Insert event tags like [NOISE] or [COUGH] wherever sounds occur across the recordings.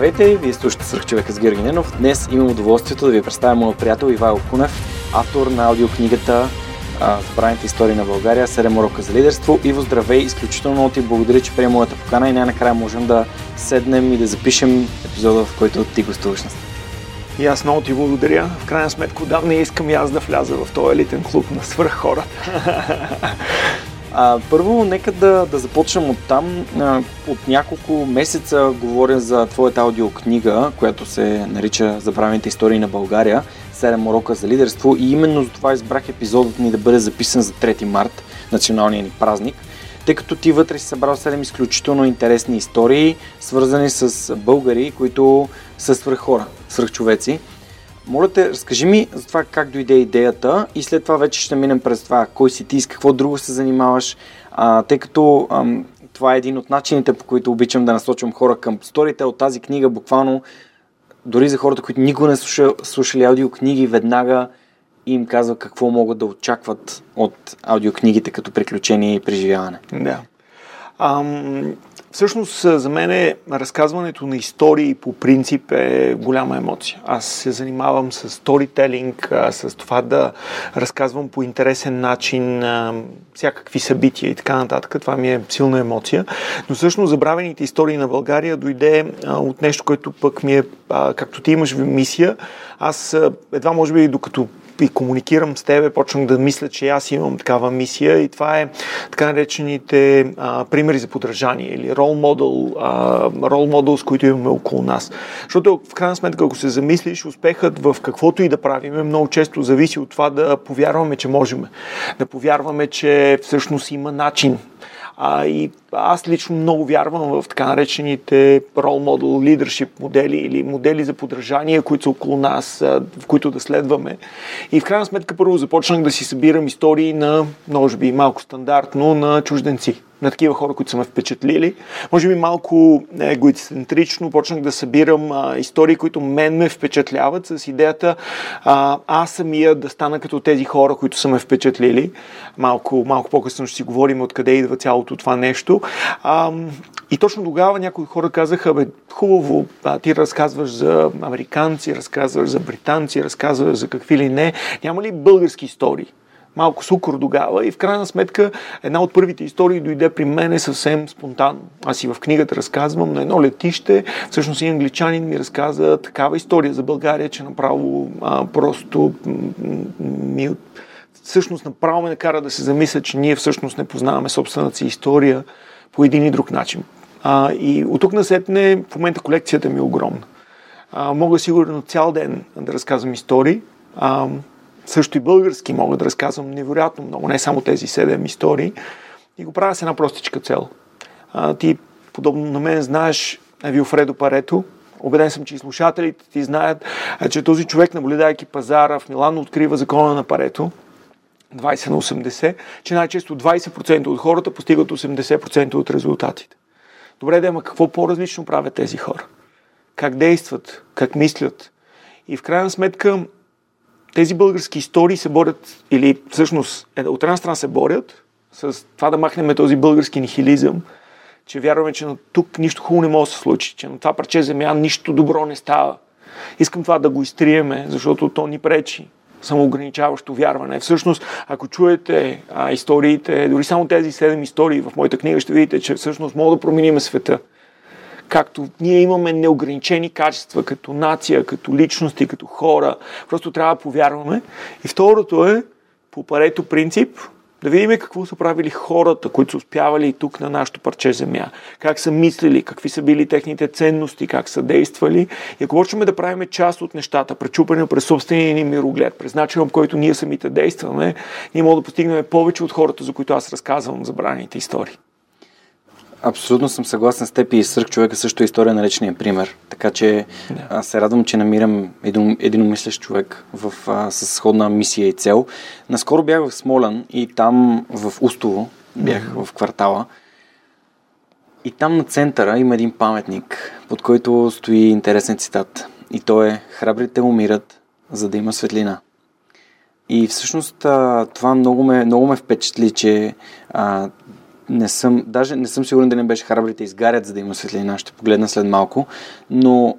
Здравейте, вие слушате Сръх човека с Георги Ненов. Днес имам удоволствието да ви представя моят приятел Ивайло Кунев, автор на аудиокнигата Забраните истории на България, 7 урока за лидерство. Иво, здравей, изключително ти благодаря, че приема моята покана и най-накрая можем да седнем и да запишем епизода, в който ти гостуваш нас. И аз много ти благодаря. В крайна сметка, отдавна искам и аз да вляза в този елитен клуб на свърх хората. [LAUGHS] А, първо, нека да, да започнем от там. От няколко месеца говоря за твоята аудиокнига, която се нарича Забравените истории на България, 7 урока за лидерство и именно за това избрах епизодът ни да бъде записан за 3 март, националния ни празник, тъй като ти вътре си събрал 7 изключително интересни истории, свързани с българи, които са свръх хора, свръх човеци. Моля те, разкажи ми за това как дойде идеята и след това вече ще минем през това кой си ти, с какво друго се занимаваш, а, тъй като ам, това е един от начините, по които обичам да насочвам хора към сторите от тази книга, буквално дори за хората, които никога не слуша, слушали аудиокниги, веднага им казва какво могат да очакват от аудиокнигите като приключение и преживяване. Да. Ам, Всъщност за мен е, разказването на истории по принцип е голяма емоция. Аз се занимавам с сторителинг, с това да разказвам по интересен начин всякакви събития и така нататък. Това ми е силна емоция. Но всъщност забравените истории на България дойде от нещо, което пък ми е, както ти имаш мисия, аз едва може би докато и комуникирам с тебе, почвам да мисля, че аз имам такава мисия и това е така наречените а, примери за подражание или рол модел, рол модел, с които имаме около нас. Защото в крайна сметка, ако се замислиш, успехът в каквото и да правим много често зависи от това да повярваме, че можем. Да повярваме, че всъщност има начин а, и аз лично много вярвам в така наречените role model leadership модели или модели за подражание, които са около нас, в които да следваме. И в крайна сметка първо започнах да си събирам истории на, може би малко стандартно, на чужденци на такива хора, които са ме впечатлили. Може би малко егоцентрично почнах да събирам а, истории, които мен ме впечатляват с идеята а, аз самия да стана като тези хора, които са ме впечатлили. Малко, малко по-късно ще си говорим откъде идва цялото това нещо. А, и точно тогава някои хора казаха, бе, хубаво, а, ти разказваш за американци, разказваш за британци, разказваш за какви ли не. Няма ли български истории? малко сукор тогава и в крайна сметка една от първите истории дойде при мен съвсем спонтанно. Аз и в книгата разказвам на едно летище, всъщност и англичанин ми разказа такава история за България, че направо а, просто ми всъщност направо ме накара да се замисля, че ние всъщност не познаваме собствената си история по един и друг начин. А, и от тук насетне в момента колекцията ми е огромна. А, мога сигурно цял ден да разказвам истории. А, също и български мога да разказвам невероятно много, не само тези седем истории. И го правя с една простичка цел. А, ти, подобно на мен, знаеш Вилфредо Парето, Обеден съм, че и слушателите ти знаят, че този човек, наблюдайки пазара в Милано, открива закона на Парето, 20 на 80, че най-често 20% от хората постигат 80% от резултатите. Добре, да, ама какво по-различно правят тези хора? Как действат? Как мислят? И в крайна сметка, тези български истории се борят, или всъщност е, от една страна се борят с това да махнем този български нихилизъм, че вярваме, че на тук нищо хубаво не може да се случи, че на това парче земя нищо добро не става. Искам това да го изтриеме, защото то ни пречи. Самоограничаващо вярване. Всъщност, ако чуете а, историите, дори само тези седем истории в моята книга, ще видите, че всъщност мога да променим света. Както ние имаме неограничени качества като нация, като личности, като хора. Просто трябва да повярваме. И второто е, по парето принцип, да видим какво са правили хората, които са успявали тук на нашото парче земя. Как са мислили, какви са били техните ценности, как са действали. И ако почваме да правим част от нещата, пречупани през собствения ни мироглед, през начинът, по който ние самите действаме, ние можем да постигнем повече от хората, за които аз разказвам забраните истории. Абсолютно съм съгласен с теб и Сръх човека също е история на личния пример. Така че да. аз се радвам, че намирам един, един умислящ човек в, а, с сходна мисия и цел. Наскоро бях в Смолян и там в Устово бях mm-hmm. в квартала. И там на центъра има един паметник, под който стои интересен цитат. И то е Храбрите умират, за да има светлина. И всъщност това много ме, много ме впечатли, че а, не съм, даже не съм сигурен да не беше храбрите изгарят, за да има светлина. Ще погледна след малко. Но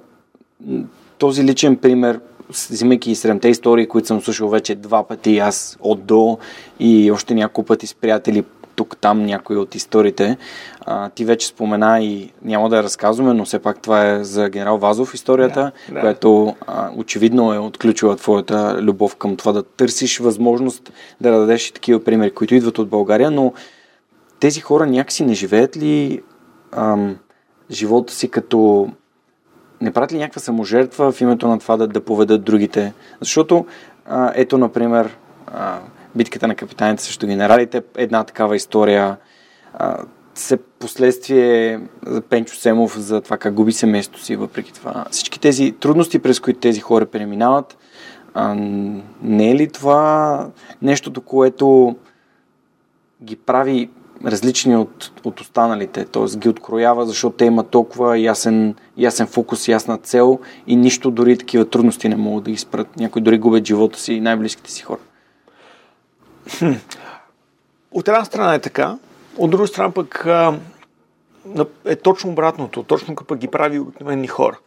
този личен пример, взимайки и седемте истории, които съм слушал вече два пъти, аз от до и още няколко пъти с приятели тук-там някои от историите. А, ти вече спомена и няма да я разказваме, но все пак това е за генерал Вазов историята, да, да. която а, очевидно е отключила твоята любов към това да търсиш възможност да дадеш и такива примери, които идват от България, но тези хора някакси не живеят ли ам, живота си като не правят ли някаква саможертва в името на това да, да поведат другите? Защото, а, ето, например, а, битката на капитаните срещу генералите, една такава история. А, се последствие за Пенчо Семов за това как губи семейството си, въпреки това. Всички тези трудности, през които тези хора преминават, а, не е ли това нещото, което ги прави различни от, от останалите, т.е. ги откроява, защото те имат толкова ясен, ясен фокус, ясна цел и нищо, дори такива трудности не могат да ги спрат. Някои дори губят живота си и най-близките си хора. От една страна е така, от друга страна пък е точно обратното, точно като ги прави обикновени хора.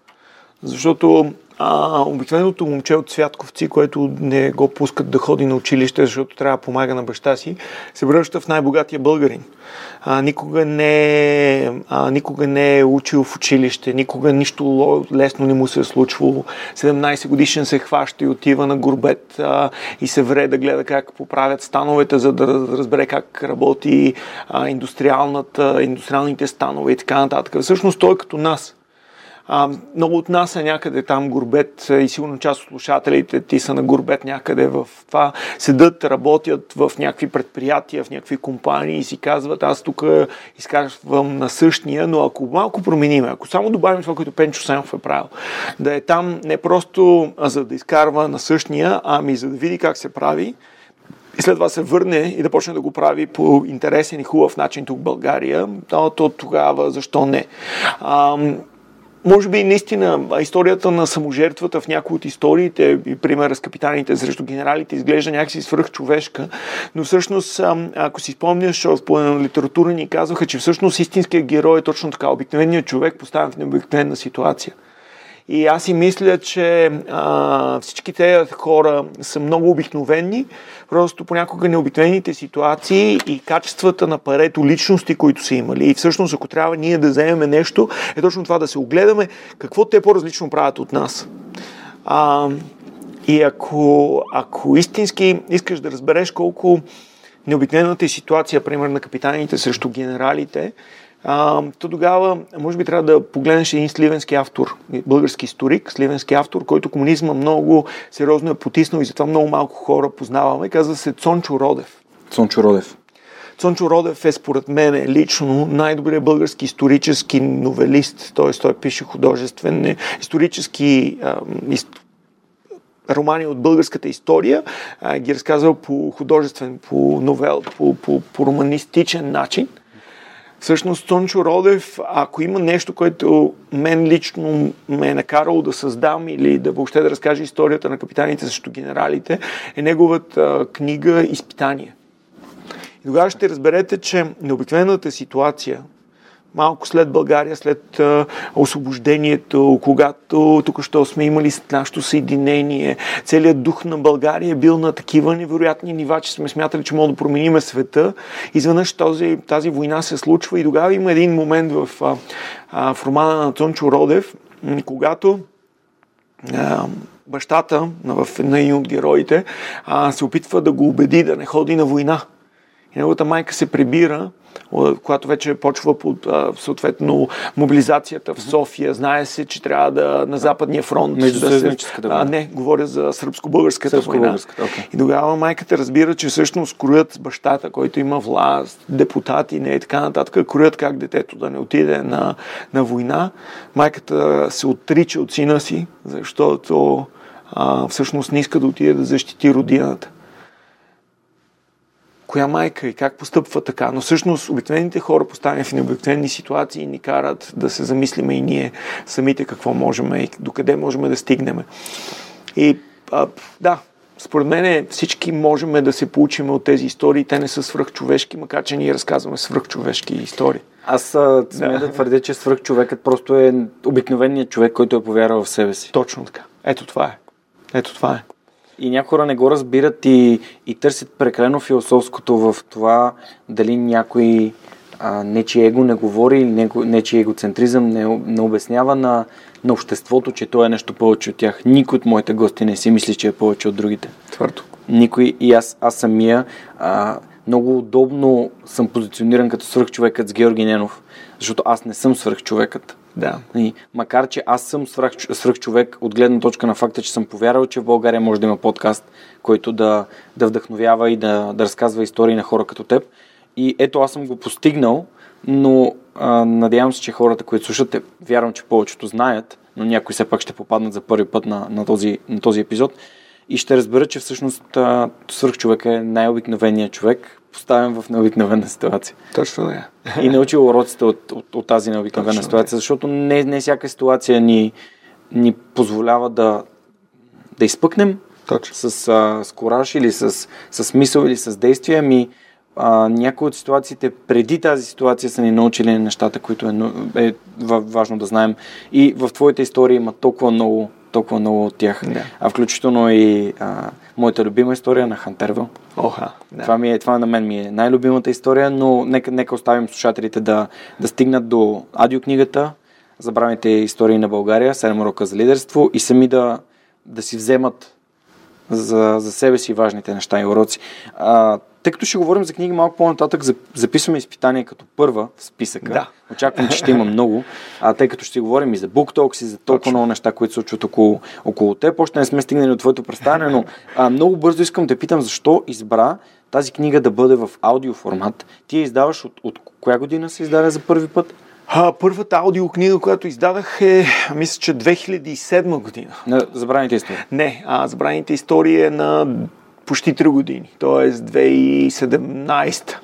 Защото а, обикновеното момче от Святковци, което не го пускат да ходи на училище, защото трябва да помага на баща си, се връща в най-богатия българин. А, никога, не, а, никога не е учил в училище, никога нищо лесно не му се е случвало. 17 годишен се хваща и отива на горбет а, и се вре да гледа как поправят становете, за да разбере как работи а, индустриалната, индустриалните станове и така нататък. Всъщност той е като нас. А, много от нас е някъде там горбет и сигурно част от слушателите ти са на горбет някъде в това. Седат, работят в някакви предприятия, в някакви компании и си казват, аз тук изказвам на същия, но ако малко променим, ако само добавим това, което Пенчо Сенов е правил, да е там не просто за да изкарва на същия, ами за да види как се прави, и след това се върне и да почне да го прави по интересен и хубав начин тук в България, то, то тогава защо не? Може би наистина историята на саможертвата в някои от историите, и пример с капитаните срещу генералите, изглежда някакси свръхчовешка, но всъщност, ако си спомняш, в литература ни казваха, че всъщност истинският герой е точно така, обикновеният човек поставен в необикновена ситуация. И аз си мисля, че а, всички тези хора са много обикновени, просто понякога необикновените ситуации и качествата на парето личности, които са имали. И всъщност, ако трябва ние да вземем нещо, е точно това да се огледаме какво те по-различно правят от нас. А, и ако, ако истински искаш да разбереш колко необикновената ситуация, пример на капитаните срещу генералите, а, то тогава, може би, трябва да погледнеш един сливенски автор, български историк, сливенски автор, който комунизма много сериозно е потиснал и затова много малко хора познаваме. Казва се Цончо Родев. Цончо Родев. Цончо Родев е според мен лично най-добрият български исторически новелист, т.е. той пише художествен, исторически а, ист, романи от българската история, а, ги разказва по художествен, по новел, по, по, по романистичен начин – Всъщност Тончо Родев, ако има нещо, което мен лично ме е накарало да създам или да въобще да разкаже историята на капитаните срещу генералите, е неговата книга Изпитание. И тогава ще разберете, че необикновената ситуация малко след България, след освобождението, когато тук що сме имали нашето съединение, целият дух на България е бил на такива невероятни нива, че сме смятали, че мога да промениме света. Изведнъж този, тази война се случва и тогава има един момент в, в романа на Цончо Родев, когато бащата на, на един от героите се опитва да го убеди да не ходи на война. И неговата майка се прибира когато вече почва под, съответно мобилизацията в София. Знае се, че трябва да на Западния фронт да се... А, не, говоря за сръбско-българската война. Okay. И тогава майката разбира, че всъщност кроят бащата, който има власт, депутати не и така нататък, кроят как детето да не отиде на, на война. Майката се отрича от сина си, защото а, всъщност не иска да отиде да защити родината коя майка и как постъпва така. Но всъщност обикновените хора, поставени в необикновени ситуации, ни карат да се замислиме и ние самите какво можем и докъде можем да стигнем. И а, да, според мен всички можем да се получим от тези истории. Те не са свръхчовешки, макар че ние разказваме свръхчовешки истории. Аз сме да. да твърдя, че свръхчовекът просто е обикновеният човек, който е повярвал в себе си. Точно така. Ето това е. Ето това е. И някои хора не го разбират и, и търсят прекалено философското в това дали някой а, нечи его не говори или нечи егоцентризъм не, не обяснява на, на обществото, че той е нещо повече от тях. Никой от моите гости не си мисли, че е повече от другите. Твърдо. Никой и аз, аз самия а, много удобно съм позициониран като свръхчовекът с Георги Ненов, защото аз не съм свръхчовекът. Да. И, макар, че аз съм свръх, свръх човек от гледна точка на факта, че съм повярвал, че в България може да има подкаст, който да, да вдъхновява и да, да разказва истории на хора като теб. И ето аз съм го постигнал, но а, надявам се, че хората, които слушате, вярвам, че повечето знаят, но някои все пак ще попаднат за първи път на, на, този, на този епизод и ще разберат, че всъщност свърх човек е най-обикновеният човек, поставен в необикновена ситуация. Точно е. И научил уроците от, от, от тази необикновена Точно ситуация, защото не, не всяка ситуация ни, ни позволява да, да изпъкнем Точно. с, а, с кораж или с, с мисъл или с действия, ами а, някои от ситуациите преди тази ситуация са ни научили нещата, които е, е важно да знаем. И в твоите истории има толкова много толкова много от тях. Да. А включително и а, моята любима история на Хантервел. Оха, да. Това, ми е, това на мен ми е най-любимата история, но нека, нека оставим слушателите да, да стигнат до аудиокнигата Забравените истории на България, 7 урока за лидерство и сами да, да си вземат за, за себе си важните неща и уроци. А, тъй като ще говорим за книги малко по-нататък, записваме изпитания като първа в списъка. Да. Очаквам, че ще има много. А тъй като ще говорим и за BookTalks и за толкова много неща, които се случват около, около теб, още не сме стигнали от твоето представяне, но а, много бързо искам да питам защо избра тази книга да бъде в аудио формат. Ти я издаваш от, от коя година се издаде за първи път? А, първата аудиокнига, която издадах е, мисля, че 2007 година. На Забраните истории? Не, а Забраните истории е на почти 3 години, т.е. 2017.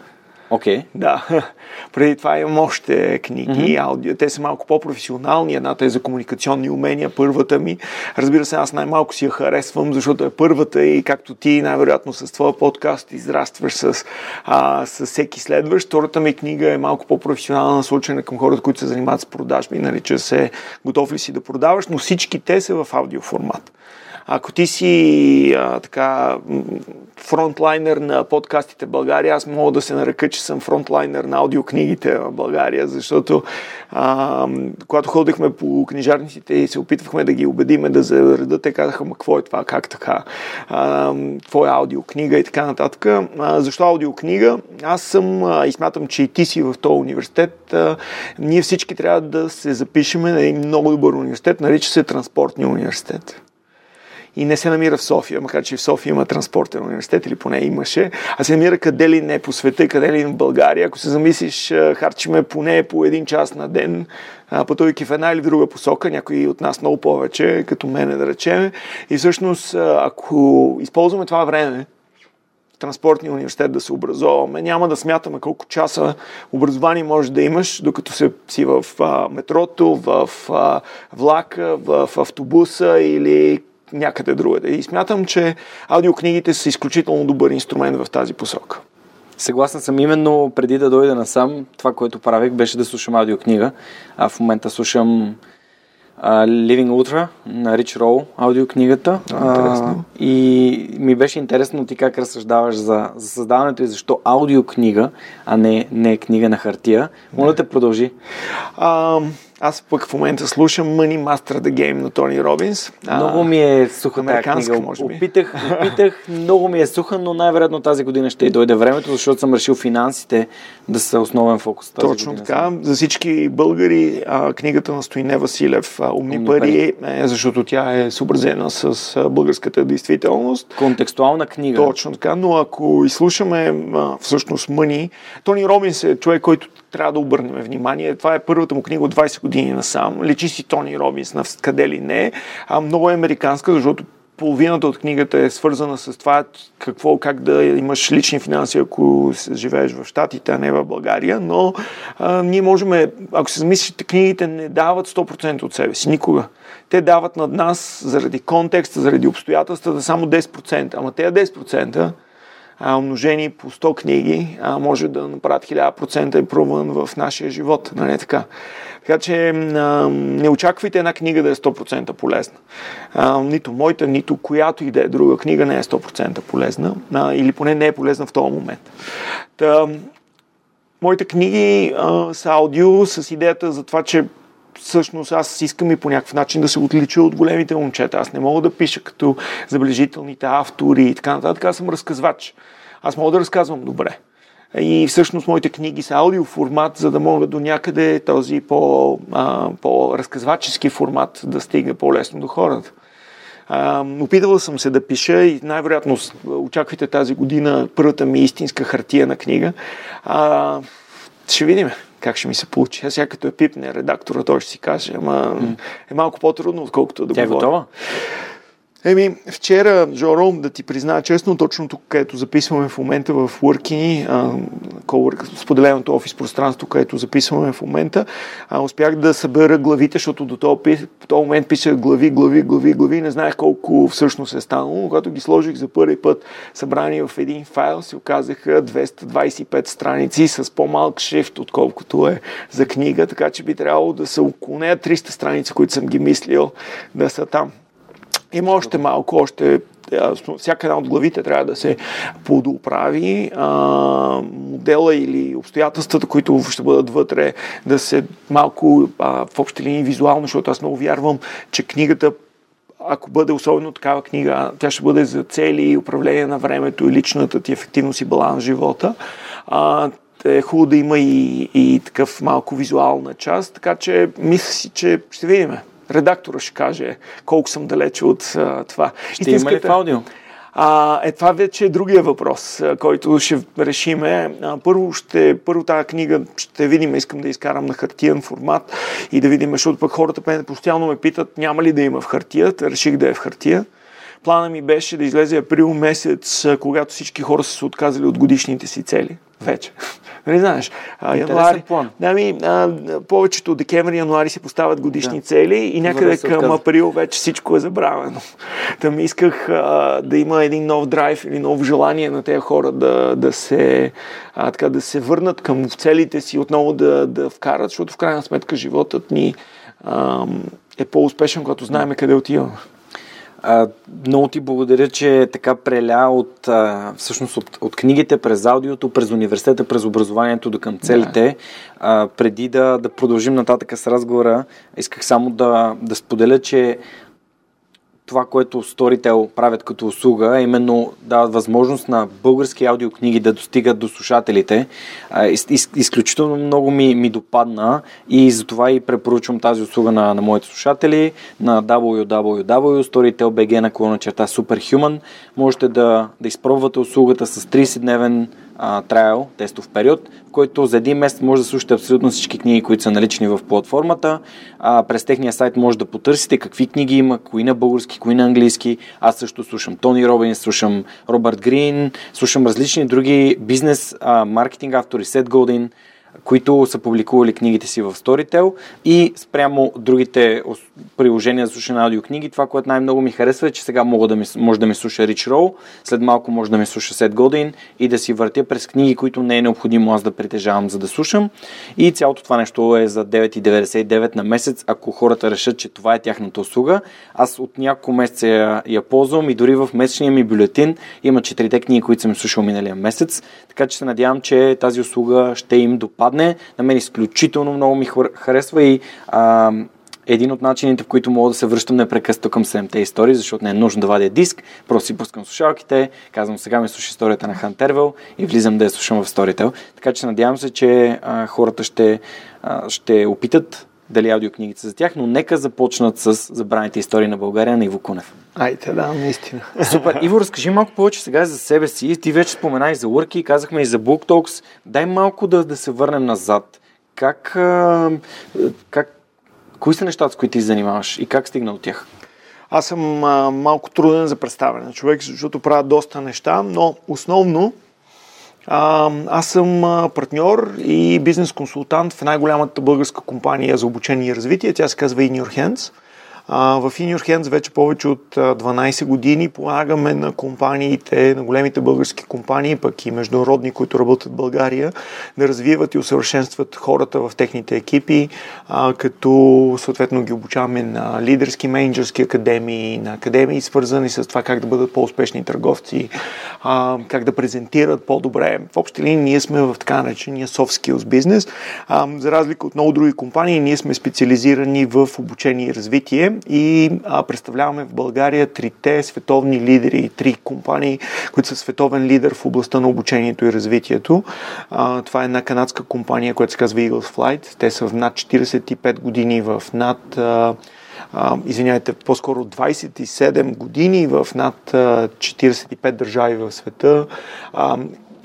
Окей. Okay. Да. [LAUGHS] Преди това имам още книги, mm-hmm. аудио. Те са малко по-професионални. Едната е за комуникационни умения, първата ми. Разбира се, аз най-малко си я харесвам, защото е първата и както ти, най-вероятно с твоя подкаст израстваш с, а, с всеки следващ. Втората ми книга е малко по-професионална, насочена към хората, които се занимават с продажби. Нарича се Готов ли си да продаваш, но всички те са в аудиоформат. Ако ти си а, така фронтлайнер на подкастите в България, аз мога да се нарека, че съм фронтлайнер на аудиокнигите в България, защото а, когато ходихме по книжарниците и се опитвахме да ги убедиме да заредат, те казаха, ма какво е това, как така, а, твоя аудиокнига и така нататък. А, защо аудиокнига? Аз съм а, и смятам, че и ти си в този университет. А, ние всички трябва да се запишеме на един много добър университет, нарича се Транспортния университет и не се намира в София, макар че в София има транспортен университет или поне имаше, а се намира къде ли не по света, къде ли в България. Ако се замислиш, харчиме поне по един час на ден, пътувайки в една или друга посока, някои от нас много повече, като мене да речем. И всъщност, ако използваме това време, транспортния университет да се образоваме. Няма да смятаме колко часа образование може да имаш, докато се, си в а, метрото, в а, влака, в, в автобуса или някъде другаде. И смятам, че аудиокнигите са изключително добър инструмент в тази посока. Съгласен съм именно преди да дойда насам, това, което правех, беше да слушам аудиокнига. А в момента слушам uh, Living Ultra на Рич Роу, аудиокнигата. А, и ми беше интересно ти как разсъждаваш за, за създаването и защо аудиокнига, а не, не книга на хартия. Моля те продължи. А, аз пък в момента слушам Money Master the Game на Тони Робинс. Много ми е суха тази книга. може би. Опитах, опитах, [LAUGHS] много ми е суха, но най-вероятно тази година ще й дойде времето, защото съм решил финансите да са основен фокус тази Точно година. така. За всички българи а, книгата на Стоине Василев Умни, Умни пари, е, защото тя е съобразена с българската действителност. Контекстуална книга. Точно така, но ако изслушаме а, всъщност Мъни, Тони Робинс е човек, който трябва да обърнем внимание. Това е първата му книга от 20 години насам. Лечи си Тони Робинс на къде ли не. А, много е американска, защото половината от книгата е свързана с това какво, как да имаш лични финанси, ако живееш в Штатите, а не в България, но а, ние можем, ако се замислите, книгите не дават 100% от себе си, никога. Те дават над нас заради контекста, заради обстоятелствата само 10%, ама тези 10% а, умножени по 100 книги, а, може да направят 1000% импруван в нашия живот. Нали така? Така че а, не очаквайте една книга да е 100% полезна. А, нито моята, нито която и да е друга книга не е 100% полезна. А, или поне не е полезна в този момент. Та, моите книги а, са аудио с идеята за това, че всъщност аз искам и по някакъв начин да се отлича от големите момчета. Аз не мога да пиша като забележителните автори и така нататък. Аз съм разказвач. Аз мога да разказвам добре. И всъщност моите книги са аудиоформат, за да мога до някъде този по, а, по-разказвачески формат да стигне по-лесно до хората. А, опитала съм се да пиша и най-вероятно очаквайте тази година първата ми истинска хартия на книга. А, ще видим как ще ми се получи. А сега като е пипне редактора, той ще си каже, ама е малко по-трудно, отколкото да Тя е говоря. готова? Еми, вчера, Жоро, да ти призная честно, точно тук, където записваме в момента в Workini, cowork, споделеното офис пространство, където записваме в момента, а, успях да събера главите, защото до този, този момент писах глави, глави, глави, глави, не знаех колко всъщност е станало. Когато ги сложих за първи път събрани в един файл, се оказаха 225 страници с по-малък шрифт, отколкото е за книга, така че би трябвало да са около нея 300 страници, които съм ги мислил да са там. Има още малко, още всяка една от главите трябва да се подоправи. А, модела или обстоятелствата, които ще бъдат вътре, да се малко а, в общи линии визуално, защото аз много вярвам, че книгата ако бъде особено такава книга, тя ще бъде за цели управление на времето и личната ти ефективност и баланс в живота. А, е хубаво да има и, и такъв малко визуална част, така че мисля си, че ще видим. Редактора ще каже колко съм далече от а, това. Ще има ли в аудио? А, е, това вече е другия въпрос, който ще решиме. А, първо, ще, първо тази книга ще видим, искам да изкарам на хартиен формат и да видим, защото пък хората постоянно ме питат, няма ли да има в хартия, реших да е в хартия. Плана ми беше да излезе април месец, когато всички хора са се отказали от годишните си цели. Вече. [LAUGHS] Нали знаеш? А, януари, план. Ами, а, повечето декември, януари се поставят годишни Да. цели и някъде да към април вече всичко е забравено. [LAUGHS] Там исках а, да има един нов драйв или ново желание на тези хора да, да, се, а, така, да се върнат към целите си, отново да, да вкарат, защото в крайна сметка животът ни а, е по-успешен, когато знаем къде отиваме. А, много ти благодаря, че така преля от, а, всъщност от, от книгите през аудиото, през университета, през образованието до към целите. А, преди да, да продължим нататък с разговора, исках само да, да споделя, че това, което Storytel правят като услуга, е именно дават възможност на български аудиокниги да достигат до слушателите. Изключително много ми, ми допадна и затова и препоръчвам тази услуга на, на моите слушатели на www.storytel.bg наклона черта Superhuman. Можете да, да изпробвате услугата с 30-дневен а, трайл, тестов период, в който за един месец може да слушате абсолютно всички книги, които са налични в платформата. А, през техния сайт може да потърсите какви книги има, кои на български, кои на английски. Аз също слушам Тони Робинс, слушам Робърт Грин, слушам различни други бизнес, а, маркетинг автори, Сет Голдин. Които са публикували книгите си в Storytel и спрямо другите приложения за слушане на аудиокниги. Това, което най-много ми харесва е, че сега мога да ми, може да ми слуша Rich Roll, след малко може да ми слуша Сет Годин и да си въртя през книги, които не е необходимо аз да притежавам, за да слушам. И цялото това нещо е за 9,99 на месец, ако хората решат, че това е тяхната услуга. Аз от няколко месеца я, я ползвам и дори в месечния ми бюлетин има четирите книги, които съм слушал миналия месец. Така че се надявам, че тази услуга ще им допадне. На мен изключително много ми харесва и а, един от начините, в които мога да се връщам непрекъснато към 7-те истории, защото не е нужно да вадя диск, просто си пускам слушалките, казвам сега ми слуша историята на Хантервел и влизам да я слушам в Storytel. Така че надявам се, че а, хората ще, а, ще опитат дали аудиокнигите за тях, но нека започнат с забраните истории на България на Иво Кунев. Айде, да, наистина. Супер. Иво, разкажи малко повече сега за себе си. Ти вече спомена и за Лърки, казахме и за Book Talks. Дай малко да, да се върнем назад. Как, как, кои са нещата, с които ти занимаваш и как стигна от тях? Аз съм а, малко труден за представяне на човек, защото правя доста неща, но основно а, аз съм партньор и бизнес консултант в най-голямата българска компания за обучение и развитие. Тя се казва In Your Hands. В In Hands вече повече от 12 години помагаме на компаниите, на големите български компании, пък и международни, които работят в България, да развиват и усъвършенстват хората в техните екипи, като съответно ги обучаваме на лидерски менеджерски академии, на академии, свързани с това как да бъдат по-успешни търговци, как да презентират по-добре. В общи линии ние сме в така наречения soft skills бизнес. За разлика от много други компании, ние сме специализирани в обучение и развитие и а, представляваме в България трите световни лидери, три компании, които са световен лидер в областта на обучението и развитието. А, това е една канадска компания, която се казва Eagles Flight. Те са в над 45 години в над а, извинявайте, по-скоро 27 години в над 45 държави в света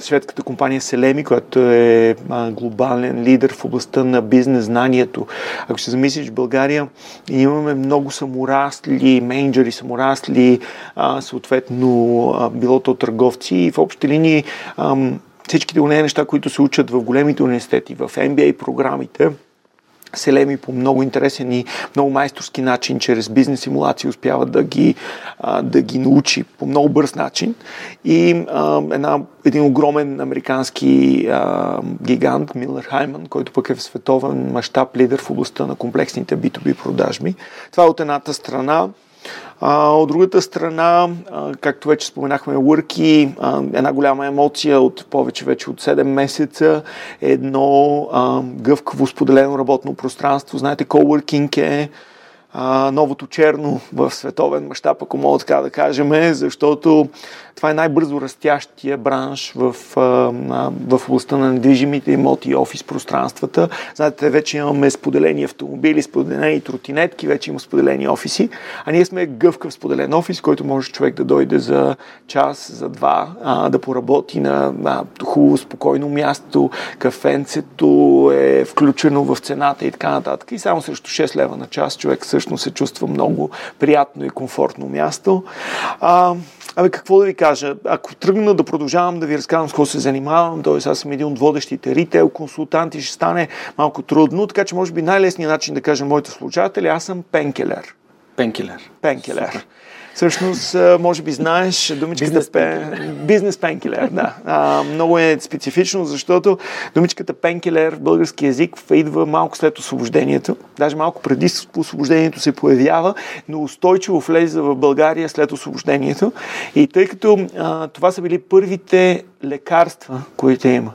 шведската компания Селеми, която е глобален лидер в областта на бизнес знанието. Ако се замислиш в България, имаме много саморасли, менеджери саморасли, съответно, било то търговци и в общи линии всичките неща, които се учат в големите университети, в MBA програмите, Селеми по много интересен и много майсторски начин, чрез бизнес симулации успява да ги, да ги научи по много бърз начин. И една, един огромен американски гигант, Милнер Хайман, който пък е в световен мащаб лидер в областта на комплексните B2B продажби. Това е от едната страна. От другата страна, както вече споменахме, а, една голяма емоция от повече вече от 7 месеца, едно гъвкаво споделено работно пространство. Знаете, coworking е а, новото черно [LAUGHS] в световен мащаб, ако мога така да кажем, защото това е най-бързо растящия бранш в, в областта на недвижимите имоти и офис пространствата. Знаете, вече имаме споделени автомобили, споделени тротинетки, вече има споделени офиси, а ние сме гъвкав споделен офис, който може човек да дойде за час, за два, а, да поработи на, на хубаво, спокойно място, кафенцето е включено в цената и така нататък. И само срещу 6 лева на час човек всъщност се чувства много приятно и комфортно място. А, Абе, какво да ви кажа? Ако тръгна да продължавам да ви разказвам с какво се занимавам, т.е. аз съм един от водещите ритейл консултанти, ще стане малко трудно, така че може би най-лесният начин да кажа моите служатели, аз съм пенкелер. Пенкелер. Пенкелер. Супер. Всъщност, може би знаеш думичката бизнес пенкилер. Да. А, много е специфично, защото думичката пенкилер в български язик идва малко след освобождението. Даже малко преди освобождението се появява, но устойчиво влезе в България след освобождението. И тъй като а, това са били първите лекарства, които има,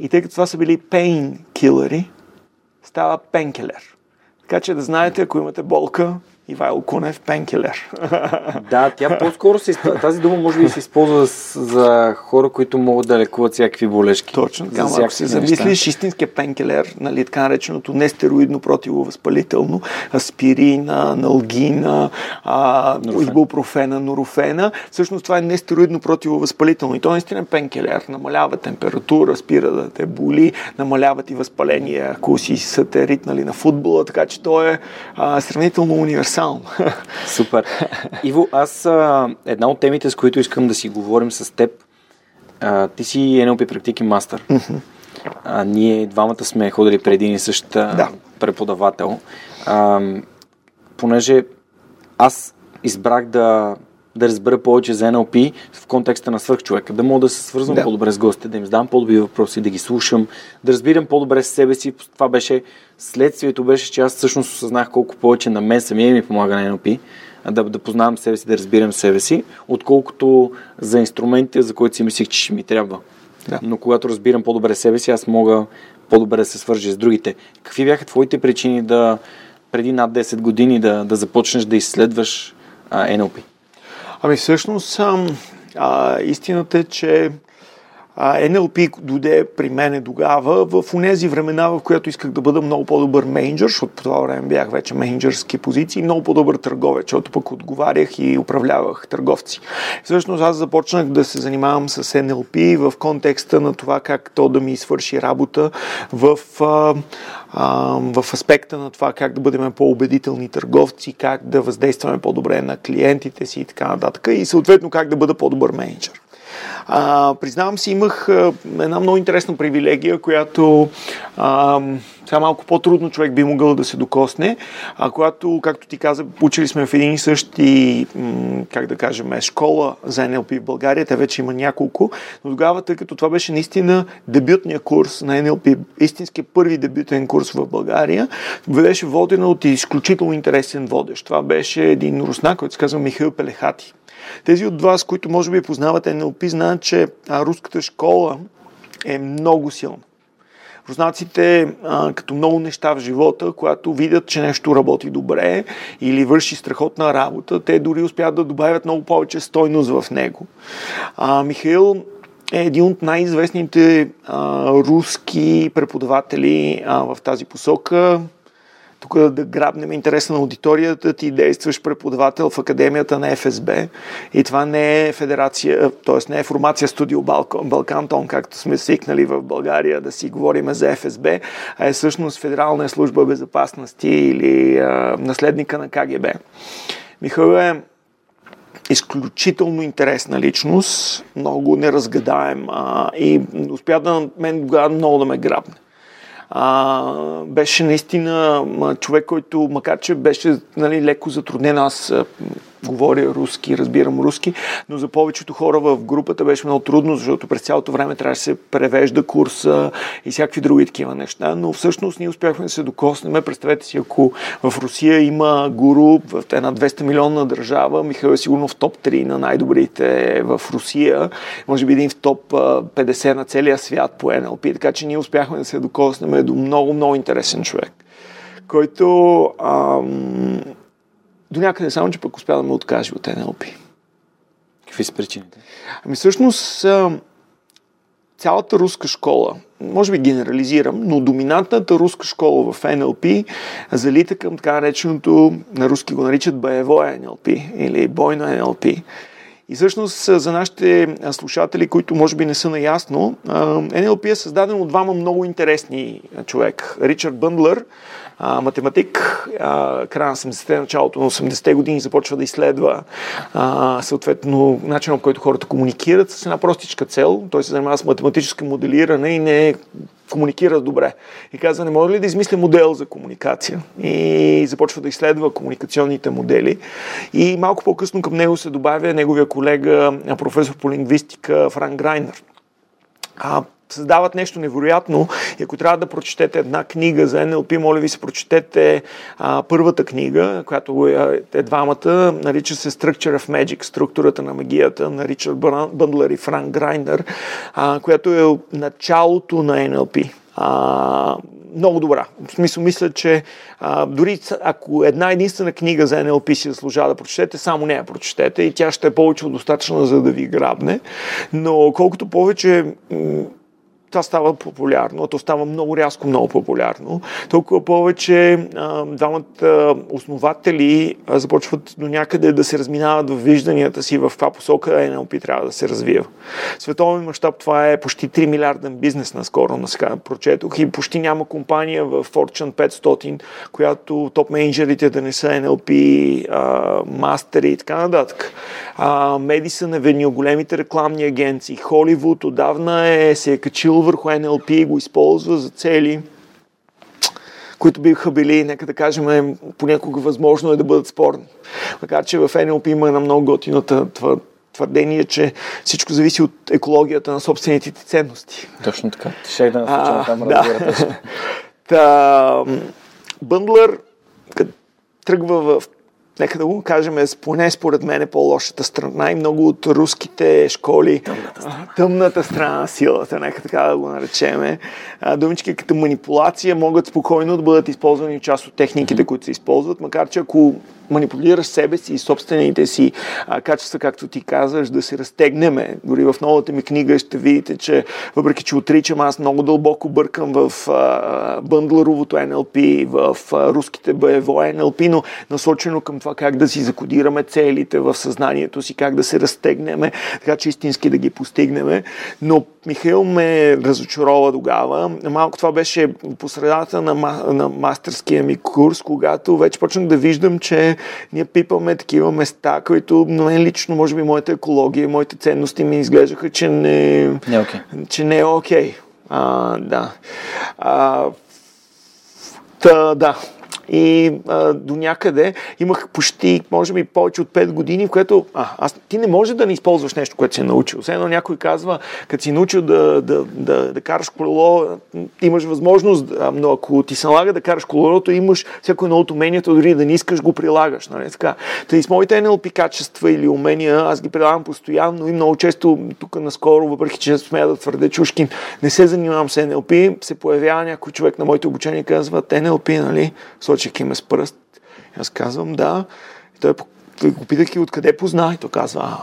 и тъй като това са били пейнкилери, става пенкилер. Така че да знаете, ако имате болка, Ивайло Кунев, пенкелер. Да, тя по-скоро се използва, тази дума може би се използва за хора, които могат да лекуват всякакви болешки. Точно така, ако се замислиш, истинския пенкелер, нали, така нареченото нестероидно противовъзпалително, аспирина, налгина, а, ибупрофена, норофена, всъщност това е нестероидно противовъзпалително. И то наистина е пенкелер. Намалява температура, спира да те боли, намаляват и възпаление, ако си сателит нали, на футбола, така че то е а, сравнително универсално универсално. [LAUGHS] Супер. Иво, аз а, една от темите, с които искам да си говорим с теб, а, ти си NLP практики мастър. а, ние двамата сме ходили преди един и същ Да. преподавател. А, понеже аз избрах да, да разбера повече за NLP в контекста на свърхчовека, да мога да се свързвам Да. по-добре с гостите, да им задам по-добри въпроси, да ги слушам, да разбирам по-добре с себе си. Това беше следствието, беше, че аз всъщност осъзнах колко повече на мен самия ми помага на NLP, да, да познавам себе си, да разбирам себе си, отколкото за инструментите, за които си мислих, че ще ми трябва. Да. Но когато разбирам по-добре себе си, аз мога по-добре да се свържа с другите. Какви бяха твоите причини да преди над 10 години да, да започнеш да изследваш а, NLP? Ами всъщност а, истината е, че NLP дойде при мене тогава в тези времена, в която исках да бъда много по-добър менеджер, защото по това време бях вече менеджерски позиции, много по-добър търговец, защото пък отговарях и управлявах търговци. Всъщност аз започнах да се занимавам с NLP в контекста на това как то да ми свърши работа в, а, а, в аспекта на това как да бъдем по-убедителни търговци, как да въздействаме по-добре на клиентите си и така нататък и съответно как да бъда по-добър менеджер. А, признавам си, имах една много интересна привилегия, която а, сега малко по-трудно човек би могъл да се докосне, а когато, както ти каза, учили сме в един и същи, как да кажем, школа за NLP в България, те вече има няколко, но тогава, тъй като това беше наистина дебютния курс на NLP, истински първи дебютен курс в България, беше водена от изключително интересен водещ. Това беше един руснак, който се казва Михаил Пелехати. Тези от вас, които може би познават NLP, знаят, че руската школа е много силна. Руснаците, а, като много неща в живота, когато видят, че нещо работи добре или върши страхотна работа, те дори успяват да добавят много повече стойност в него. А, Михаил е един от най-известните а, руски преподаватели а, в тази посока. Тук да грабнем интереса на аудиторията, ти действаш преподавател в Академията на ФСБ и това не е федерация, т.е. не е формация студио Балкан, Балкантон, както сме свикнали в България да си говорим за ФСБ, а е всъщност Федерална служба безопасности или а, наследника на КГБ. Михаил е изключително интересна личност, много неразгадаем а, и успя да мен тогава много да ме грабне. А, беше наистина човек, който, макар че беше нали, леко затруднен, аз говоря руски, разбирам руски, но за повечето хора в групата беше много трудно, защото през цялото време трябваше да се превежда курса и всякакви други такива неща, но всъщност ние успяхме да се докоснем. Представете си, ако в Русия има гуру в една 200 милионна държава, Михаил е сигурно в топ 3 на най-добрите в Русия, може би един в топ а, 50 на целия свят по NLP, така че ние успяхме да се докоснем до много, много интересен човек, който ам, до някъде само, че пък успя да ме откаже от NLP. Какви са причините? Ами всъщност цялата руска школа, може би генерализирам, но доминантната руска школа в NLP залита към така нареченото, на руски го наричат боево NLP или бойно NLP. И всъщност за нашите слушатели, които може би не са наясно, NLP е създаден от двама много интересни човек. Ричард Бъндлър, а, математик, а, края на 70-те, началото на 80-те години започва да изследва а, съответно начинът, по който хората комуникират с една простичка цел. Той се занимава с математическо моделиране и не комуникира добре. И казва, не може ли да измисля модел за комуникация? И започва да изследва комуникационните модели. И малко по-късно към него се добавя неговия колега, професор по лингвистика Франк Грайнер. А, създават нещо невероятно. И ако трябва да прочетете една книга за NLP, моля ви се прочетете а, първата книга, която е, е двамата, нарича се Structure of Magic, структурата на магията, на Ричард Бъндлер и Франк Грайнер, а, която е началото на NLP. А, много добра. В смисъл, мисля, че а, дори ако една единствена книга за NLP си заслужава да прочетете, само нея прочетете и тя ще е повече от достатъчна, за да ви грабне. Но колкото повече това става популярно, то става много рязко, много популярно. Толкова повече а, двамата основатели а, започват до някъде да се разминават в вижданията си в каква посока NLP трябва да се развива. Световен мащаб това е почти 3 милиарден бизнес наскоро, на сега прочетох и почти няма компания в Fortune 500, която топ менеджерите да не са NLP, а, мастери и така нататък. А, Medicine Avenue, големите рекламни агенции, Холивуд отдавна е, се е качил върху NLP и го използва за цели, които биха били, нека да кажем, понякога възможно е да бъдат спорни. Макар, че в NLP има една много готината твърдение, че всичко зависи от екологията на собствените ти ценности. Точно така. Ще да насочим там да. [LAUGHS] Та, Бъндлър тръгва в нека да го кажем, поне според мен е по-лошата страна и много от руските школи, тъмната страна, тъмната страна на силата, нека така да го наречеме. Думички като манипулация могат спокойно да бъдат използвани част от техниките, които се използват, макар че ако манипулираш себе си и собствените си а, качества, както ти казваш, да се разтегнеме. Дори в новата ми книга ще видите, че въпреки, че отричам, аз много дълбоко бъркам в а, бъндлеровото NLP, в а, руските боево NLP, но насочено към това как да си закодираме целите в съзнанието си, как да се разтегнеме, така че истински да ги постигнеме. Но Михаил ме разочарова тогава. Малко това беше по средата на, на мастерския ми курс, когато вече почнах да виждам, че ние пипаме такива места, които на мен лично, може би, моята екология, моите ценности ми изглеждаха, че не, не, okay. че не е окей. Okay. А, да. А, та, да, и а, до някъде имах почти, може би, повече от 5 години, в което а, аз, ти не можеш да не използваш нещо, което си е научил. Все едно някой казва, като си научил да, да, да, да караш колело, имаш възможност, но ако ти се налага да караш колелото, имаш всяко едно от уменията, дори да не искаш, го прилагаш. Нали? Така. Тъй с моите NLP качества или умения, аз ги прилагам постоянно и много често тук наскоро, въпреки че смея да твърде чушкин, не се занимавам с NLP, се появява някой човек на моите обучения и казва, NLP, нали? Сочейки ме с пръст. Аз казвам да. И той, той го питах и откъде позна. И той казва,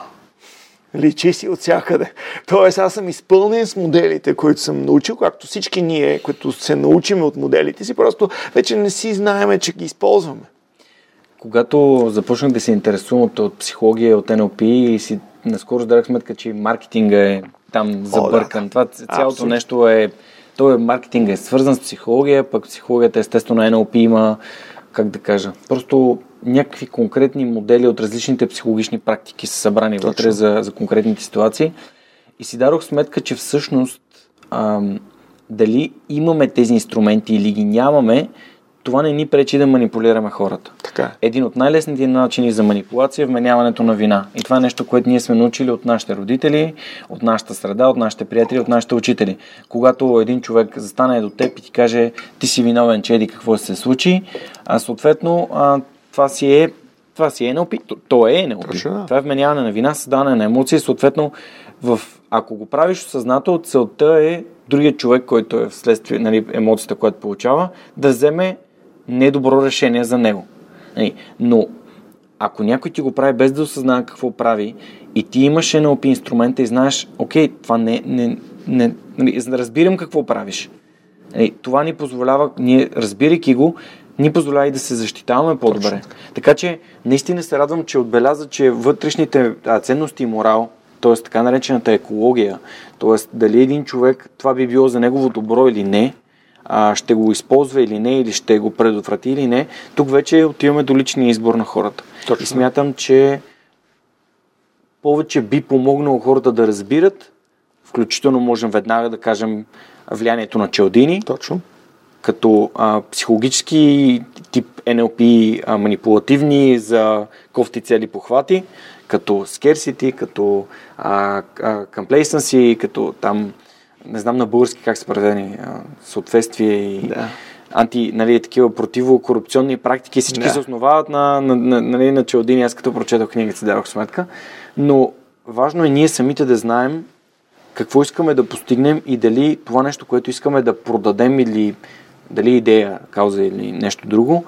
личи си от всякъде. Тоест аз съм изпълнен с моделите, които съм научил, както всички ние, които се научим от моделите си, просто вече не си знаеме, че ги използваме. Когато започнах да се интересувам от, от психология, от NLP и си наскоро дадах сметка, че маркетинга е там забъркан. О, да. Това цялото Абсолютно. нещо е той е, маркетинг е свързан с психология, пък психологията естествено NLP има, как да кажа, просто някакви конкретни модели от различните психологични практики са събрани Точно. вътре за, за конкретните ситуации. И си дадох сметка, че всъщност ам, дали имаме тези инструменти или ги нямаме, това не ни пречи да манипулираме хората. Така. Един от най-лесните начини за манипулация е вменяването на вина. И това е нещо, което ние сме научили от нашите родители, от нашата среда, от нашите приятели, от нашите учители. Когато един човек застане до теб и ти каже, ти си виновен, че еди какво се случи, а съответно а, това си е това си е NLP. То, е. Точно, да. Това е вменяване на вина, създаване на емоции. Съответно, в, ако го правиш осъзнато, целта е другият човек, който е вследствие нали, емоцията, която получава, да вземе недобро решение за него. Нали, но ако някой ти го прави без да осъзнава какво прави и ти имаш NLP инструмента и знаеш, окей, това не, не, не нали, разбирам какво правиш. Нали, това ни позволява, ние разбирайки го, ни позволява и да се защитаваме по-добре. Точно. Така че, наистина се радвам, че отбеляза, че вътрешните а, ценности и морал, т.е. така наречената екология, т.е. дали един човек това би било за негово добро или не, а, ще го използва или не, или ще го предотврати или не, тук вече отиваме до личния избор на хората. Точно. И смятам, че повече би помогнало хората да разбират, включително можем веднага да кажем влиянието на челдини. Точно. Като а, психологически тип NLP а, манипулативни за кофти цели похвати, като scarcity, като а, а, complacency, като там не знам на български как са преведени, съответствие и да. анти, нали, такива противокорупционни практики, всички да. се основават на, на, на, нали, на Челдини, аз като прочетох книгата си дадох сметка, но важно е ние самите да знаем какво искаме да постигнем и дали това нещо, което искаме да продадем или дали идея, кауза или нещо друго,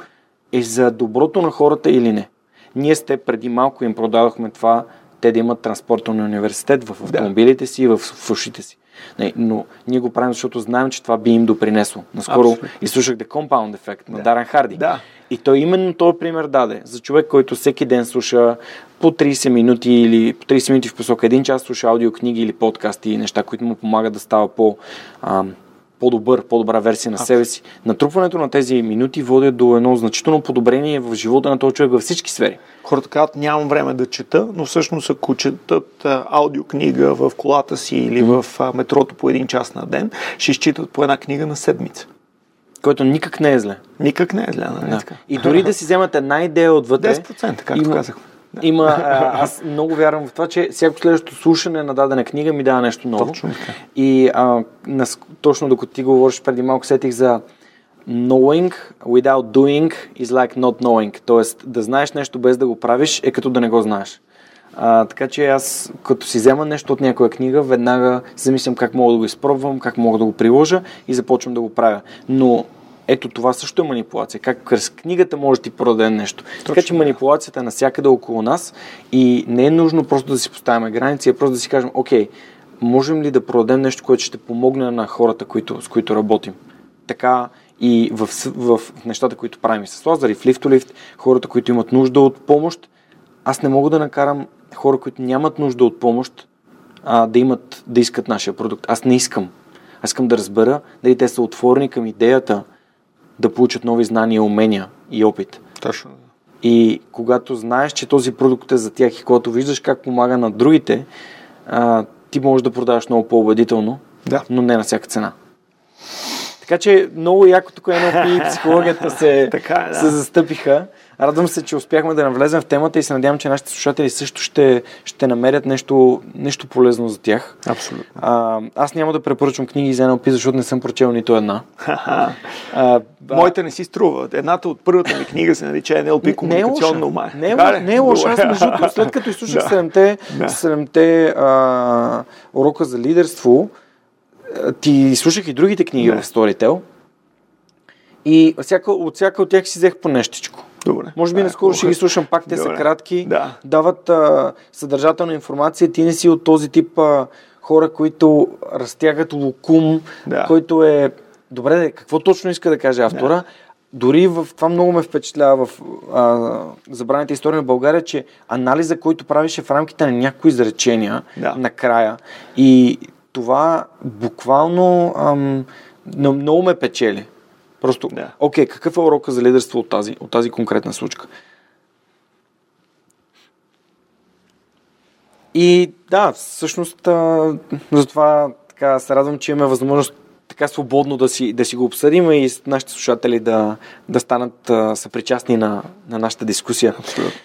е за доброто на хората или не. Ние сте преди малко им продадохме това, те да имат транспорта на университет в автомобилите си и в, в ушите си. Не, но ние го правим, защото знаем, че това би им допринесло. Наскоро Абсолютно. изслушах The Compound Effect на да. Даран Харди. Да. И той именно този пример даде за човек, който всеки ден слуша по 30 минути или по 30 минути в посока един час слуша аудиокниги или подкасти и неща, които му помагат да става по, ам, по-добър, по-добра версия на себе си. Натрупването на тези минути води до едно значително подобрение в живота на този човек във всички сфери. Хората казват, нямам време да чета, но всъщност ако четат аудиокнига в колата си или в метрото по един час на ден, ще изчитат по една книга на седмица. Което никак не е зле. Никак не е зле, нали да. И дори да си вземат една идея отвътре... 10%, както има, казах. [LAUGHS] Има, а, аз много вярвам в това, че всяко следващото слушане на дадена книга ми дава нещо ново. Точно така. И а, нас, точно докато ти говориш преди малко, сетих за knowing without doing is like not knowing. Тоест, да знаеш нещо без да го правиш е като да не го знаеш. А, така че аз, като си взема нещо от някоя книга, веднага замислям как мога да го изпробвам, как мога да го приложа и започвам да го правя. Но ето това също е манипулация. Как през книгата може да ти продаде нещо. Точно, така че манипулацията е навсякъде около нас и не е нужно просто да си поставяме граници, а просто да си кажем, окей, можем ли да продадем нещо, което ще помогне на хората, които, с които работим. Така и в, в, в нещата, които правим с Лазар и в лифтолифт, хората, които имат нужда от помощ, аз не мога да накарам хора, които нямат нужда от помощ, а, да имат, да искат нашия продукт. Аз не искам. Аз искам да разбера дали те са отворени към идеята да получат нови знания, умения и опит. Точно. И когато знаеш, че този продукт е за тях и когато виждаш как помага на другите, а, ти можеш да продаваш много по-убедително, да. но не на всяка цена. Така че много яко тук едно и [LAUGHS] психологията се, така е, да. се застъпиха. Радвам се, че успяхме да навлезем в темата и се надявам, че нашите слушатели също ще, ще намерят нещо, нещо полезно за тях. Абсолютно. А, аз няма да препоръчвам книги за NLP, защото не съм прочел нито една. [LAUGHS] а, Моите не си струват. Едната от първата ми книга се нарича NLP комуникационно ума. Не е, лоша. не е лоша. Аз между [LAUGHS] след като изслушах седемте, седемте а, урока за лидерство, ти слушах и другите книги в Storytel и всяка, от всяка от тях си взех по нещичко. Добре. Може би наскоро ще ги слушам пак, те Добре. са кратки, да. дават а, съдържателна информация. Ти не си от този тип а, хора, които разтягат лукум, да. който е... Добре, какво точно иска да каже автора? Да. Дори в това много ме впечатлява в а, забраните история на България, че анализа, който правиш е в рамките на някои изречения да. накрая. И това буквално ам, много ме печели. Просто, да. окей, какъв е урока за лидерство от тази, от тази конкретна случка? И да, всъщност а, затова така се радвам, че имаме възможност така свободно да си, да си го обсъдим и нашите слушатели да, да станат а, съпричастни на, на нашата дискусия. Абсолютно.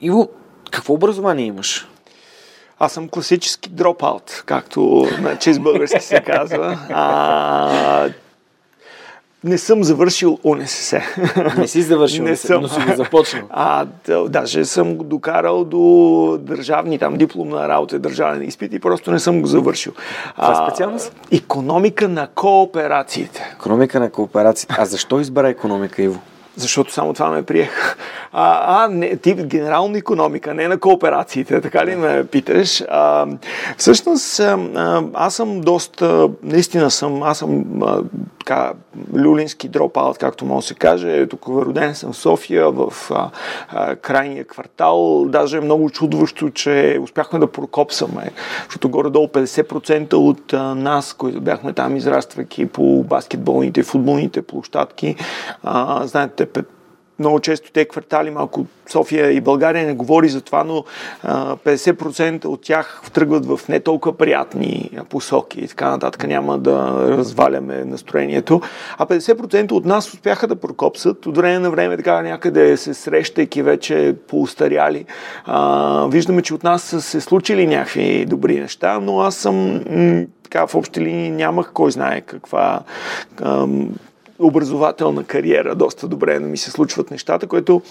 Иво, какво образование имаш? Аз съм класически дропаут, както на чест български се казва. А, не съм завършил УНСС. Не си завършил, не съм. но си го започнал. А, да, даже съм го докарал до държавни, там дипломна работа, държавен изпит и просто не съм го завършил. Това специалност? Економика на кооперациите. Економика на кооперациите. А защо избра економика, Иво? Защото само това ме приех. А, а не, ти генерална економика, не на кооперациите, така ли ме питаш? А, всъщност, а, аз съм доста, наистина съм, аз съм а, така, люлински дропаут, както може да се каже. Тук роден съм в София, в а, а, крайния квартал. Даже е много чудващо, че успяхме да прокопсаме, защото горе-долу 50% от а, нас, които бяхме там израствайки по баскетболните, футболните площадки, а, знаете, много често те квартали, малко София и България не говори за това, но а, 50% от тях тръгват в не толкова приятни посоки и така нататък. Няма да разваляме настроението. А 50% от нас успяха да прокопсат от време на време, така някъде се срещайки вече по-устаряли. Виждаме, че от нас са се случили някакви добри неща, но аз съм така в общи линии нямах кой знае каква образователна кариера. Доста добре но ми се случват нещата, което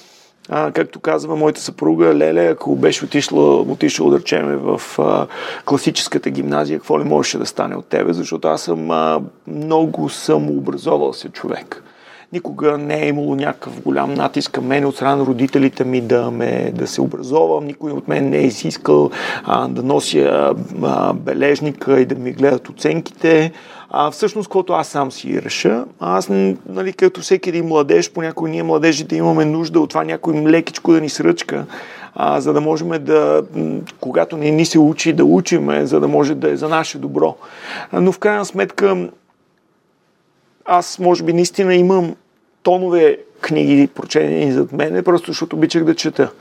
а, както казва моята съпруга Леле, ако беше отишла, отишла да речеме в а, класическата гимназия, какво ли можеше да стане от тебе, защото аз съм а, много самообразовал се човек. Никога не е имало някакъв голям натиск към мен от страна на родителите ми да, ме, да се образовам. Никой от мен не е изискал а, да нося а, бележника и да ми гледат оценките. А, всъщност, което аз сам си реша, аз, нали, като всеки един младеж, понякога ние младежите имаме нужда от това някой лекичко да ни сръчка, а, за да можем да, когато не ни се учи, да учиме, за да може да е за наше добро. Но в крайна сметка, аз може би наистина имам тонове книги прочетени зад мене, просто защото обичах да чета,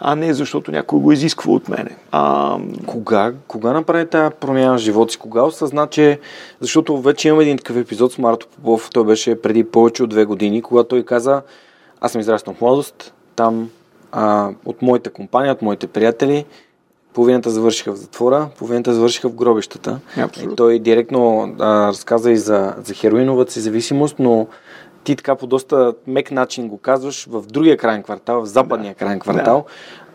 а не защото някой го изисква от мене. А... Кога, кога направи тази промяна в живота си? Кога осъзна, че... Защото вече имам един такъв епизод с Марто Попов, той беше преди повече от две години, когато той каза, аз съм израснал в младост, там а, от моята компания, от моите приятели, половината завършиха в затвора, половината завършиха в гробищата. Абсолютно. И той директно а, разказа и за, за хероиновата си зависимост, но ти така по доста мек начин го казваш в другия крайен квартал, в западния да. крайен квартал,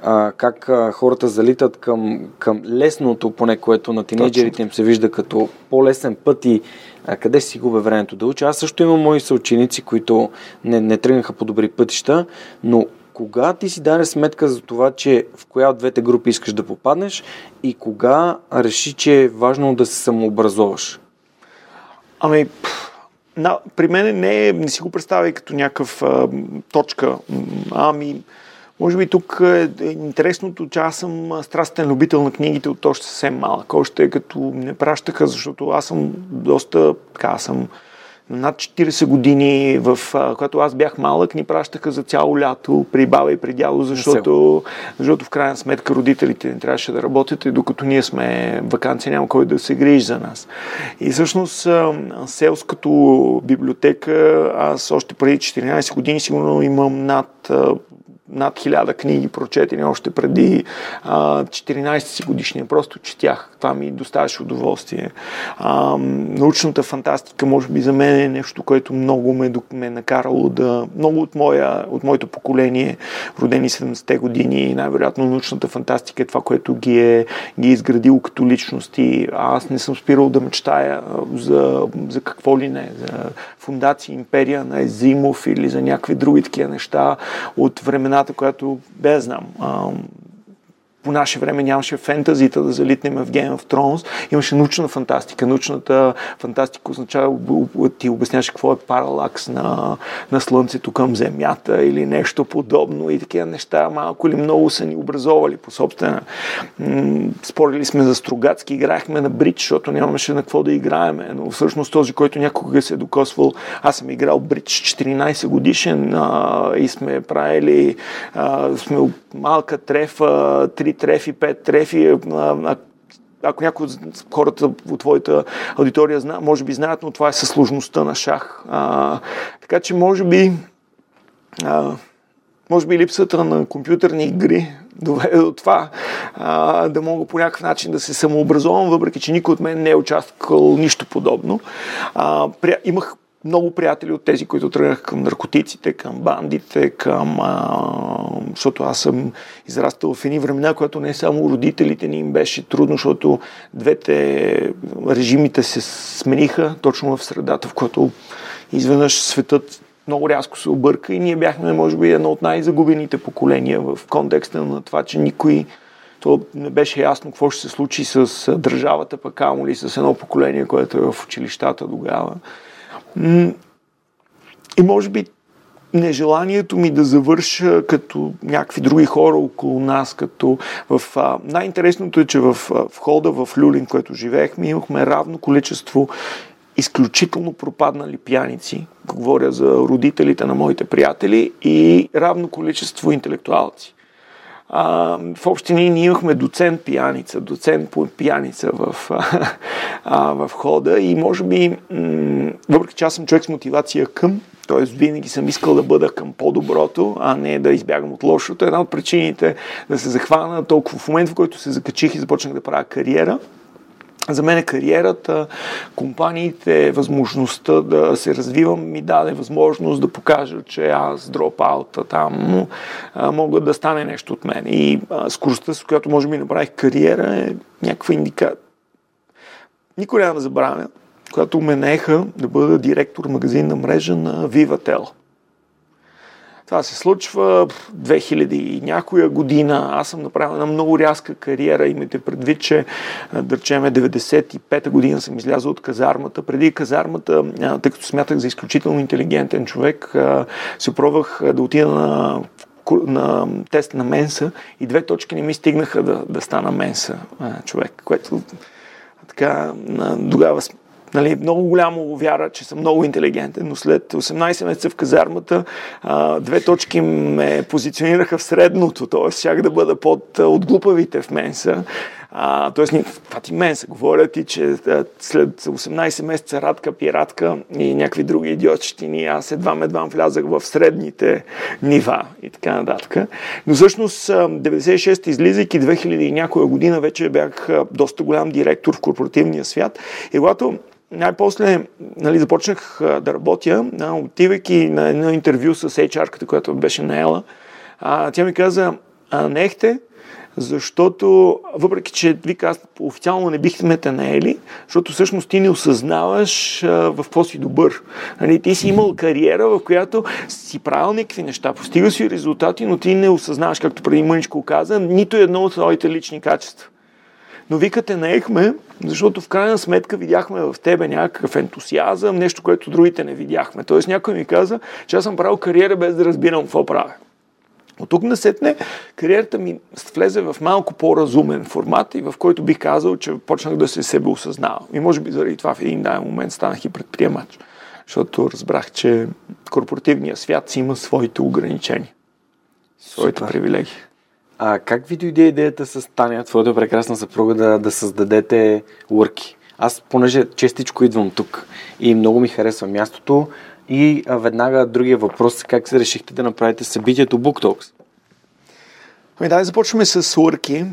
да. а, как а, хората залитат към, към лесното, поне което на тинейджерите им се вижда като по-лесен път и а, къде си губя времето да уча. Аз също имам мои съученици, които не, не тръгнаха по добри пътища, но кога ти си даде сметка за това, че в коя от двете групи искаш да попаднеш и кога реши, че е важно да се самообразоваш? Ами, на, при мен не, не си го представя като някакъв а, точка. Ами, може би тук е, е интересното, че аз съм страстен любител на книгите от още съвсем малък. Още като не пращаха, защото аз съм доста, така, аз съм над 40 години, в, когато аз бях малък, ни пращаха за цяло лято при баба и при дядо, защото, защото в крайна сметка родителите не трябваше да работят и докато ние сме вакансия няма кой да се грижи за нас. И всъщност селското библиотека, аз още преди 14 години сигурно имам над над хиляда книги прочетени още преди а, 14 си годишния. Просто четях. Това ми доставяше удоволствие. А, научната фантастика, може би за мен е нещо, което много ме, ме е накарало да... Много от, моя, от моето поколение, родени 70-те години, най-вероятно научната фантастика е това, което ги е, ги е изградило като личности. Аз не съм спирал да мечтая за, за какво ли не. За фундация Империя на Езимов или за някакви други такива неща от времена страната, която без знам. А, по наше време нямаше фентазита да залитнем в Game of Thrones. Имаше научна фантастика. Научната фантастика означава, ти обясняваш какво е паралакс на, на Слънцето към Земята или нещо подобно и такива неща малко или много са ни образовали по собствена. Спорили сме за Стругацки, играхме на бридж, защото нямаше на какво да играеме. Но всъщност този, който някога се е докосвал, аз съм играл бридж 14 годишен а, и сме правили а, сме малка трефа, три трефи, пет трефи. А, ако някой от хората от твоята аудитория зна, може би знаят, но това е със сложността на шах. А, така че може би а, може би липсата на компютърни игри [LAUGHS] доведе до това а, да мога по някакъв начин да се самообразовам, въпреки че никой от мен не е участвал нищо подобно. А, прия, имах много приятели от тези, които тръгнаха към наркотиците, към бандите, към... А, защото аз съм израстал в едни времена, когато не само родителите ни им беше трудно, защото двете режимите се смениха точно в средата, в която изведнъж светът много рязко се обърка и ние бяхме, може би, едно от най-загубените поколения в контекста на това, че никой то не беше ясно какво ще се случи с държавата, пък amo ли с едно поколение, което е в училищата тогава. И може би нежеланието ми да завърша като някакви други хора около нас, като в... А, най-интересното е, че в, в хода в Люлин, което живеехме, имахме равно количество изключително пропаднали пияници, говоря за родителите на моите приятели, и равно количество интелектуалци. А, в общини ние имахме доцент пияница, доцент пияница в, [LAUGHS] а, в хода и може би, м- въпреки че аз съм човек с мотивация към, т.е. винаги съм искал да бъда към по-доброто, а не да избягам от лошото. Една от причините да се захвана толкова в момента, в който се закачих и започнах да правя кариера, за мен кариерата, компаниите, възможността да се развивам ми даде възможност да покажа, че аз дропаута там мога да стане нещо от мен. И а, скоростта, с която може би направих кариера е някаква индикация. Никой няма да забравя, когато ме неха да бъда директор магазин на мрежа на Vivatel. Това се случва в 2000 и някоя година. Аз съм направил една много рязка кариера. Имайте предвид, че да речеме 95-та година съм излязъл от казармата. Преди казармата, тъй като смятах за изключително интелигентен човек, се пробвах да отида на на тест на Менса и две точки не ми стигнаха да, да стана Менса човек, което така тогава нали, много голямо вяра, че съм много интелигентен, но след 18 месеца в казармата а, две точки ме позиционираха в средното, т.е. щях да бъда под от глупавите в Менса. Тоест, това ти мен се говорят и че след 18 месеца радка, пиратка и някакви други идиотщини, аз едва едва влязах в средните нива и така нататък. Но всъщност 96 излизайки 2000 и някоя година вече бях доста голям директор в корпоративния свят. И когато най-после нали, започнах да работя, отивайки на едно интервю с HR-ката, която беше наела, тя ми каза, а, нехте, защото въпреки, че ви казват, официално не бихме те наели, защото всъщност ти не осъзнаваш а, в какво си добър. Нали, ти си имал кариера, в която си правил някакви неща, постига си резултати, но ти не осъзнаваш, както преди мъничко каза, нито едно от твоите лични качества. Но викате наехме, защото в крайна сметка видяхме в тебе някакъв ентусиазъм, нещо, което другите не видяхме. Тоест някой ми каза, че аз съм правил кариера без да разбирам какво правя. От тук насетне кариерата ми влезе в малко по-разумен формат и в който бих казал, че почнах да се себе осъзнавам. И може би заради това в един дай момент станах и предприемач. Защото разбрах, че корпоративният свят си има своите ограничения. Своите Супер. привилегии. А как ви дойде идеята с Таня, твоята прекрасна съпруга, да, да създадете урки? Аз, понеже честичко идвам тук и много ми харесва мястото, и а, веднага другия въпрос е как се решихте да направите събитието Book Talks? Ами да, започваме с Лърки.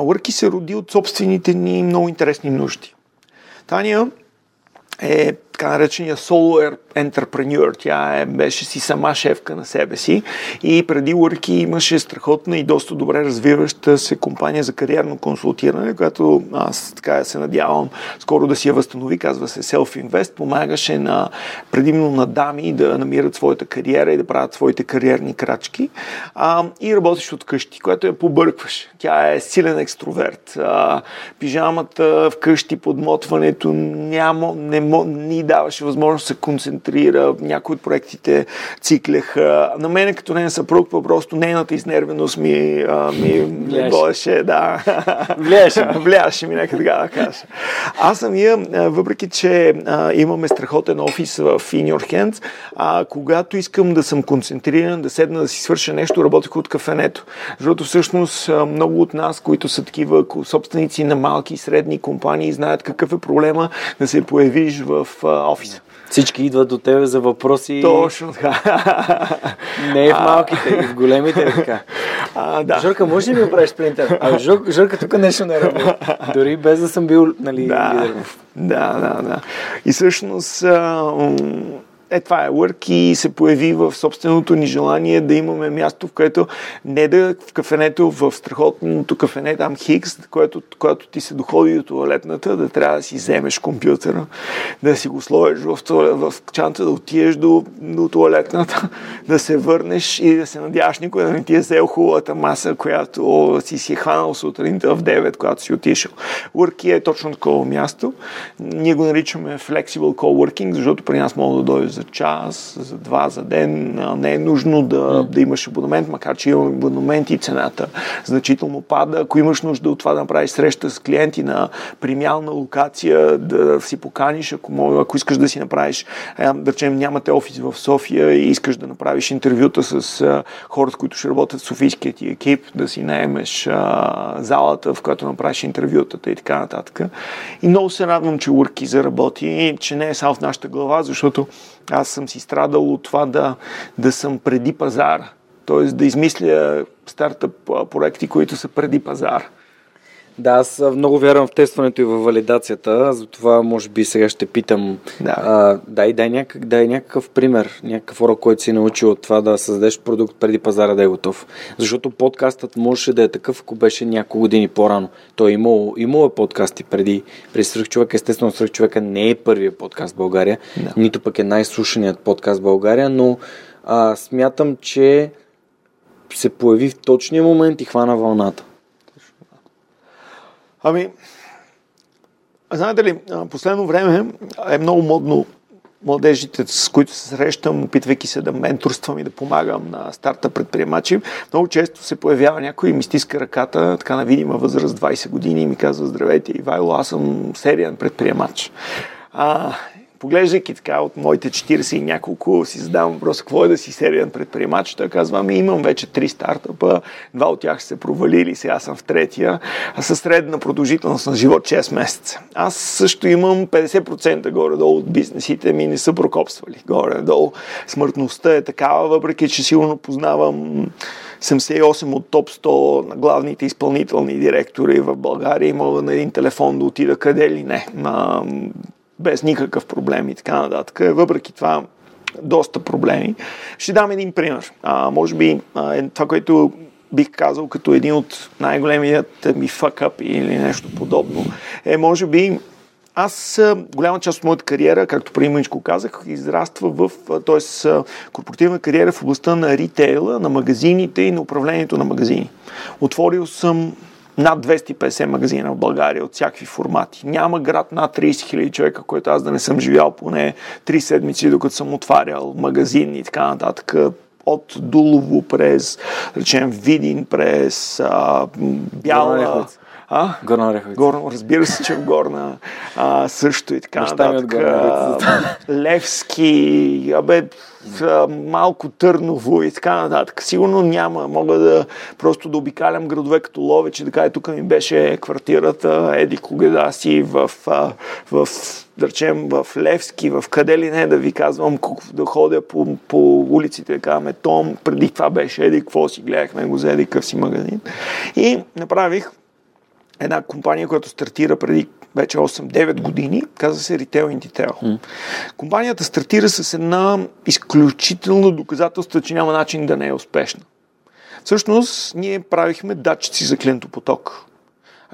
Лърки се роди от собствените ни много интересни нужди. Таня е така наречения соло ентерпренюр. Тя е, беше си сама шефка на себе си и преди Worky имаше страхотна и доста добре развиваща се компания за кариерно консултиране, която аз така се надявам скоро да си я възстанови, казва се Self Invest, помагаше на, предимно на дами да намират своята кариера и да правят своите кариерни крачки а, и работиш от къщи, което я побъркваш. Тя е силен екстроверт. А, пижамата вкъщи, подмотването няма, не, не даваше възможност да се концентрира, някои от проектите циклеха. На мен като нейна съпруг, просто нейната изнервеност ми, а, ми влияеше, да. Влияеше. [LAUGHS] влияеше ми, нека така да кажа. Аз самия, въпреки че а, имаме страхотен офис в In Your Hands, а, когато искам да съм концентриран, да седна да си свърша нещо, работех от кафенето. Защото всъщност много от нас, които са такива собственици на малки и средни компании, знаят какъв е проблема да се появиш в офиса. Всички идват до тебе за въпроси. Точно [LAUGHS] така. Не е в малките, и в големите така. [LAUGHS] А, да. Жорка, може ли ми правиш принтер? А Жор, Жорка тук нещо не работи. Дори без да съм бил нали, да, лидер. Да, да, да. И всъщност е, това е work и се появи в собственото ни желание да имаме място, в което не да в кафенето, в страхотното кафене там Хикс, което, което ти се доходи до туалетната, да трябва да си вземеш компютъра, да си го сложиш в, в чанта, да отиеш до, до туалетната, [LAUGHS] да се върнеш и да се надяваш никой да не ти е взел хубавата маса, която си си е хванал сутринта в 9, когато си отишъл. Worky е точно такова място. Ние го наричаме Flexible Coworking, защото при нас мога да дойдеш за час, за два, за ден. Не е нужно да, да имаш абонамент, макар че имаме абонамент и цената значително пада. Ако имаш нужда от това да направиш среща с клиенти на премиална локация, да си поканиш, ако, мога, ако искаш да си направиш, да речем, нямате офис в София и искаш да направиш интервюта с хората, които ще работят в Софийския ти екип, да си наемеш а, залата, в която направиш интервютата и така нататък. И много се радвам, че Урки заработи, че не е само в нашата глава, защото аз съм си страдал от това да, да съм преди пазар, т.е. да измисля стартъп проекти, които са преди пазар. Да, аз много вярвам в тестването и в валидацията, затова може би сега ще питам. Да. А, дай, дай, някак, дай някакъв пример, някакъв урок, който си научил от това да създадеш продукт преди пазара да е готов. Защото подкастът можеше да е такъв, ако беше няколко години по-рано. Той е имал, имал е подкасти преди, преди Свърхчовек. Естествено, Свърхчовека не е първият подкаст в България, да. нито пък е най-слушаният подкаст в България, но а, смятам, че се появи в точния момент и хвана вълната. Ами, знаете ли, последно време е много модно младежите, с които се срещам, опитвайки се да менторствам и да помагам на старта предприемачи, много често се появява някой и ми стиска ръката, така на видима възраст 20 години и ми казва, здравейте, Ивайло, аз съм сериен предприемач. А, поглеждайки така от моите 40 и няколко, си задавам въпрос, какво е да си сериен предприемач. Той казва, ами имам вече три стартъпа, два от тях се провалили, сега съм в третия, а със средна продължителност на живот 6 месеца. Аз също имам 50% горе-долу от бизнесите ми не са прокопствали. Горе-долу смъртността е такава, въпреки че сигурно познавам 78 от топ 100 на главните изпълнителни директори в България мога на един телефон да отида къде ли не без никакъв проблем и така нататък. Въпреки това, доста проблеми. Ще дам един пример. А, може би а, е, това, което бих казал като един от най-големият ми факъп или нещо подобно, е може би аз голяма част от моята кариера, както преди мъничко казах, израства в, т.е. корпоративна кариера в областта на ритейла, на магазините и на управлението на магазини. Отворил съм над 250 магазина в България от всякакви формати. Няма град над 30 000 човека, който аз да не съм живял поне 3 седмици, докато съм отварял магазин и така нататък от Дулово през, речем, Видин през а, Бяла. А? Горна Ореховица. Горна, разбира се, че в Горна а, също и така нататък. Левски, абе, малко Търново и така нататък. Сигурно няма. Мога да просто да обикалям градове като Ловеч и да кажа, тук ми беше квартирата Еди Когеда си в, в, в да речем, в Левски, в къде ли не, да ви казвам, да ходя по, по улиците, да казваме, Том, преди това беше Еди, какво си, гледахме го за Еди къв си магазин. И направих една компания, която стартира преди вече 8-9 години, казва се Retail Inditail. Mm. Компанията стартира с една изключително доказателство, че няма начин да не е успешна. Всъщност, ние правихме датчици за клиентопоток.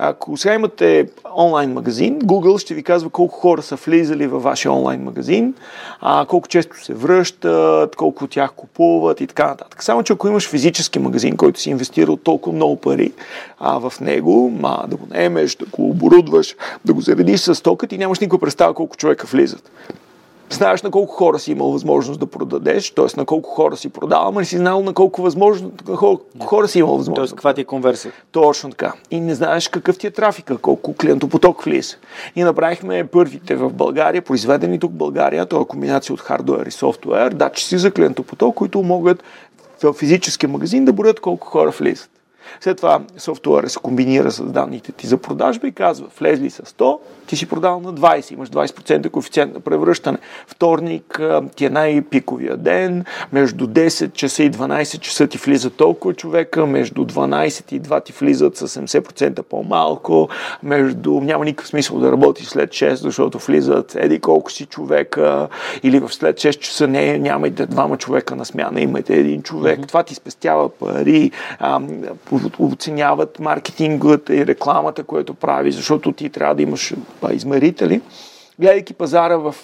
Ако сега имате онлайн магазин, Google ще ви казва колко хора са влизали във вашия онлайн магазин, а, колко често се връщат, колко от тях купуват и така нататък. Само, че ако имаш физически магазин, който си инвестирал толкова много пари а, в него, ма, да го наемеш, да го оборудваш, да го заредиш с тока, ти нямаш никаква представа колко човека влизат знаеш на колко хора си имал възможност да продадеш, т.е. на колко хора си продавал, но не си знал на колко, възможно, колко хора си имал възможност. Тоест, каква ти е конверсия? Точно така. И не знаеш какъв ти е трафика, колко клиентопоток влиза. И направихме първите в България, произведени тук в България, това е комбинация от хардуер и софтуер, датчици за клиентопоток, които могат в физически магазин да борят колко хора влизат. След това софтуера се комбинира с данните ти за продажба и казва, влезли са 100, ти си продал на 20, имаш 20% коефициент на превръщане. Вторник ти е най-пиковия ден, между 10 часа и 12 часа ти влизат толкова човека, между 12 и 2 ти влизат с 70% по-малко, между няма никакъв смисъл да работиш след 6, защото влизат еди колко си човека, или в след 6 часа не, нямайте двама човека на смяна, имайте един човек. Mm-hmm. Това ти спестява пари, а, оценяват маркетингът и рекламата, което прави, защото ти трябва да имаш измерители. Гледайки пазара в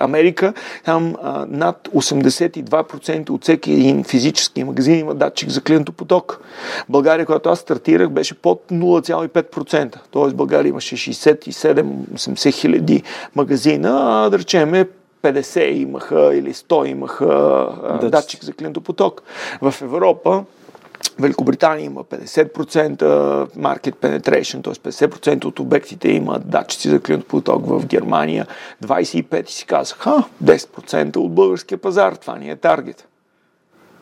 Америка, там над 82% от всеки един физически магазин има датчик за клиентопоток. България, когато аз стартирах, беше под 0,5%. Тоест България имаше 67-80 хиляди магазина, а да речеме 50 имаха или 100 имаха датчик за клиентопоток. В Европа Великобритания има 50% market penetration, т.е. 50% от обектите имат датчици за клиентопоток в Германия, 25% си казах, ха, 10% от българския пазар, това ни е таргет.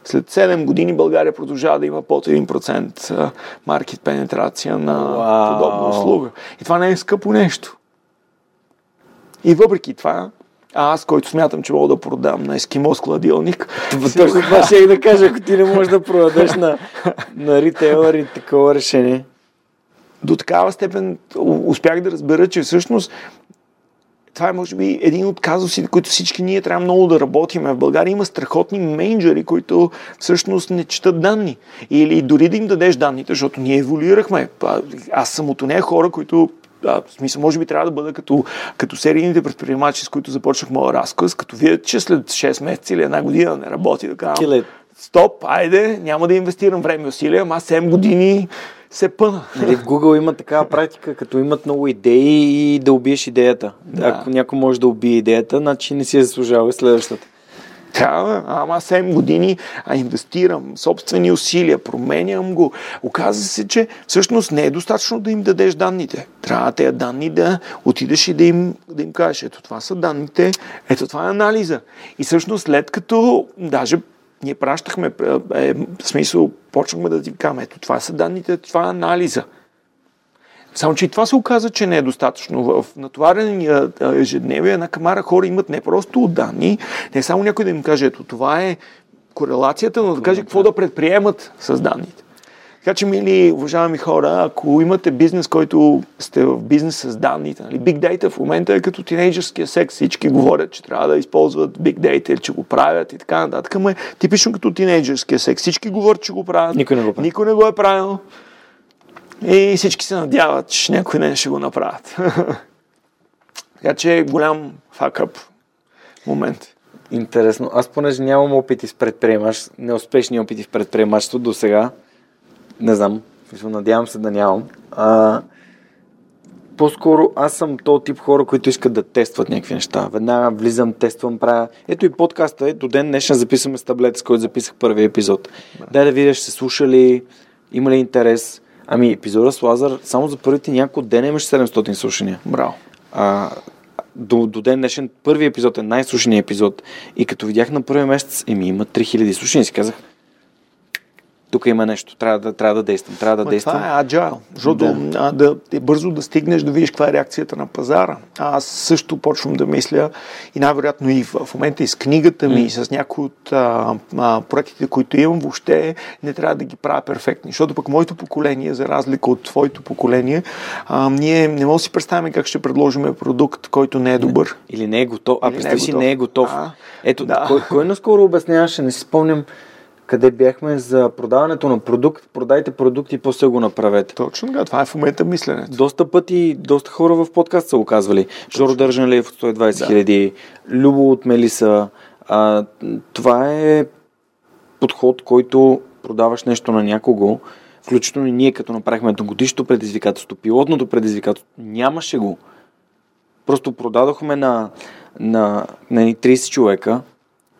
След 7 години България продължава да има под 1% маркет пенетрация на wow. подобна услуга. И това не е скъпо нещо. И въпреки това, а аз, който смятам, че мога да продам на ескимо складилник. Точно това ще и да кажа, ако ти не можеш да продадеш на, на ритейлър и такова решение. До такава степен успях да разбера, че всъщност това е, може би, един от казусите, които всички ние трябва много да работим. В България има страхотни менеджери, които всъщност не четат данни. Или дори да им дадеш данните, защото ние еволюирахме. Аз съм от нея хора, които да, в смисъл, може би трябва да бъда като, като серийните предприемачи, с които започнах моя разказ, като видят, че след 6 месеца или една година не работи, да кажа, стоп, айде, няма да инвестирам време и усилия, ама 7 години се пъна. Нали, в Google има такава практика, като имат много идеи и да убиеш идеята. Да. Ако някой може да убие идеята, значи не си е заслужава следващата. Трябва, ама 7 години а инвестирам собствени усилия, променям го. Оказва се, че всъщност не е достатъчно да им дадеш данните. Трябва тези данни да отидеш и да им, да им кажеш, ето това са данните, ето това е анализа. И всъщност след като даже ние пращахме, е, е, в смисъл, почнахме да ти кажем, ето това са данните, това е анализа. Само, че и това се оказа, че не е достатъчно. В натоварения ежедневие на камара хора имат не просто данни, не само някой да им каже, ето това е корелацията, но да каже какво да предприемат с данните. Така че, мили, уважаеми хора, ако имате бизнес, който сте в бизнес с данните, нали, Big Data в момента е като тинейджърския секс. Всички говорят, че трябва да използват Big Data че го правят и така нататък. Ама е типично като тинейджърския секс. Всички говорят, че го правят. Никой не го прави. Никой не го е правил. И всички се надяват, че някой ден ще го направят. [LAUGHS] така че е голям факъп момент. Интересно. Аз понеже нямам опити с предприемач, неуспешни опити в предприемачество до сега, не знам, надявам се да нямам. А, по-скоро аз съм то тип хора, които искат да тестват някакви неща. Веднага влизам, тествам, правя. Ето и подкаста е, до ден днешен записваме с таблет, с който записах първи епизод. Да. Дай да видиш, се слушали, има ли интерес. Ами епизода с Лазар, само за първите няколко дена имаш 700 слушания. Браво. А, до, до ден днешен първи епизод е най-слушания епизод. И като видях на първи месец, еми има 3000 слушания, си казах, тук има нещо, трябва да, трябва да действам, трябва да Ма действам. Това е agile, защото да. да, да бързо да стигнеш да видиш каква е реакцията на пазара. Аз също почвам да мисля и най-вероятно и в, в момента и с книгата ми, mm. и с някои от а, а, проектите, които имам, въобще не трябва да ги правя перфектни. Защото пък моето поколение, за разлика от твоето поколение, а, ние не можем да си представим как ще предложим продукт, който не е добър. Или не е готов. А, представи си, не е готов. А, Ето, да. кой, кой наскоро обясняваше, не си спомням, къде бяхме за продаването на продукт. Продайте продукти и после го направете. Точно така, това е в момента мисленето. Доста пъти, доста хора в подкаст са го казвали. Жоро Държанлиев от 120 хиляди, да. Любо от Мелиса. А, това е подход, който продаваш нещо на някого, включително и ние като направихме годишното предизвикателство, пилотното предизвикателство, нямаше го. Просто продадохме на, на, на 30 човека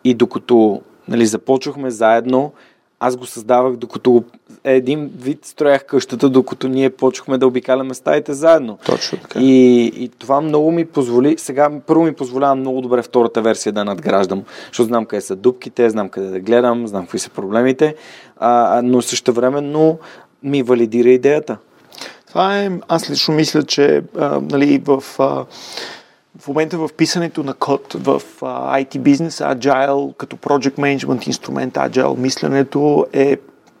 и докато Нали, започвахме заедно, аз го създавах, докато един вид строях къщата, докато ние почвахме да обикаляме стаите заедно. Точно така. И, и това много ми позволи, сега първо ми позволява много добре втората версия да надграждам, защото знам къде са дупките, знам къде да гледам, знам какви са проблемите, а, но също времено ми валидира идеята. Това е, аз лично мисля, че а, нали, в а, в момента в писането на код в IT бизнес, Agile като Project Management инструмент, Agile мисленето е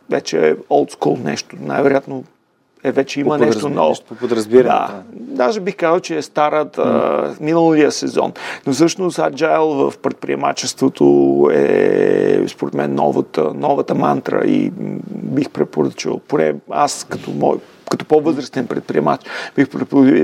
вече old school нещо. Най-вероятно е вече има по нещо ново. По подразбиране. Да. Даже бих казал, че е старат mm. миналия сезон. Но всъщност Agile в предприемачеството е според мен новата, новата мантра и бих препоръчал, поне аз като мой като по-възрастен предприемач, бих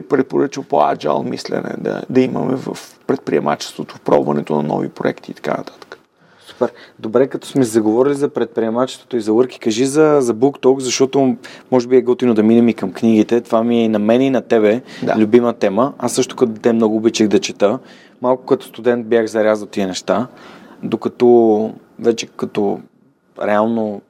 препоръчал по-аджал мислене да, да имаме в предприемачеството, в пробването на нови проекти и така нататък. Супер. Добре, като сме заговорили за предприемачеството и за Лърки, кажи за, за BookTalk, защото може би е готино да минем и към книгите. Това ми е на мен и на тебе да. любима тема. Аз също като дете много обичах да чета. Малко като студент бях зарязал тия неща, докато вече като реално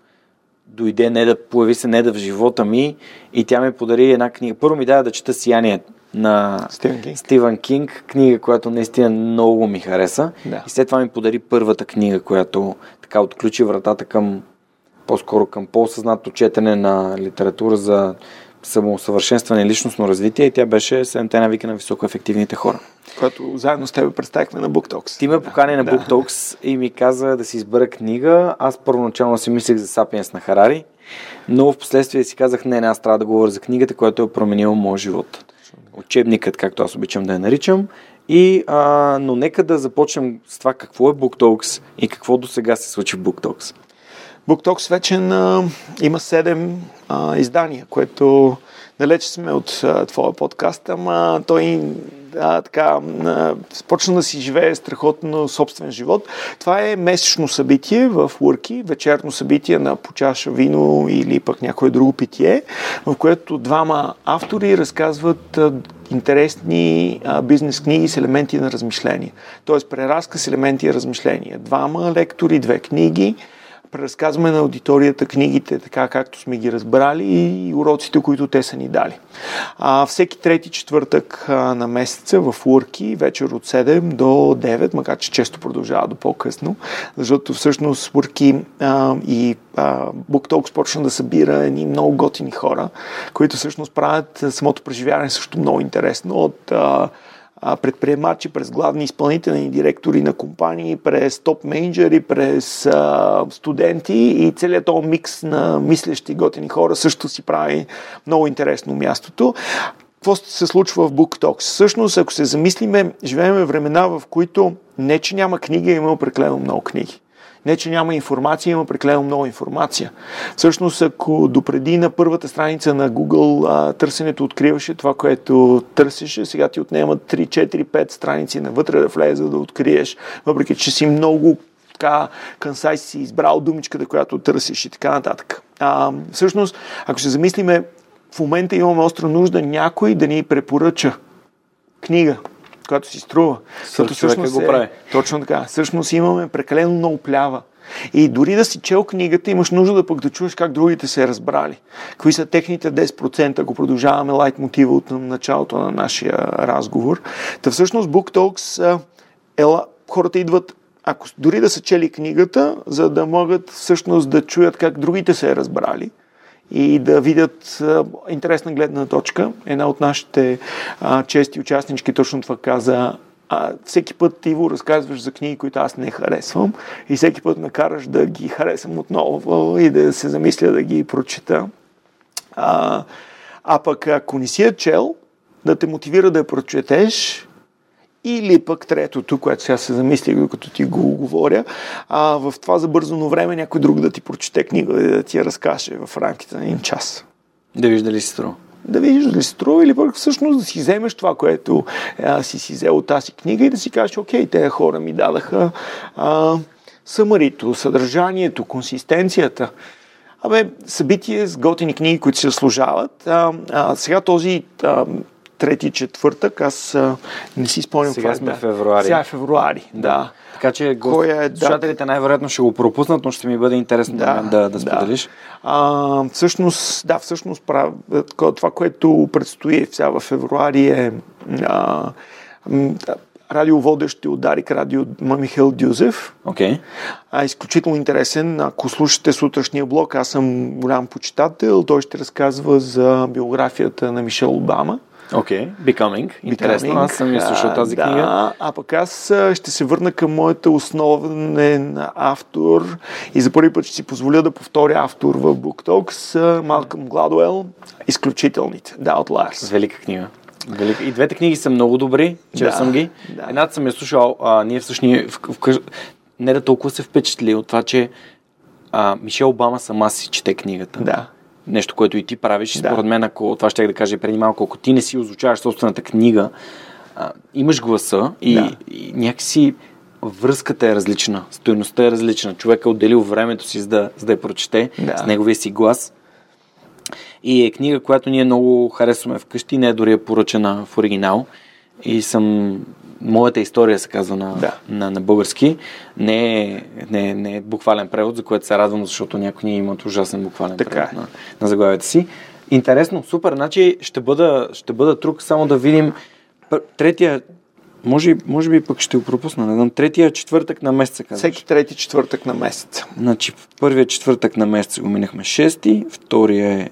дойде не да появи се не да в живота ми и тя ми подари една книга. Първо ми даде да чета Сияние на Стивен Кинг. Стивен Кинг, книга, която наистина много ми хареса. Да. И след това ми подари първата книга, която така отключи вратата към по-скоро към по-съзнато четене на литература за самоусъвършенстване и личностно развитие и тя беше 7 навика на високоефективните хора. Която заедно с теб представихме на BookTalks. Ти ме покани на да. BookTalks и ми каза да си избера книга. Аз първоначално си мислех за Сапиенс на Харари, но в последствие си казах, не, не, аз трябва да говоря за книгата, която е променила моят живот. Учебникът, както аз обичам да я наричам. И, а, но нека да започнем с това какво е BookTalks и какво до сега се случи в BookTalks. BookTalks вече на, има 7 а, издания, което далеч сме от а, твоя подкаст, ама той а, така, а, почна да си живее страхотно собствен живот. Това е месечно събитие в Лърки, вечерно събитие на почаша вино или пък някое друго питие, в което двама автори разказват интересни а, бизнес книги с елементи на размишление. Тоест преразка с елементи на размишление. Двама лектори, две книги, преразказваме на аудиторията книгите така както сме ги разбрали и уроците, които те са ни дали. А, всеки трети четвъртък на месеца в Урки, вечер от 7 до 9, макар че често продължава до по-късно, защото всъщност Урки а, и BookTalks почна да събира едни много готини хора, които всъщност правят самото преживяване също много интересно от а, предприемачи, през главни изпълнителни директори на компании, през топ менеджери, през а, студенти и целият този микс на мислещи готини хора също си прави много интересно мястото. Какво се случва в BookTalks? Всъщност, ако се замислиме, живеем времена, в които не, че няма книги, има прекалено много книги. Не, че няма информация, има преклено много информация. Всъщност, ако допреди на първата страница на Google а, търсенето откриваше това, което търсеше, сега ти отнема 3, 4, 5 страници навътре да влезе, да откриеш, въпреки че си много така кансай си избрал думичката, която търсиш и така нататък. А, всъщност, ако се замислиме, в момента имаме остра нужда някой да ни препоръча книга, която си струва. Защото всъщност го прави. Е, точно така. Всъщност имаме прекалено много плява. И дори да си чел книгата, имаш нужда да пък да чуеш как другите се разбрали. Какви са техните 10%, ако продължаваме лайт мотива от началото на нашия разговор. Та всъщност BookTalks е, хората идват ако дори да са чели книгата, за да могат всъщност да чуят как другите се е разбрали и да видят интересна гледна точка. Една от нашите а, чести участнички точно това каза. А, всеки път ти го разказваш за книги, които аз не харесвам и всеки път ме караш да ги харесам отново и да се замисля да ги прочета. А, а пък ако не си я чел, да те мотивира да я прочетеш, или пък третото, което сега се замислих, докато ти го говоря, а, в това забързано време някой друг да ти прочете книга и да ти я разкаже в рамките на един час. Да вижда ли си струва? Да видиш дали си струва или пък всъщност да си вземеш това, което а, си си взел от тази книга и да си кажеш, окей, тези хора ми дадаха а, съмарито, съдържанието, консистенцията. Абе, събитие с готини книги, които се служават. А, а, сега този а, трети, четвъртък. Аз а, не си спомням. Сега сме в февруари. Сега е февруари, да. да. Така че го... е, слушателите най-вероятно ще го пропуснат, но ще ми бъде интересно да, да, да споделиш. Да. А, всъщност, да, всъщност прав... това, което предстои сега в февруари е а, радиоводещ от Дарик Радио Михаил Дюзев. Okay. А, изключително интересен. Ако слушате сутрешния блок, аз съм голям почитател. Той ще разказва за биографията на Мишел Обама. Окей, okay. Becoming. Интересно, Becoming. аз съм я слушал тази да, книга. А пък аз ще се върна към моята основен автор и за първи път ще си позволя да повторя автор в BookTalks, Малкъм Гладуел, Изключителните, The Outliers. Велика книга. Велика. И двете книги са много добри, че да, съм ги. Да. Едната съм я слушал, а, ние всъщност в, в, в, не да толкова се впечатли от това, че а, Мишел Обама сама си чете книгата. Да нещо, което и ти правиш. Да. Според мен, ако това ще да кажа преди малко, ако ти не си озвучаваш собствената книга, а, имаш гласа и, да. и някакси връзката е различна, стоеността е различна. Човек е отделил времето си за да, за да я прочете да. с неговия си глас. И е книга, която ние много харесваме вкъщи, не е дори е поръчена в оригинал. И съм моята история се казва на, да. на, на български. Не е, не, е, не е буквален превод, за което се радвам, защото някои ни имат ужасен буквален така превод е. на, на заглавията си. Интересно, супер. Значи ще бъда, ще бъда тук само да видим третия може, може би пък ще го пропусна. Не знам. Третия четвъртък на месеца. Казваш. Всеки трети четвъртък на месеца. Значи, първия четвъртък на месеца го минахме 6, втория е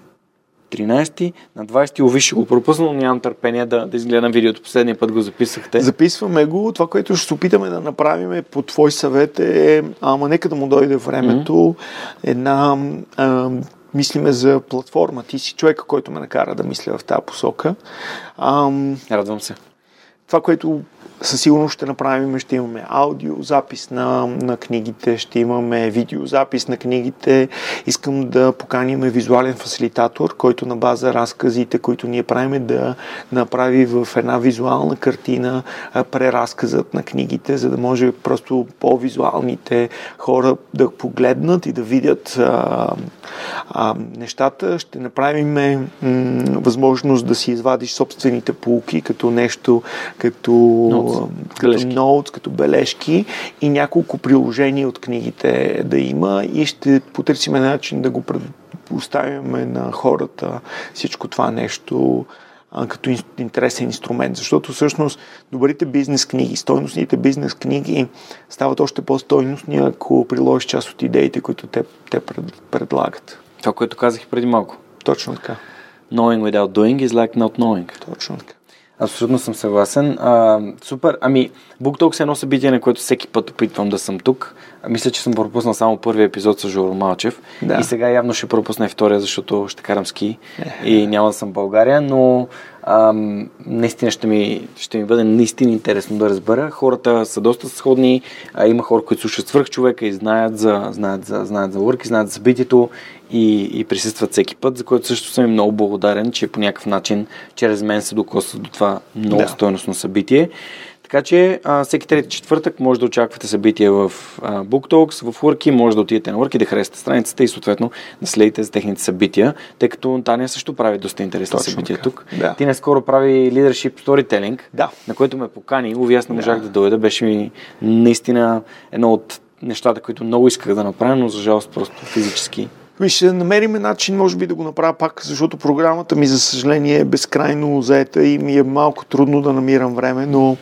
13, на 20 ови ще го пропусна, но нямам търпение да, да изгледам видеото. Последния път го записахте. Записваме го. Това, което ще се опитаме да направим е, по твой съвет е, ама нека да му дойде времето, mm-hmm. една а, мислиме за платформа. Ти си човека, който ме накара да мисля в тази посока. Ам, Радвам се. Това, което със сигурност ще направим, ще имаме аудиозапис на, на книгите, ще имаме видеозапис на книгите. Искам да поканим визуален фасилитатор, който на база разказите, които ние правим, да направи в една визуална картина преразказът на книгите, за да може просто по-визуалните хора да погледнат и да видят а, а, нещата. Ще направим м- възможност да си извадиш собствените полуки като нещо, като като ноутс, като бележки и няколко приложения от книгите да има и ще потърсим начин да го предоставяме на хората всичко това нещо като интересен инструмент, защото всъщност добрите бизнес книги, стойностните бизнес книги стават още по-стойностни, ако приложиш част от идеите, които те, те пред, предлагат. Това, което казах и преди малко. Точно така. Knowing without doing is like not knowing. Точно така. Абсолютно съм съгласен. А, супер. Ами, BookTalks е едно събитие, на което всеки път опитвам да съм тук. Мисля, че съм пропуснал само първия епизод с Жоро Малчев. Да. И сега явно ще пропусна и втория, защото ще карам ски е. и няма да съм в България, но ам, наистина ще ми, ще ми бъде наистина интересно да разбера. Хората са доста сходни. А, има хора, които слушат свърх човека и знаят за, знаят за, знаят за Урки, знаят за събитието и, и присъстват всеки път, за което също съм много благодарен, че по някакъв начин чрез мен се докосват до това много да. стойностно събитие. Така че а, всеки трети четвъртък може да очаквате събития в а, BookTalks, в Урки, може да отидете на Урки, да харесате страницата и съответно да следите за техните събития, тъй като Таня също прави доста интересни Точно събития така. тук. Да. Ти наскоро прави Leadership Storytelling, да. на който ме покани. Уви, аз не можах да. да дойда. Беше ми наистина едно от нещата, които много исках да направя, но за жалост просто физически Виж, ще намерим начин, може би да го направя пак, защото програмата ми, за съжаление, е безкрайно заета и ми е малко трудно да намирам време, но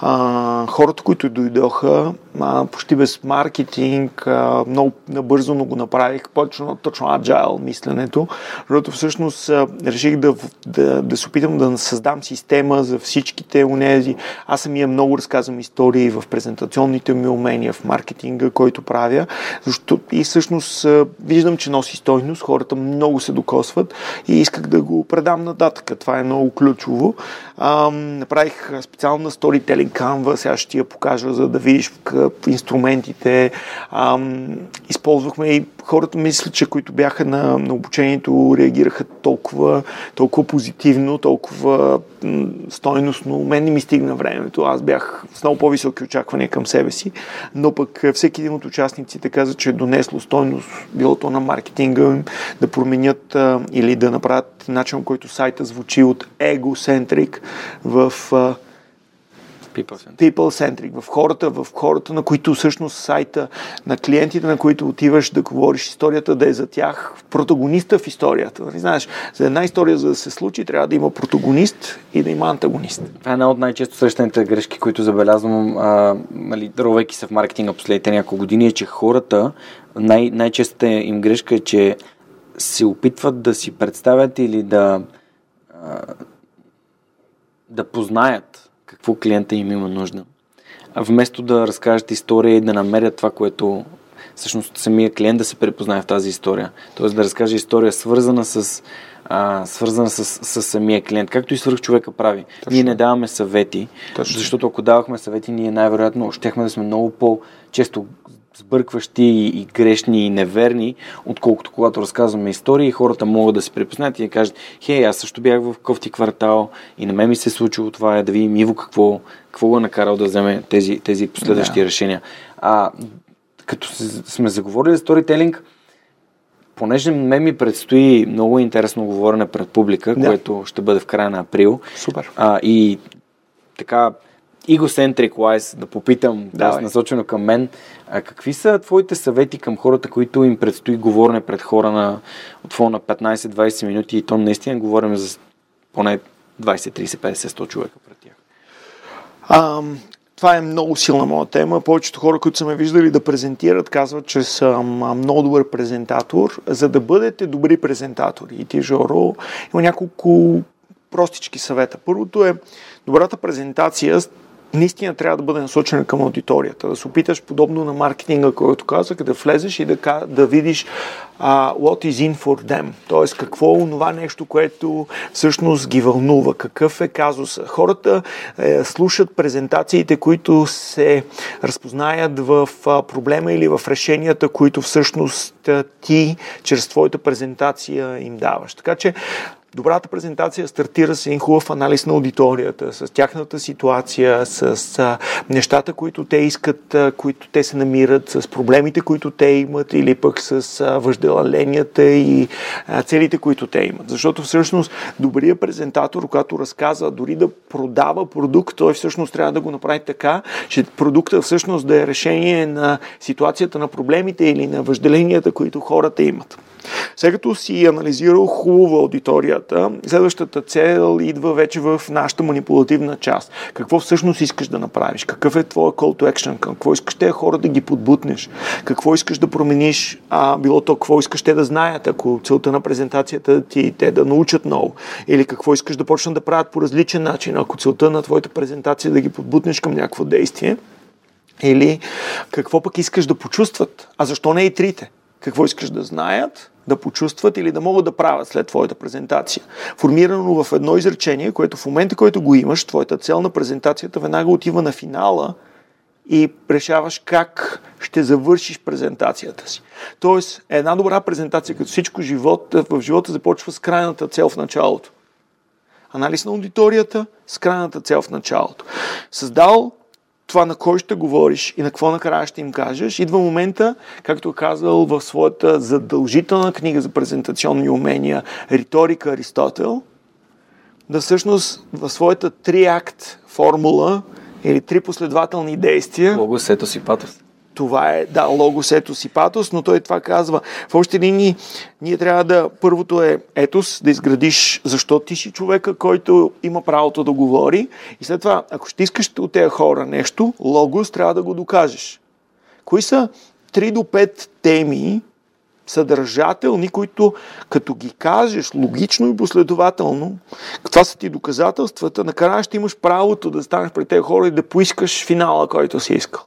а, хората, които дойдоха, почти без маркетинг, много набързо но го направих, точно, точно agile мисленето, защото всъщност реших да, да, да се опитам да създам система за всичките унези. Аз самия много разказвам истории в презентационните ми умения, в маркетинга, който правя, защото и всъщност виждам, че носи стойност, хората много се докосват и исках да го предам нататък. Това е много ключово. А, направих специална storytelling Canva, сега ще ти я покажа, за да видиш инструментите. А, използвахме и хората, мисля, че които бяха на, на обучението, реагираха толкова, толкова позитивно, толкова стойностно. Мен не ми стигна времето. Аз бях с много по-високи очаквания към себе си, но пък всеки един от участниците каза, че е донесло стойност, било то на маркетинга, да променят а, или да направят начин, който сайта звучи от егоцентрик в а, people-centric, в хората, в хората, на които всъщност сайта, на клиентите, на които отиваш да говориш историята, да е за тях протагониста в историята. Нали, знаеш, за една история, за да се случи, трябва да има протагонист и да има антагонист. Това е една от най-често срещаните грешки, които забелязвам, а, нали, ровейки се в маркетинга последните няколко години, е, че хората, най- най-честата им грешка е, че се опитват да си представят или да да познаят какво клиента им има нужда. А вместо да разкажат история и да намерят това, което всъщност самия клиент да се препознае в тази история. Тоест да разкаже история свързана с а, свързана с, с самия клиент, както и свърх човека прави. Точно. Ние не даваме съвети, Точно. защото ако давахме съвети, ние най-вероятно щехме да сме много по-често сбъркващи и грешни и неверни, отколкото когато разказваме истории, хората могат да се препознаят и да кажат, хей, аз също бях в кофти квартал и на мен ми се е случило това, да видим Иво какво, какво го е накарал да вземе тези, тези последващи да. решения. А като сме заговорили за сторителинг, понеже мен ми предстои много интересно говорене пред публика, да. което ще бъде в края на април. Супер. А, и така, егоцентрик wise, да попитам, да, насочено към мен, а какви са твоите съвети към хората, които им предстои говорене пред хора на от на 15-20 минути и то наистина говорим за поне 20, 30, 50, 100 човека пред тях? А, това е много силна моя тема. Повечето хора, които са ме виждали да презентират, казват, че съм много добър презентатор. За да бъдете добри презентатори и ти, Жоро, има няколко простички съвета. Първото е добрата презентация наистина трябва да бъде насочена към аудиторията. Да се опиташ, подобно на маркетинга, който казах, да влезеш и да, да видиш uh, what is in for them. Тоест, какво е онова нещо, което всъщност ги вълнува, какъв е казуса. Хората е, слушат презентациите, които се разпознаят в а, проблема или в решенията, които всъщност ти чрез твоята презентация им даваш. Така че Добрата презентация стартира с един хубав анализ на аудиторията, с тяхната ситуация, с а, нещата, които те искат, които те се намират, с проблемите, които те имат или пък с а, въжделенията и целите, които те имат. Защото всъщност добрият презентатор, когато разказва, дори да продава продукт, той всъщност трябва да го направи така, че продукта всъщност да е решение на ситуацията на проблемите или на въжделенията, които хората имат. След като си анализирал хубаво аудиторията, следващата цел идва вече в нашата манипулативна част. Какво всъщност искаш да направиш? Какъв е твоя call to action? Какво искаш те хора да ги подбутнеш? Какво искаш да промениш? А, било то какво искаш те да знаят, ако целта на презентацията ти те да научат много? Или какво искаш да почнат да правят по различен начин, ако целта на твоята презентация е да ги подбутнеш към някакво действие? Или какво пък искаш да почувстват? А защо не и трите? Какво искаш да знаят? да почувстват или да могат да правят след твоята презентация. Формирано в едно изречение, което в момента, който го имаш, твоята цел на презентацията веднага отива на финала и решаваш как ще завършиш презентацията си. Тоест, една добра презентация, като всичко живот, в живота започва с крайната цел в началото. Анализ на аудиторията с крайната цел в началото. Създал това на кой ще говориш и на какво накрая ще им кажеш, идва момента, както е казал в своята задължителна книга за презентационни умения Риторика Аристотел, да всъщност в своята триакт формула или три последователни действия. Логос, етос и патос. Това е, да, логос, етос и патос, но той това казва. В общи линии, ние трябва да, първото е етос, да изградиш защо ти си човека, който има правото да говори. И след това, ако ще искаш от тези хора нещо, логос трябва да го докажеш. Кои са 3 до 5 теми, съдържателни, които като ги кажеш логично и последователно, това са ти доказателствата, накрая ще имаш правото да станеш пред тези хора и да поискаш финала, който си искал.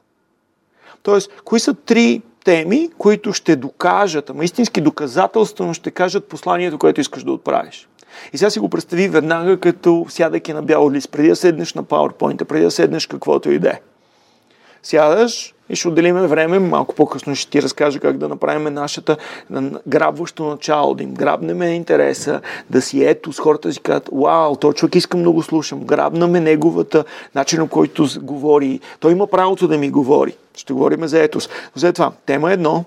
Тоест, кои са три теми, които ще докажат, ама истински доказателствено ще кажат посланието, което искаш да отправиш. И сега си го представи веднага, като сядайки на бял лист, преди да седнеш на PowerPoint, преди да седнеш каквото и да е. Сядаш и ще отделиме време, малко по-късно ще ти разкажа как да направим нашата грабващо начало, да им грабнем интереса, да си ето с хората си кажат, вау, този човек искам много слушам, грабнаме неговата начин, който говори, той има правото да ми говори. Ще говорим за етос. За това, тема едно,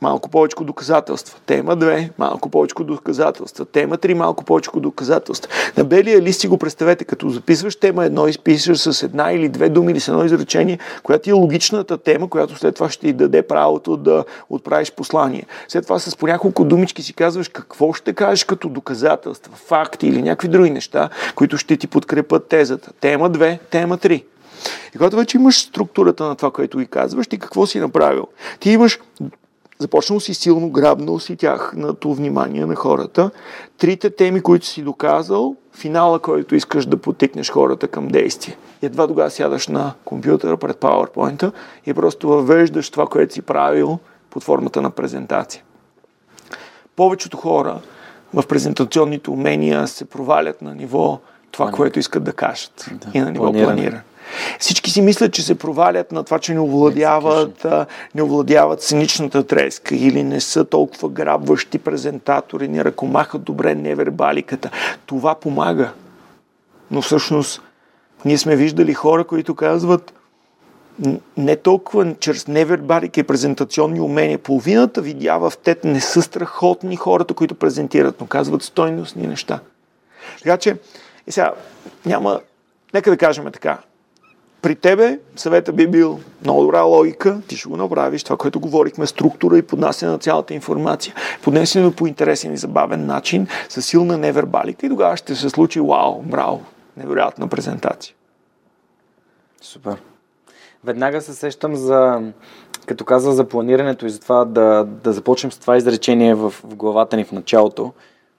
малко повече доказателства. Тема 2, малко повече доказателства. Тема 3, малко повече доказателства. На белия лист си го представете, като записваш тема едно, изписваш с една или две думи или с едно изречение, която е логичната тема, която след това ще ти даде правото да отправиш послание. След това с по няколко думички си казваш какво ще кажеш като доказателства, факти или някакви други неща, които ще ти подкрепят тезата. Тема 2, тема 3. И когато вече имаш структурата на това, което ги казваш, ти какво си направил? Ти имаш започнал си силно, грабнал си тяхното внимание на хората. Трите теми, които си доказал, финала, който искаш да потикнеш хората към действие. И едва тогава сядаш на компютъра пред PowerPoint и просто въвеждаш това, което си правил под формата на презентация. Повечето хора в презентационните умения се провалят на ниво това, което искат да кажат да, и на ниво планиране. планиране. Всички си мислят, че се провалят на това, че не овладяват, не овладяват сценичната треска или не са толкова грабващи презентатори, не ръкомахат добре невербаликата. Това помага. Но всъщност ние сме виждали хора, които казват не толкова чрез невербалика и презентационни умения. Половината видя в тет не са страхотни хората, които презентират, но казват стойностни неща. Така че, и сега, няма, нека да кажем така, при тебе съвета би бил много добра логика, ти ще го направиш, това, което говорихме, структура и поднасяне на цялата информация, поднесено по интересен и забавен начин, с силна невербалика и тогава ще се случи вау, браво, невероятна презентация. Супер. Веднага се сещам за, като каза за планирането и за това да, да започнем с това изречение в, в главата ни в началото.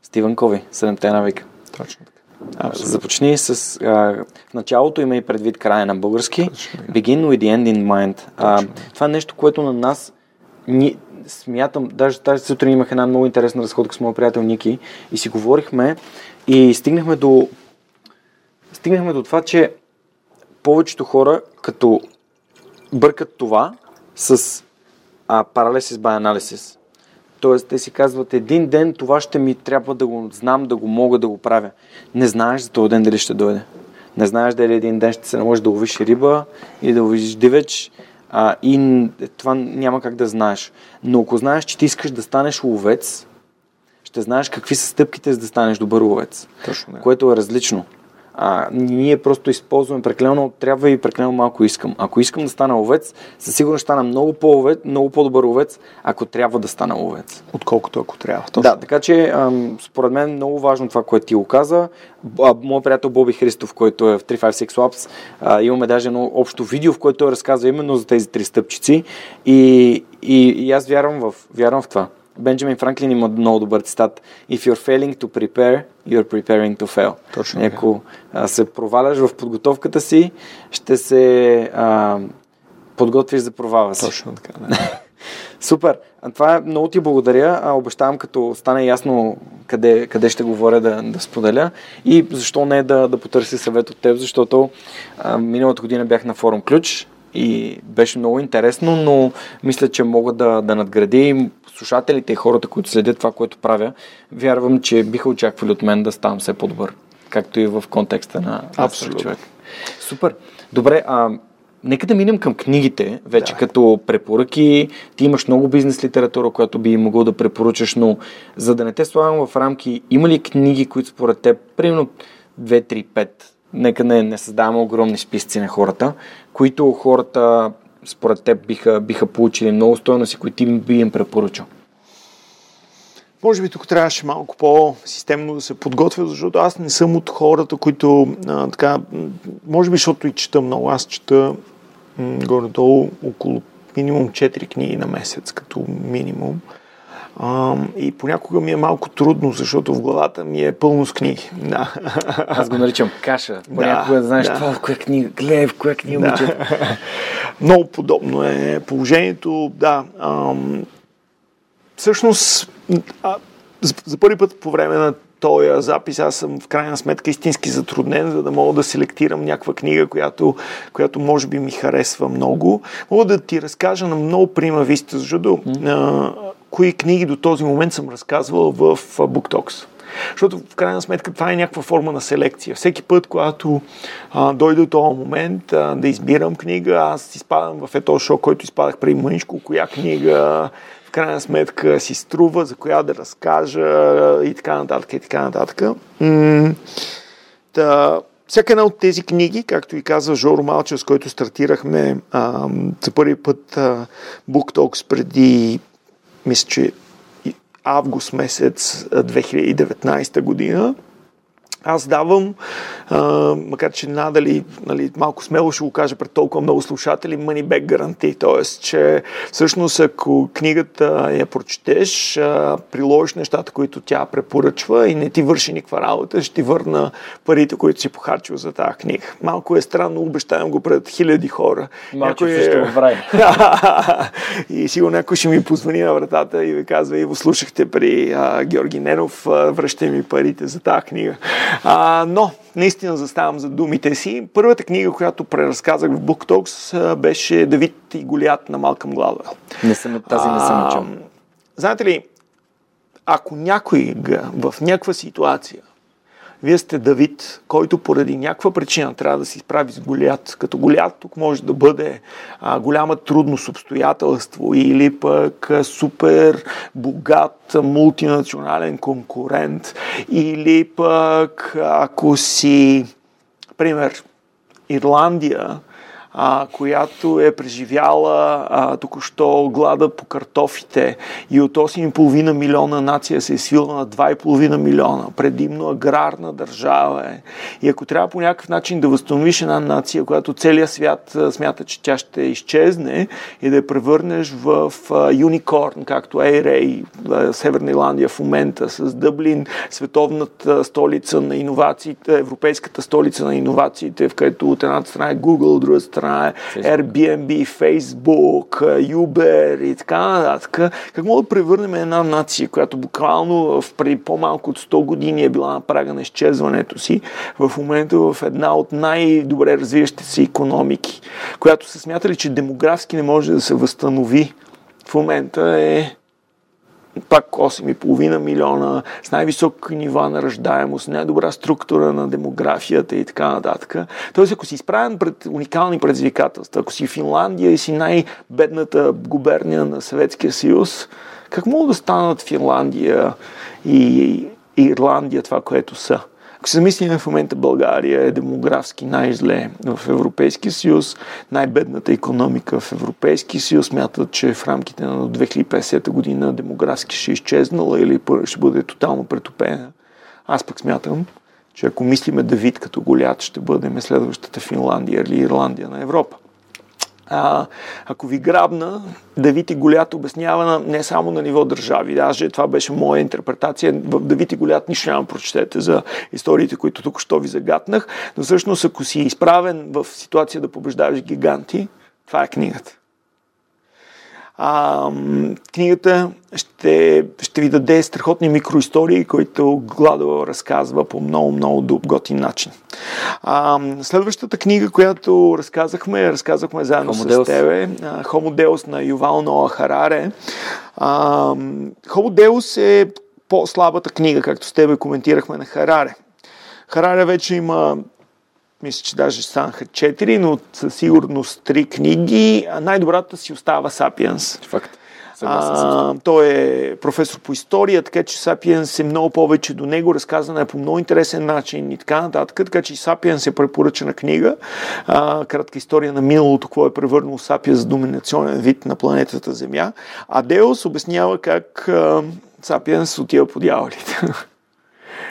Стивън Кови, Седемте навика. Точно така. Абсолютно. Започни с а, началото има и предвид края на български. Точно. Begin with the end in mind. А, Точно. това е нещо, което на нас ни, смятам, даже тази сутрин имах една много интересна разходка с моят приятел Ники и си говорихме и стигнахме до стигнахме до това, че повечето хора като бъркат това с а, paralysis by analysis. Тоест, те си казват, един ден това ще ми трябва да го знам, да го мога да го правя. Не знаеш за този ден дали ще дойде. Не знаеш дали един ден ще се наложи да ловиш риба или да ловиш дивеч. А, и това няма как да знаеш. Но ако знаеш, че ти искаш да станеш ловец, ще знаеш какви са стъпките за да станеш добър ловец. Точно така. Което е различно. А, ние просто използваме прекалено трябва и прекалено малко искам. Ако искам да стана ловец, със сигурност ще стана много, по много по-добър ловец, ако трябва да стана ловец. Отколкото ако трябва. Точно. Да, така че ам, според мен е много важно това, което ти го каза. Моят приятел Боби Христов, който е в 356 Labs, а, имаме даже едно общо видео, в което той разказва именно за тези три стъпчици и, и, и аз вярвам в, вярвам в това. Бенджамин Франклин има много добър цитат. If you're failing to prepare, you're preparing to fail. Точно. Ако а, се проваляш в подготовката си, ще се а, подготвиш за провала си. Точно така. Да. [LAUGHS] Супер. Това е много ти благодаря. А, обещавам, като стане ясно къде, къде ще говоря да, да споделя. И защо не да, да потърси съвет от теб, защото а, миналата година бях на форум Ключ и беше много интересно, но мисля, че мога да, да надградя и слушателите и хората, които следят това, което правя, вярвам, че биха очаквали от мен да ставам все по-добър. Както и в контекста на Абсолютно. човек. Супер. Добре, а, нека да минем към книгите, вече Да. като препоръки. Ти имаш много бизнес литература, която би могъл да препоръчаш, но за да не те слагам в рамки, има ли книги, които според теб, примерно 2, 3, 5, нека не, не създаваме огромни списъци на хората, които хората според теб биха, биха получили много стойности, които ти би им препоръчал? Може би тук трябваше малко по-системно да се подготвя, защото аз не съм от хората, които а, така, може би защото и чета много. Аз чета м, горе-долу около минимум 4 книги на месец, като минимум. А, и понякога ми е малко трудно, защото в главата ми е пълно с книги. Да. Аз го наричам каша. Понякога да, знаеш да. това в коя книга, гледай в коя книга да. Да. [LAUGHS] Много подобно е положението. Да. Ам, всъщност, а, за, за първи път по време на този запис аз съм в крайна сметка истински затруднен, за да мога да селектирам някаква книга, която, която може би ми харесва много. Мога да ти разкажа на много прима виста, защото а, кои книги до този момент съм разказвал в BookTalks. Защото в крайна сметка това е някаква форма на селекция. Всеки път, когато а, дойде този момент а, да избирам книга, аз изпадам в ето шок, който изпадах преди мъничко, коя книга в крайна сметка си струва, за коя да разкажа и така нататък и така нататък. Та, всяка една от тези книги, както и казва Жоро Малчев, с който стартирахме а, за първи път а, Book Talks преди, мисля, че август месец а, 2019 година, аз давам, а, макар че надали нали, малко смело ще го кажа пред толкова много слушатели, money back гаранти. Тоест, че всъщност ако книгата я прочетеш, а, приложиш нещата, които тя препоръчва и не ти върши никаква работа, ще ти върна парите, които си похарчил за тази книга. Малко е странно, обещавам го пред хиляди хора. Малко Някой е... в рай. и сигурно някой ще ми позвони на вратата и ви казва, Иво, слушахте при а, Георги Ненов, а, връщай ми парите за тази книга. А, но, наистина заставам за думите си. Първата книга, която преразказах в Book Talks, а, беше Давид и Голят на Малкъм Гладвел. Не съм, тази не съм чул. Знаете ли, ако някой в някаква ситуация вие сте Давид, който поради някаква причина трябва да се изправи с Голят. Като Голят тук може да бъде а, голяма трудност, обстоятелство или пък а, супер богат мултинационален конкурент или пък ако си, пример, Ирландия, а, която е преживяла а, току-що глада по картофите и от 8,5 милиона нация се е свила на 2,5 милиона. Предимно аграрна държава е. И ако трябва по някакъв начин да възстановиш една нация, която целият свят смята, че тя ще изчезне и да я превърнеш в юникорн, както Ейрей, Северна Ирландия в момента, с Дъблин, световната столица на иновациите, европейската столица на иновациите, в където от едната страна е Google, от другата страна е Airbnb, Facebook, Uber и така нататък. Как мога да превърнем една нация, която буквално в преди по-малко от 100 години е била на прага на изчезването си, в момента в една от най-добре развиващите се економики, която се смятали, че демографски не може да се възстанови. В момента е пак 8,5 милиона, с най-високи нива на ръждаемост, най-добра структура на демографията и така нататък. Тоест, ако си изправен пред уникални предизвикателства, ако си Финландия и си най-бедната губерния на Съветския съюз, как могат да станат Финландия и Ирландия това, което са? Ако се замислим в момента България е демографски най-зле в Европейския съюз, най-бедната економика в Европейския съюз смятат, че в рамките на 2050 година демографски ще изчезнала или ще бъде тотално претопена. Аз пък смятам, че ако мислиме Давид като голят, ще бъдем следващата Финландия или Ирландия на Европа. А, ако ви грабна, Давид и Голят обяснява не само на ниво държави. Даже това беше моя интерпретация. В Давид и Голят нищо няма прочетете за историите, които тук що ви загатнах. Но всъщност, ако си изправен в ситуация да побеждаваш гиганти, това е книгата. А, книгата ще, ще ви даде страхотни микроистории, които Гладо разказва по много, много готин начин. А, следващата книга, която разказахме, разказахме заедно Homo с тебе, Homo Deus на Ювал Ноа Хараре. А, Homo Deus е по-слабата книга, както с тебе коментирахме на Хараре. Хараре вече има мисля, че даже станаха четири, но със сигурност три книги. Най-добрата си остава Сапиенс. Факт. А, той е професор по история, така че Сапиенс е много повече до него, разказана е по много интересен начин и така нататък. Така че Сапиенс е препоръчена книга. А, кратка история на миналото, какво е превърнал Сапиенс за доминационен вид на планетата Земя. А Деос обяснява как а, Сапиенс отива по дяволите. [LAUGHS]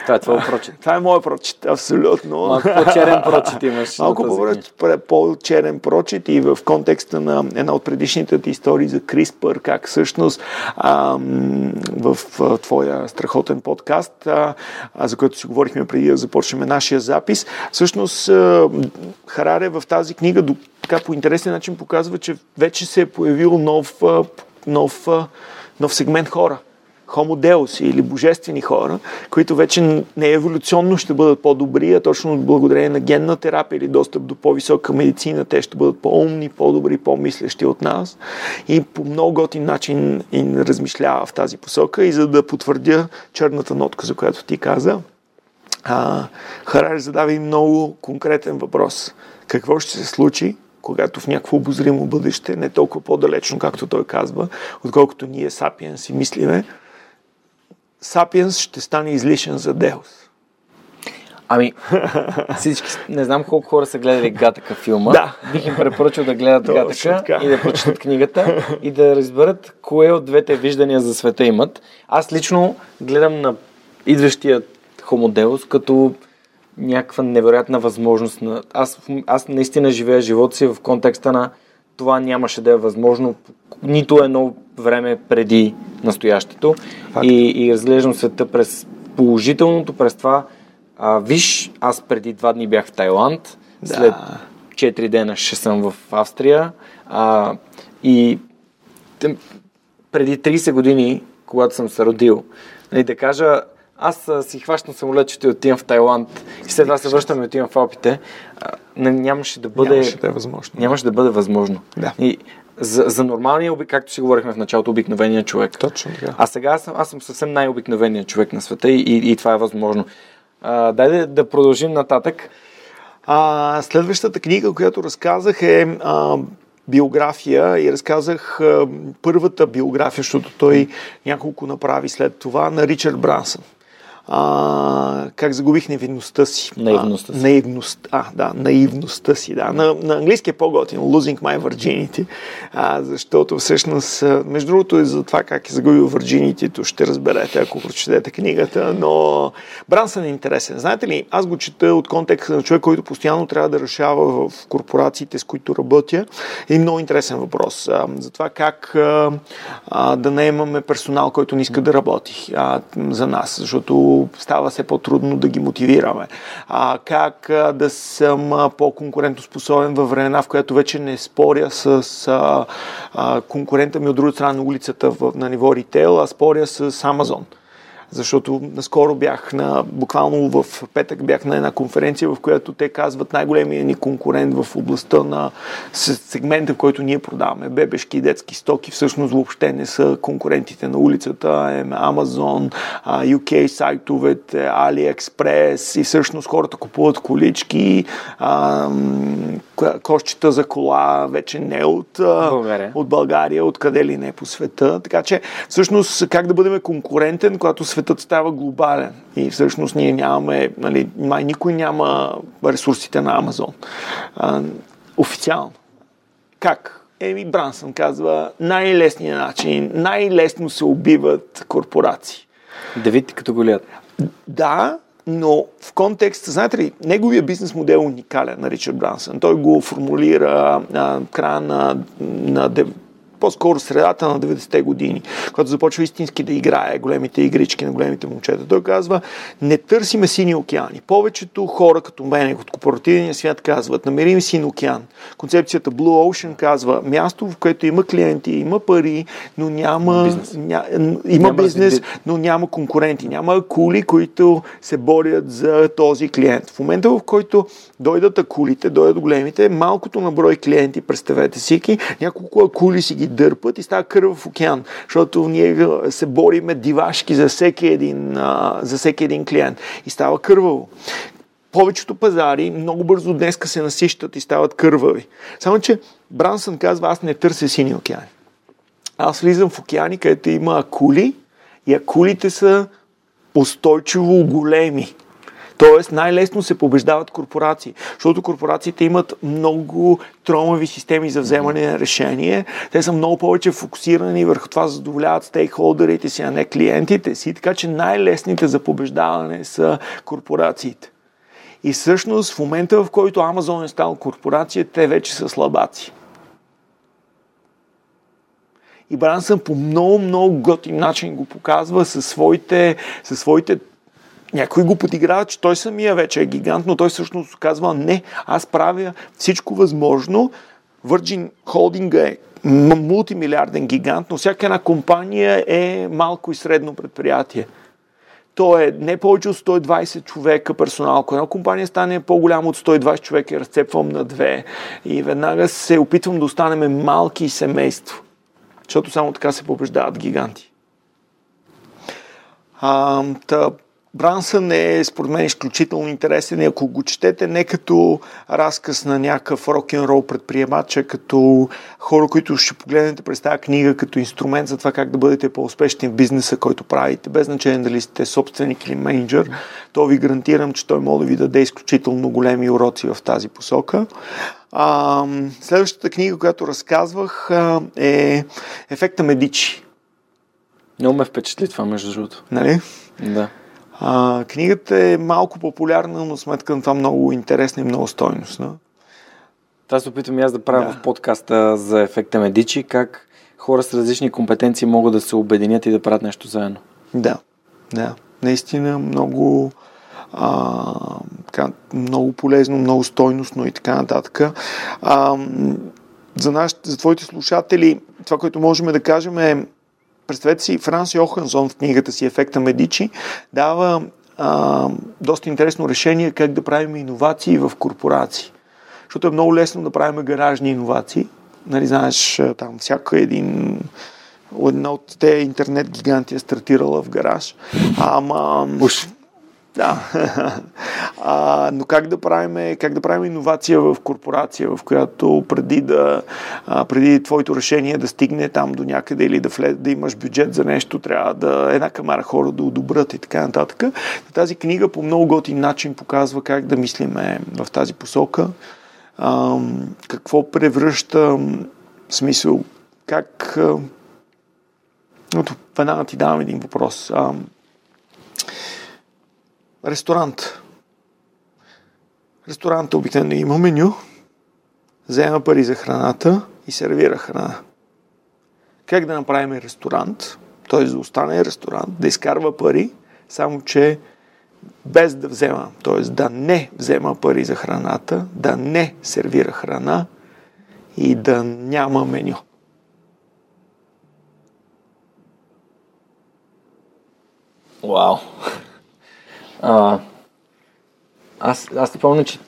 Това е твой прочит. Това е моят прочит, абсолютно. Малко по-черен прочит имаш. Малко по-черен прочит и в контекста на една от предишните ти истории за CRISPR, как всъщност а, в твоя страхотен подкаст, а, а, за който си говорихме преди да започнем нашия запис, всъщност а, Хараре в тази книга до, така по интересен начин показва, че вече се е появил нов, нов, нов сегмент хора Homo или божествени хора, които вече не еволюционно ще бъдат по-добри, а точно благодарение на генна терапия или достъп до по-висока медицина, те ще бъдат по-умни, по-добри, по-мислещи от нас. И по много готин начин им размишлява в тази посока. И за да потвърдя черната нотка, за която ти каза, а, Харари задава и много конкретен въпрос. Какво ще се случи, когато в някакво обозримо бъдеще, не толкова по-далечно, както той казва, отколкото ние, сапиенс, си мислиме, Сапиенс ще стане излишен за Деус. Ами, всички, не знам колко хора са гледали Гатъка филма. Да. Бих им препоръчал да гледат Гатъка и да прочитат книгата и да разберат кое от двете виждания за света имат. Аз лично гледам на идващия Хомоделос като някаква невероятна възможност. На... Аз, аз наистина живея живота си в контекста на това нямаше да е възможно нито едно време преди настоящето и, и разглеждам света през положителното, през това а, виж, аз преди два дни бях в Тайланд, да. след 4 дена ще съм в Австрия а, и преди 30 години, когато съм се родил, нали, да кажа, аз а, си хващам самолет, ще отивам в Тайланд и след това се връщам и отивам в Алпите, а, нямаше да бъде... Нямаше да е възможно. Нямаше да бъде възможно. Да. И за, за нормалния, както си говорихме в началото, обикновения човек. Точно така. А сега аз съм, аз съм съвсем най-обикновеният човек на света и, и, и това е възможно. А, дай да, да продължим нататък. А, следващата книга, която разказах е а, биография и разказах а, първата биография, защото той няколко направи след това, на Ричард Брансън. А, как загубих невинността си. Наивността си. А, наивност, а, да, наивността си, да. На, на английски е по-готин, losing my virginity, а, защото всъщност, между другото е за това как е загубил virginity, ще разберете, ако прочетете книгата, но Брансън е интересен. Знаете ли, аз го чета от контекста на човек, който постоянно трябва да решава в корпорациите, с които работя. Е много интересен въпрос а, за това как а, а, да не имаме персонал, който не иска да работи а, за нас, защото става все по-трудно да ги мотивираме. А, как да съм по-конкурентоспособен във времена, в която вече не споря с а, а, конкурента ми от друга страна на улицата в, на ниво ритейл, а споря с Амазон защото наскоро бях на, буквално в петък бях на една конференция, в която те казват най-големият ни конкурент в областта на сегмента, в който ние продаваме бебешки и детски стоки, всъщност въобще не са конкурентите на улицата, Amazon, UK сайтовете, AliExpress и всъщност хората купуват колички, кошчета за кола вече не от България, от България откъде ли не по света. Така че всъщност как да бъдем конкурентен, когато светът става глобален и всъщност ние нямаме, нали, май никой няма ресурсите на Амазон. А, официално. Как? Еми Брансън казва най-лесният начин, най-лесно се убиват корпорации. Давид като голят. Да, но в контекста, знаете ли, неговия бизнес модел е уникален на Ричард Брансън. Той го формулира в края на, на по-скоро средата на 90-те години, когато започва истински да играе големите игрички на големите момчета. Той казва, не търсиме сини океани. Повечето хора като мен от корпоративния свят казват, намерим син океан. Концепцията Blue Ocean казва, място, в което има клиенти, има пари, но няма бизнес, ня, има няма бизнес но няма конкуренти, няма кули, които се борят за този клиент. В момента, в който дойдат акулите, дойдат големите, малкото на брой клиенти, представете си, няколко акули си ги дърпат и става в океан, защото ние се бориме дивашки за всеки един, за всеки един клиент и става кърваво повечето пазари много бързо днеска се насищат и стават кървави. Само, че Брансън казва, аз не търся сини океани. Аз влизам в океани, където има акули и акулите са устойчиво големи. Тоест най-лесно се побеждават корпорации, защото корпорациите имат много тромави системи за вземане на решение. Те са много повече фокусирани върху това задоволяват стейкхолдерите си, а не клиентите си, така че най-лесните за побеждаване са корпорациите. И всъщност в момента, в който Амазон е стал корпорация, те вече са слабаци. И Брансън по много, много готин начин го показва със своите, със своите някой го подиграва, че той самия вече е гигант, но той всъщност казва, не, аз правя всичко възможно. Virgin Holding е мултимилиарден гигант, но всяка една компания е малко и средно предприятие. То е не повече от 120 човека персонал. Ако една компания стане по-голяма от 120 човека, я разцепвам на две и веднага се опитвам да останем малки семейство. Защото само така се побеждават гиганти. А, та, Брансън е, според мен, изключително интересен и ако го четете не като разказ на някакъв рок-н-рол предприемач, а като хора, които ще погледнете през тази книга като инструмент за това как да бъдете по-успешни в бизнеса, който правите, без значение дали сте собственик или менеджер, то ви гарантирам, че той може да ви даде изключително големи уроци в тази посока. А, следващата книга, която разказвах е Ефекта Медичи. Много ме впечатли това, между другото. Нали? Да. А, книгата е малко популярна, но сметка на това много интересна и много стойностна. Това се опитвам и аз да правя да. в подкаста за ефекта Медичи, как хора с различни компетенции могат да се обединят и да правят нещо заедно. Да, да. Наистина много, а, така, много полезно, много стойностно и така нататък. А, за, наш, за твоите слушатели, това, което можем да кажем е Представете си, Франс Йохансон в книгата си Ефекта Медичи дава а, доста интересно решение как да правим иновации в корпорации. Защото е много лесно да правим гаражни иновации. Нали, знаеш, там всяка един една от те интернет гиганти е стартирала в гараж. Ама... Уж. Да. [LAUGHS] а, но как да правим, как да правим иновация в корпорация, в която преди да а, преди твоето решение да стигне там до някъде или да, влез, да имаш бюджет за нещо, трябва да една камара хора да одобрят и така нататък. Тази книга по много готин начин показва как да мислиме в тази посока. А, какво превръща смисъл, как веднага ти давам един въпрос. А, ресторант. Ресторанта обикновено има меню, взема пари за храната и сервира храна. Как да направим ресторант, т.е. да остане ресторант, да изкарва пари, само че без да взема, т.е. да не взема пари за храната, да не сервира храна и да няма меню. Вау! А, аз, аз не помня, че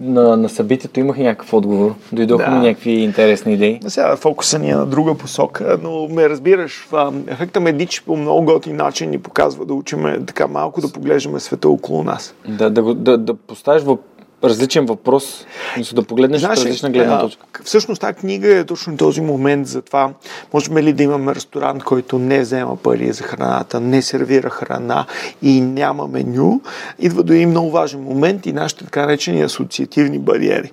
на, на събитието имах някакъв отговор. Дойдоха да. ми някакви интересни идеи. Сега фокуса ни е на друга посока, но ме разбираш. Ефекта Медич по много готин начин ни показва да учиме така малко да поглеждаме света около нас. Да, да, да, да поставиш в различен въпрос, да погледнеш Знаеш, различна гледна точка. Всъщност тази книга е точно този момент за това. Можем ли да имаме ресторант, който не взема пари за храната, не сервира храна и няма меню? Идва до един много важен момент и нашите така наречени асоциативни бариери.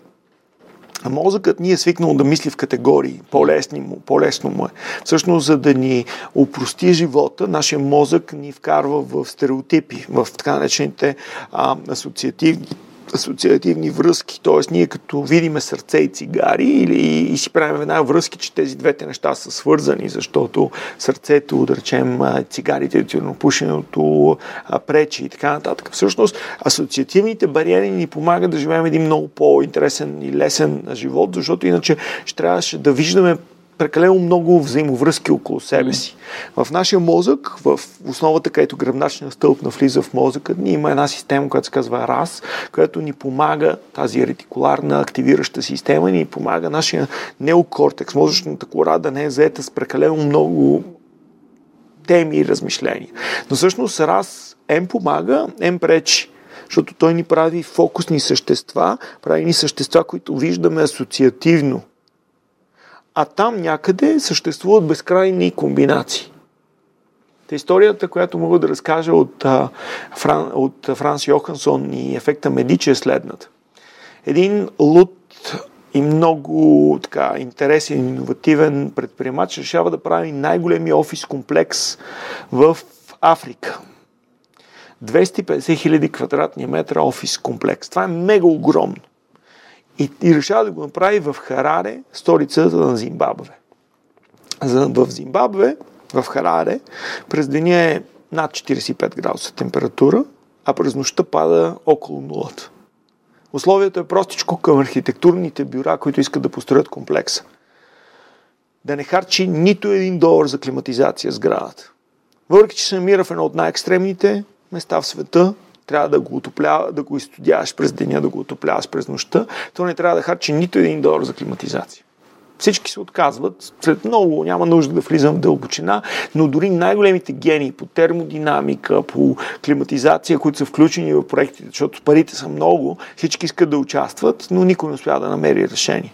А мозъкът ни е свикнал да мисли в категории. По-лесно му, по-лесно му е. Всъщност, за да ни упрости живота, нашия мозък ни вкарва в стереотипи, в така наречените а, асоциативни асоциативни връзки, т.е. ние като видиме сърце и цигари или и си правим една връзки, че тези двете неща са свързани, защото сърцето, да речем, цигарите, тютюнопушенето пречи и така нататък. Всъщност, асоциативните бариери ни помагат да живеем един много по-интересен и лесен живот, защото иначе ще трябваше да виждаме прекалено много взаимовръзки около себе си. В нашия мозък, в основата, където гръбначния стълб навлиза в мозъка, ни има една система, която се казва РАС, която ни помага, тази ретикуларна активираща система, ни помага нашия неокортекс, мозъчната кора да не е заета с прекалено много теми и размишления. Но всъщност РАС М помага, М пречи защото той ни прави фокусни същества, прави ни същества, които виждаме асоциативно – а там някъде съществуват безкрайни комбинации. Та историята, която мога да разкажа от, Фран, от Франс Йохансон и ефекта Медичи е следната. Един луд и много така, интересен, иновативен предприемач решава да прави най-големия офис комплекс в Африка. 250 хиляди квадратни метра офис комплекс. Това е мега огромно. И, и решава да го направи в Хараре, столицата на Зимбабве. В Зимбабве, в Хараре, през деня е над 45 градуса температура, а през нощта пада около нулата. Условието е простичко към архитектурните бюра, които искат да построят комплекса. Да не харчи нито един долар за климатизация сградата. Въпреки, че се намира в едно от най-екстремните места в света, трябва да го отоплява, да го изтодяваш през деня, да го отопляваш през нощта, то не трябва да харчи нито един долар за климатизация. Всички се отказват, след много няма нужда да влизам в дълбочина, но дори най-големите гении по термодинамика, по климатизация, които са включени в проектите, защото парите са много, всички искат да участват, но никой не успя да намери решение.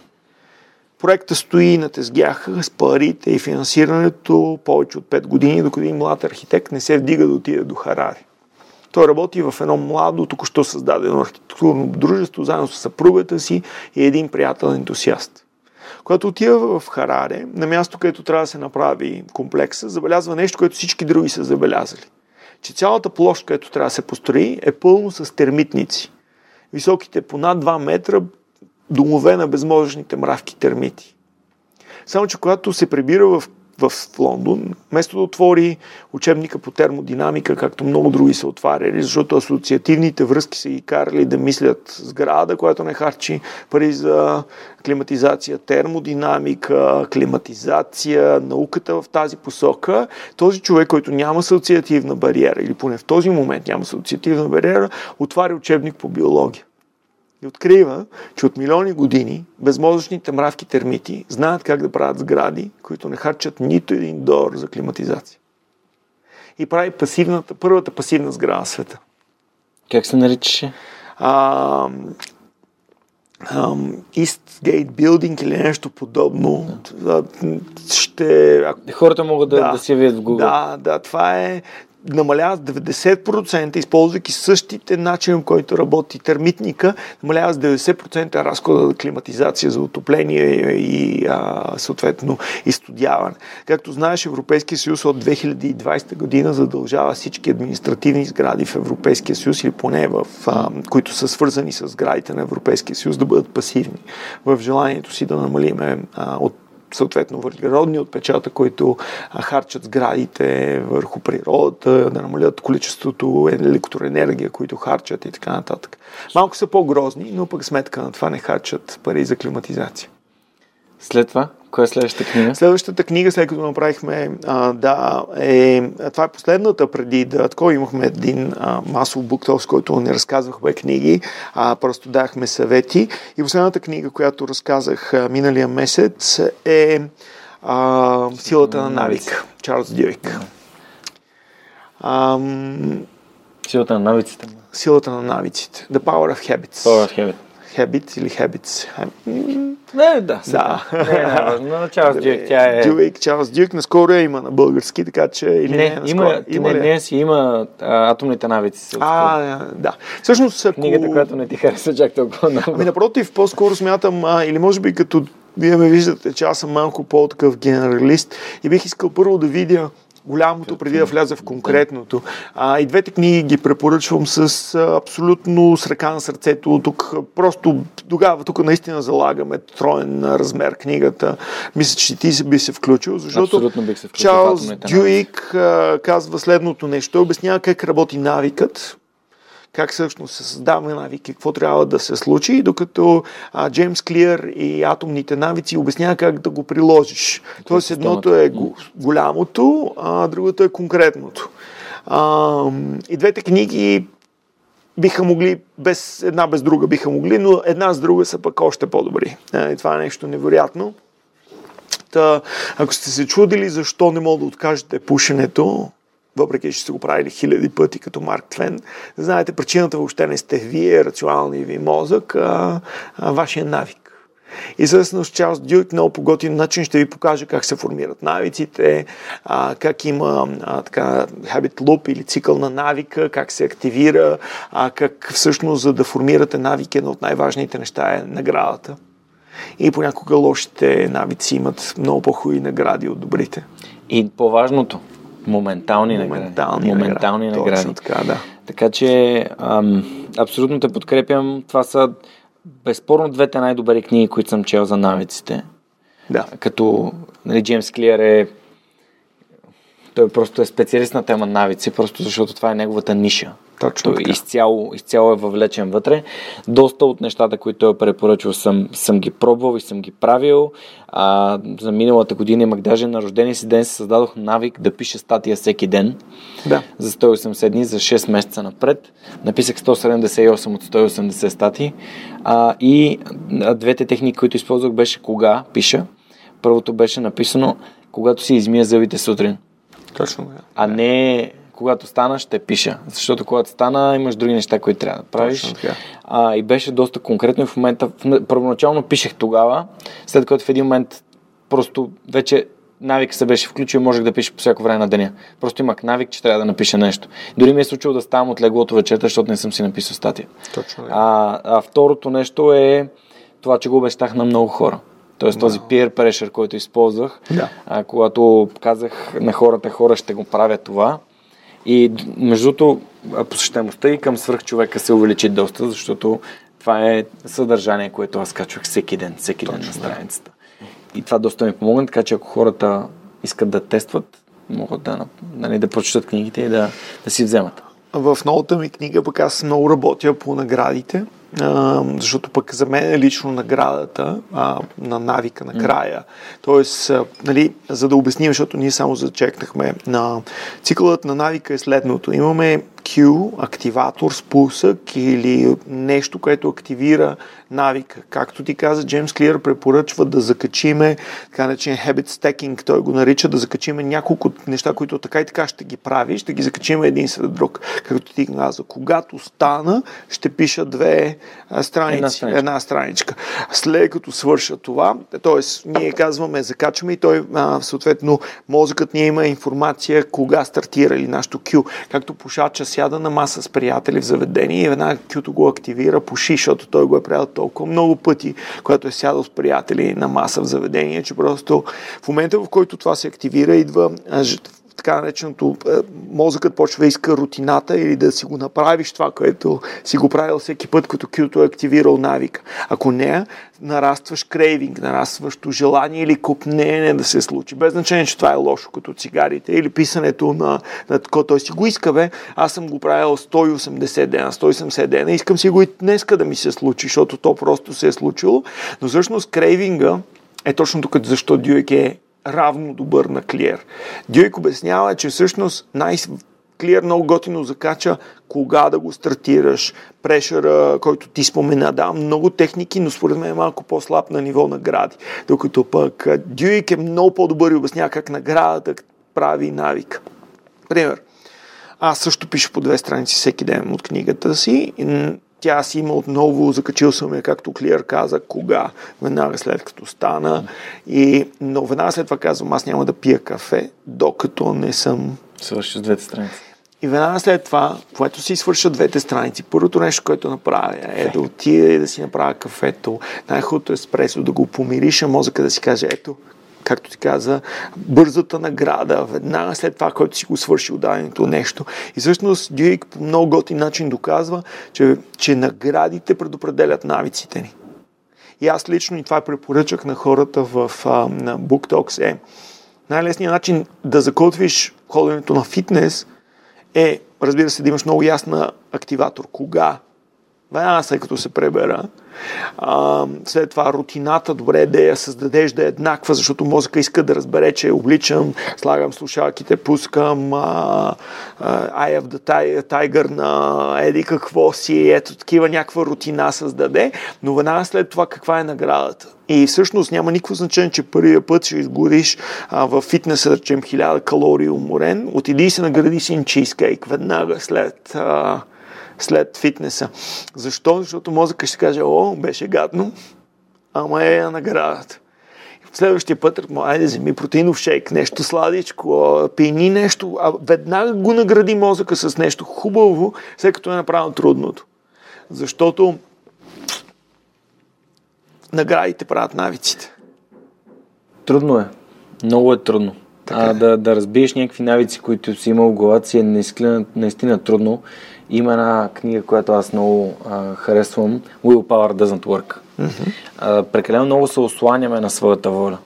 Проектът стои на тезгяха с парите и финансирането повече от 5 години, докато един млад архитект не се вдига да отиде до Харари. Той работи в едно младо, току-що създадено архитектурно дружество, заедно с съпругата си и един приятел ентусиаст. Когато отива в Хараре, на място, където трябва да се направи комплекса, забелязва нещо, което всички други са забелязали. Че цялата площ, където трябва да се построи, е пълно с термитници. Високите по над 2 метра домове на безможните мравки термити. Само, че когато се прибира в в Лондон, вместо да отвори учебника по термодинамика, както много други са отваряли, защото асоциативните връзки са ги карали да мислят сграда, която не харчи пари за климатизация, термодинамика, климатизация, науката в тази посока, този човек, който няма асоциативна бариера, или поне в този момент няма асоциативна бариера, отваря учебник по биология и открива, че от милиони години безмозъчните мравки термити знаят как да правят сгради, които не харчат нито един долар за климатизация. И прави пасивната, първата пасивна сграда в света. Как се наричаше? А, ам, Eastgate Building или нещо подобно. Да. Ще, Хората могат да, да. да си явят в Google. Да, да, това е намалява с 90%, използвайки същите начини, в който работи термитника, намалява с 90% разхода за климатизация, за отопление и а, съответно изстудяване. Както знаеш, Европейския съюз от 2020 година задължава всички административни сгради в Европейския съюз или поне в, а, които са свързани с сградите на Европейския съюз да бъдат пасивни в желанието си да намалиме а, от съответно въглеродния отпечатък, който харчат сградите върху природата, да намалят количеството електроенергия, които харчат и така нататък. Малко са по-грозни, но пък сметка на това не харчат пари за климатизация. След това? Коя е следващата книга? Следващата книга, след като направихме, а, да, е, това е последната преди да такова имахме един а, масов буктов, с който не разказвахме книги, а просто дахме съвети. И последната книга, която разказах а, миналия месец е а, Силата на навик, Чарлз Дюик. Силата на навиците. Силата на навиците. The Power of Habits. Power of Habits. Habits или Habits. Не, да. Да. Не, не, Чарлз Дюк, тя е... Дюк, Чарлз Дюк, наскоро я има на български, така че... Или не, не има, има, не, не, си има а, атомните навици. А, да. Всъщност, ако... Книгата, която не ти харесва чак толкова много. Ами, напротив, по-скоро смятам, а, или може би като вие ме виждате, че аз съм малко по-такъв генералист и бих искал първо да видя голямото, преди да вляза в конкретното. А, и двете книги ги препоръчвам с а, абсолютно с ръка на сърцето. Тук просто тогава тук наистина залагаме троен размер книгата. Мисля, че ти се би се включил, защото бих се включил Чарлз Дюик а, казва следното нещо. Той обяснява как работи навикът как всъщност се създава навики, какво трябва да се случи, докато а, Джеймс Клиър и атомните навици обяснява как да го приложиш. Тоест едното е голямото, а другото е конкретното. А, и двете книги биха могли, без една без друга биха могли, но една с друга са пък още по-добри. И това е нещо невероятно. Та, ако сте се чудили защо не мога да откажете пушенето, въпреки че сте го правили хиляди пъти като Марк Твен, знаете, причината въобще не сте вие, рационалния ви мозък, а, а вашия навик. И всъщност Чарлз Дюк много по готин начин ще ви покаже как се формират навиците, а, как има а, така habit loop или цикъл на навика, как се активира, а, как всъщност за да формирате навики едно от най-важните неща е наградата. И понякога лошите навици имат много по-хубави награди от добрите. И по-важното, Моментални, моментални награди. Моментални награди. награди. Точно така, да. Така че ам, абсолютно те подкрепям. Това са безспорно двете най-добри книги, които съм чел за навиците. Да. Като нали, Джеймс Клиер е той просто е специалист на тема навици, просто защото това е неговата ниша. Точно той изцяло, изцяло е въвлечен вътре. Доста от нещата, които той е препоръчал, съм, съм ги пробвал и съм ги правил. А, за миналата година имах даже на рождения си ден се създадох навик да пиша статия всеки ден. Да. За 180 дни, за 6 месеца напред. Написах 178 от 180 статии. А, и двете техники, които използвах, беше кога пиша. Първото беше написано, когато си измия зъбите сутрин. Точно. Да. А не когато стана, ще пиша. Защото когато стана, имаш други неща, които трябва да правиш. А, и беше доста конкретно и в момента, в, първоначално пишех тогава, след като в един момент просто вече навик се беше включил и можех да пиша по всяко време на деня. Просто имах навик, че трябва да напиша нещо. Дори ми е случило да ставам от леглото вечерта, защото не съм си написал статия. Точно. А, а второто нещо е това, че го обещах на много хора. Тоест wow. този peer pressure, който използвах, да. а, когато казах на хората, хора ще го правят това, и между другото, посещаемостта и към свръхчовека се увеличи доста, защото това е съдържание, което аз качвах всеки ден, всеки Точно, ден на страницата. Да. И това доста ми помогна, така че ако хората искат да тестват, могат да, нали, да прочитат книгите и да, да си вземат. В новата ми книга пък аз много работя по наградите а, защото пък за мен е лично наградата а, на навика на края. Тоест, а, нали, за да обясним, защото ние само зачекнахме, на цикълът на навика е следното. Имаме Q, активатор, спусък или нещо, което активира навика. Както ти каза, Джеймс Клиър препоръчва да закачиме така наречен habit stacking, той го нарича да закачиме няколко неща, които така и така ще ги прави, ще ги закачиме един след друг. Както ти каза, когато стана, ще пиша две страници, една, страничка. една страничка. След като свърша това, т.е. ние казваме, закачваме и той а, съответно мозъкът ни има информация кога стартира или нашото Q. Както пушача сяда на маса с приятели в заведение и веднага Q-то го активира, пуши, защото той го е правил толкова много пъти, когато е сядал с приятели на маса в заведение, че просто в момента, в който това се активира, идва така нареченото е, мозъкът почва да иска рутината или да си го направиш това, което си го правил всеки път, като кюто е активирал навика. Ако не, нарастваш крейвинг, нарастващо желание или купнение да се случи. Без значение, че това е лошо, като цигарите или писането на, на такова. Той си го иска, бе. Аз съм го правил 180 дена, 180 дена. Искам си го и днеска да ми се случи, защото то просто се е случило. Но всъщност крейвинга е точно тук, защо Дюек е равно добър на Клиер. Дюйк обяснява, че всъщност най- Клиер много готино закача кога да го стартираш, прешера, който ти спомена, да, много техники, но според мен е малко по-слаб на ниво награди. Докато пък Дюйк е много по-добър и обяснява как наградата прави навик. Пример, аз също пиша по две страници всеки ден от книгата си тя си има отново, закачил съм я, както Клиер каза, кога, веднага след като стана. И, но веднага след това казвам, аз няма да пия кафе, докато не съм... Свършиш двете страници. И веднага след това, когато си свърша двете страници, първото нещо, което направя е да отида и да си направя кафето, най-хубавото еспресо, да го помириш, а мозъка да си каже, ето, както ти каза, бързата награда, веднага след това, който си го свършил даденото нещо. И всъщност Дюик по много готин начин доказва, че, че наградите предопределят навиците ни. И аз лично и това препоръчах на хората в а, на BookTalks е най-лесният начин да закотвиш ходенето на фитнес е, разбира се, да имаш много ясна активатор. Кога, веднага след като се пребера. А, след това рутината, добре е да я създадеш да е еднаква, защото мозъка иска да разбере, че обличам, слагам слушалките, пускам а, а, Eye of the Tiger на еди какво си, ето такива някаква рутина създаде, но веднага след това каква е наградата. И всъщност няма никакво значение, че първия път ще изгориш а, в фитнеса, речем, 1000 калории уморен, отиди и се награди си чизкейк веднага след а, след фитнеса. Защо? Защото мозъка ще каже, о, беше гадно, ама е наградата. Следващия път, айде вземи протеинов шейк, нещо сладичко, пини нещо, а веднага го награди мозъка с нещо хубаво, след като е направил трудното. Защото наградите правят навиците. Трудно е. Много е трудно. Така а, е. да, да разбиеш някакви навици, които си имал в главата си е наистина, наистина трудно. Има една книга, която аз много а, харесвам. Willpower Doesn't Work. Mm-hmm. А, прекалено много се осланяме на своята воля.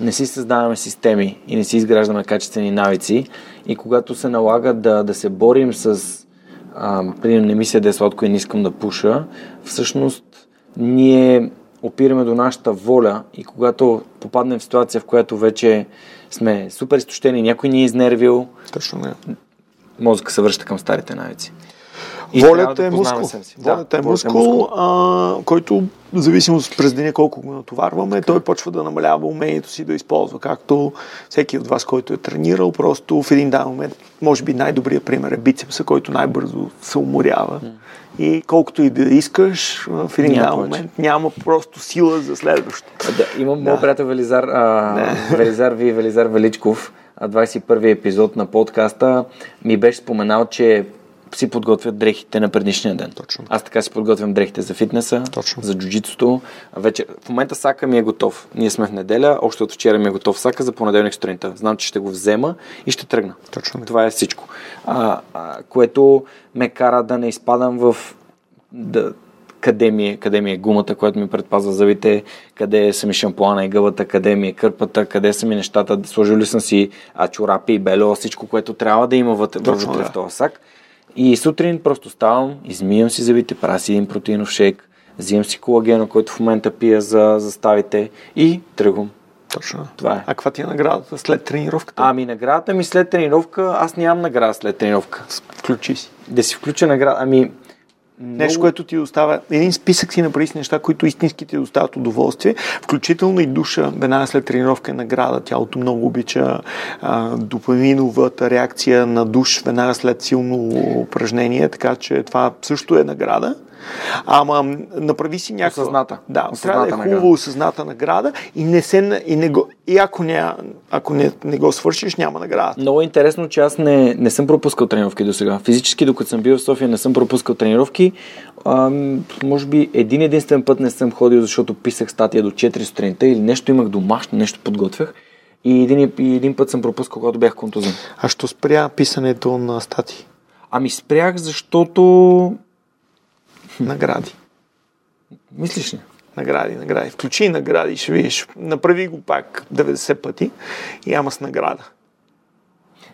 Не си създаваме системи и не си изграждаме качествени навици. И когато се налага да, да се борим с примерно не ми се да е сладко и не искам да пуша, всъщност ние опираме до нашата воля и когато попаднем в ситуация, в която вече сме супер изтощени, някой ни е изнервил, Точно не. мозъка се връща към старите навици. И волята да е мускул. Волята е, да, е мускул, е мускул. А, който, в зависимост през деня колко го натоварваме, той почва да намалява умението си да използва. Както всеки от вас, който е тренирал, просто в един дан момент, може би най-добрият пример е бицепса, който най-бързо се уморява. Mm. И колкото и да искаш, в един дан момент няма просто сила за следващото. Да, имам да. моят приятел Велизар, а, [LAUGHS] Велизар Ви, Велизар Величков, 21 епизод на подкаста, ми беше споменал, че си подготвят дрехите на предишния ден. Точно. Аз така си подготвям дрехите за фитнеса, Точно. за джуджитото. Вече, в момента сака ми е готов. Ние сме в неделя, още от вчера ми е готов сака за понеделник сутринта. Знам, че ще го взема и ще тръгна. Точно. Това е всичко. А, а, което ме кара да не изпадам в да, къде ми, е, къде ми е гумата, която ми предпазва зъбите, къде са ми шампуана и гъбата, къде ми е кърпата, къде са ми нещата, сложил ли съм си а, чорапи и бело, всичко, което трябва да има вътре, вътре в този сак И сутрин просто ставам, измиям си зъбите, правя си един протеинов шейк, взимам си колагена, който в момента пия за, за ставите и тръгвам. Точно. Това е. А каква ти е наградата след тренировката? Ами наградата ми след тренировка, аз нямам награда след тренировка. Включи си. Да си включа награда, ами... Нещо, което ти остава, един списък си направи с неща, които истински ти доставят удоволствие, включително и душа, веднага след тренировка е награда. Тялото много обича а, допаминовата реакция на душ веднага след силно упражнение, така че това също е награда. Ама направи си някаква... Осъзната. Да, Осъзната трябва да е хубаво осъзната награда и не се... И, не го, и ако, не, ако не, не го свършиш, няма награда. Много е интересно, че аз не, не съм пропускал тренировки до сега. Физически, докато съм бил в София, не съм пропускал тренировки. Ам, може би един единствен път не съм ходил, защото писах статия до 4 сутринта или нещо имах домашно, нещо подготвях. И един, и един път съм пропускал, когато бях контузен. А що спря писането на статии? Ами спрях, защото... Награди. Мислиш ли? Награди, награди. Включи награди, ще видиш. Направи го пак 90 пъти и ама с награда.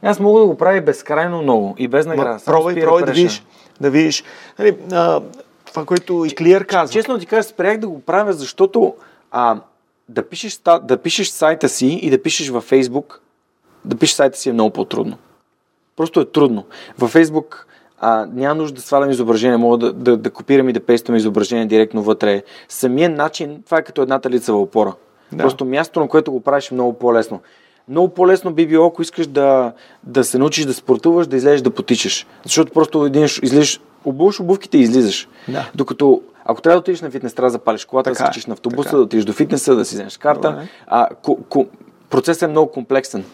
Аз мога да го правя безкрайно много и без награда. Ма, пробвай, пробвай да видиш. Да видиш. Нали, а, това, което и Клиер казва. Честно ти кажа, спрях да го правя, защото а, да, пишеш, да пишеш сайта си и да пишеш във Фейсбук, да пишеш сайта си е много по-трудно. Просто е трудно. Във Фейсбук а, няма нужда да свалям изображение, мога да, да, да копирам и да пействам изображение директно вътре. Самия начин, това е като едната лицева опора. Да. Просто мястото, на което го правиш е много по-лесно. Много по-лесно би било, ако искаш да, да се научиш да спортуваш, да излезеш да потичаш. Защото просто един, излезеш, обуваш обувките и излизаш. Да. Докато ако трябва да отидеш на фитнес, трябва да запалиш колата, Така да е, скачиш на автобуса, така е. да отидеш до фитнеса, да си вземеш карта. Добре. А, ко, ко, процесът е много комплексен.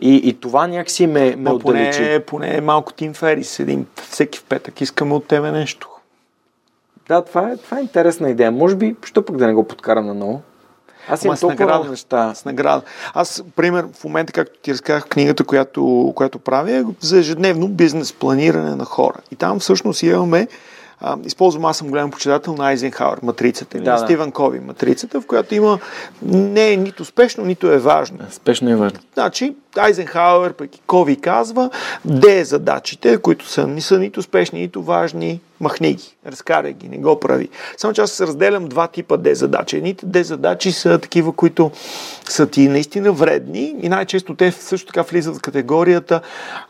И, и това някакси ме, ме отдалечи. поне, поне малко Тим Ферис. Един, всеки в петък искаме от тебе нещо. Да, това е, това е интересна идея. Може би, що пък да не го подкарам на ново? Аз имам толкова награда. неща. С награда. Аз, пример, в момента, както ти разказах, книгата, която, която правя, е за ежедневно бизнес планиране на хора. И там всъщност имаме а, използвам, аз съм голям почитател на Айзенхауер, матрицата, или Да, на да. Стивен Кови, матрицата, в която има не е нито спешно, нито е важно. Спешно и важно. Значи, Айзенхауер, пък и Кови казва, де задачите, които са, не са нито спешни, нито важни, махни ги, разкарай ги, не го прави. Само че аз разделям два типа де задачи. Едните де задачи са такива, които са ти наистина вредни и най-често те също така влизат в категорията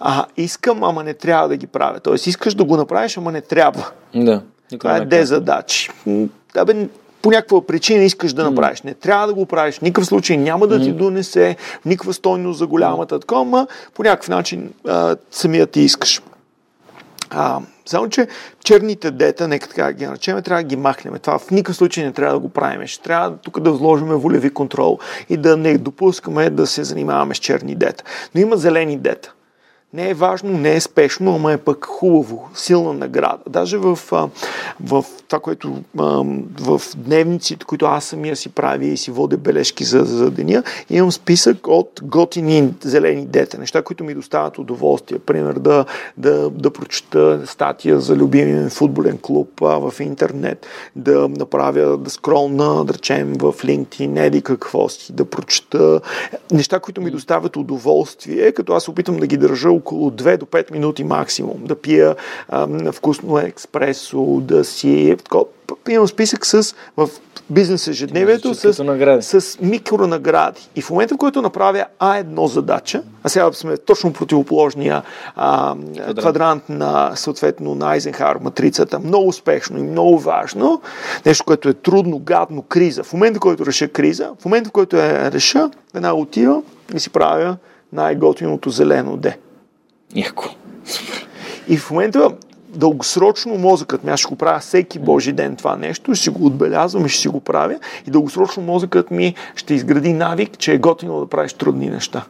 а, искам, ама не трябва да ги правя. Тоест искаш да го направиш, ама не трябва. Да. Това е де задачи. М, Да бе, по някаква причина искаш да направиш. Не трябва да го правиш. В никакъв случай няма да ти донесе никаква стойност за голямата такова, по някакъв начин а, самият ти искаш. А, само, че черните дета, нека така ги наречем, трябва да ги махнем. Това в никакъв случай не трябва да го правим. Ще трябва тук да вложим волеви контрол и да не допускаме да се занимаваме с черни дета. Но има зелени дета. Не е важно, не е спешно, ама е пък хубаво, силна награда. Даже в, в това, което в дневниците, които аз самия си правя и си водя бележки за, за деня, имам списък от готини зелени дета, неща, които ми доставят удоволствие. Пример, да, да, да прочета статия за любимия ми футболен клуб в интернет, да направя, да скролна, да речем, в LinkedIn, еди какво си, да прочета неща, които ми доставят удоволствие, като аз опитам да ги държа около 2 до 5 минути максимум, да пия а, вкусно експресо, да си... тако- Имам списък с в бизнес ежедневието с, награди. с микронагради. И в момента, в който направя А1 задача, а сега сме точно противоположния а, квадрант. квадрант на, съответно, на Айзенхауер матрицата, много успешно и много важно, нещо, което е трудно, гадно, криза. В момента, в който реша криза, в момента, в който я реша, една отива и си правя най-готиното зелено де. Яко. И в момента дългосрочно мозъкът ми, аз ще го правя всеки божи ден това нещо, ще си го отбелязвам и ще си го правя и дългосрочно мозъкът ми ще изгради навик, че е готино да правиш трудни неща.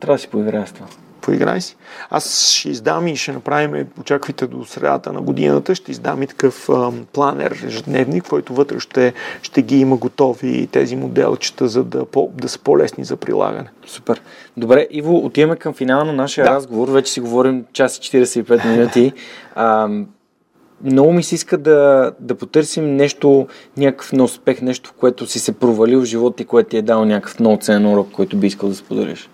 Трябва да си поиграя с това. Поиграй си. Аз ще издам и ще направим, очаквайте до средата на годината, ще издам и такъв ам, планер ежедневник, в който вътре ще, ще ги има готови тези моделчета, за да, по, да са по-лесни за прилагане. Супер. Добре, Иво, отиваме към финала на нашия Да. разговор. Вече си говорим час и 45 минути. [LAUGHS] А, много ми се иска да, да потърсим нещо, някакъв неуспех, нещо, в което си се провалил в живота и което ти е дал някакъв много ценен урок, който би искал да споделиш.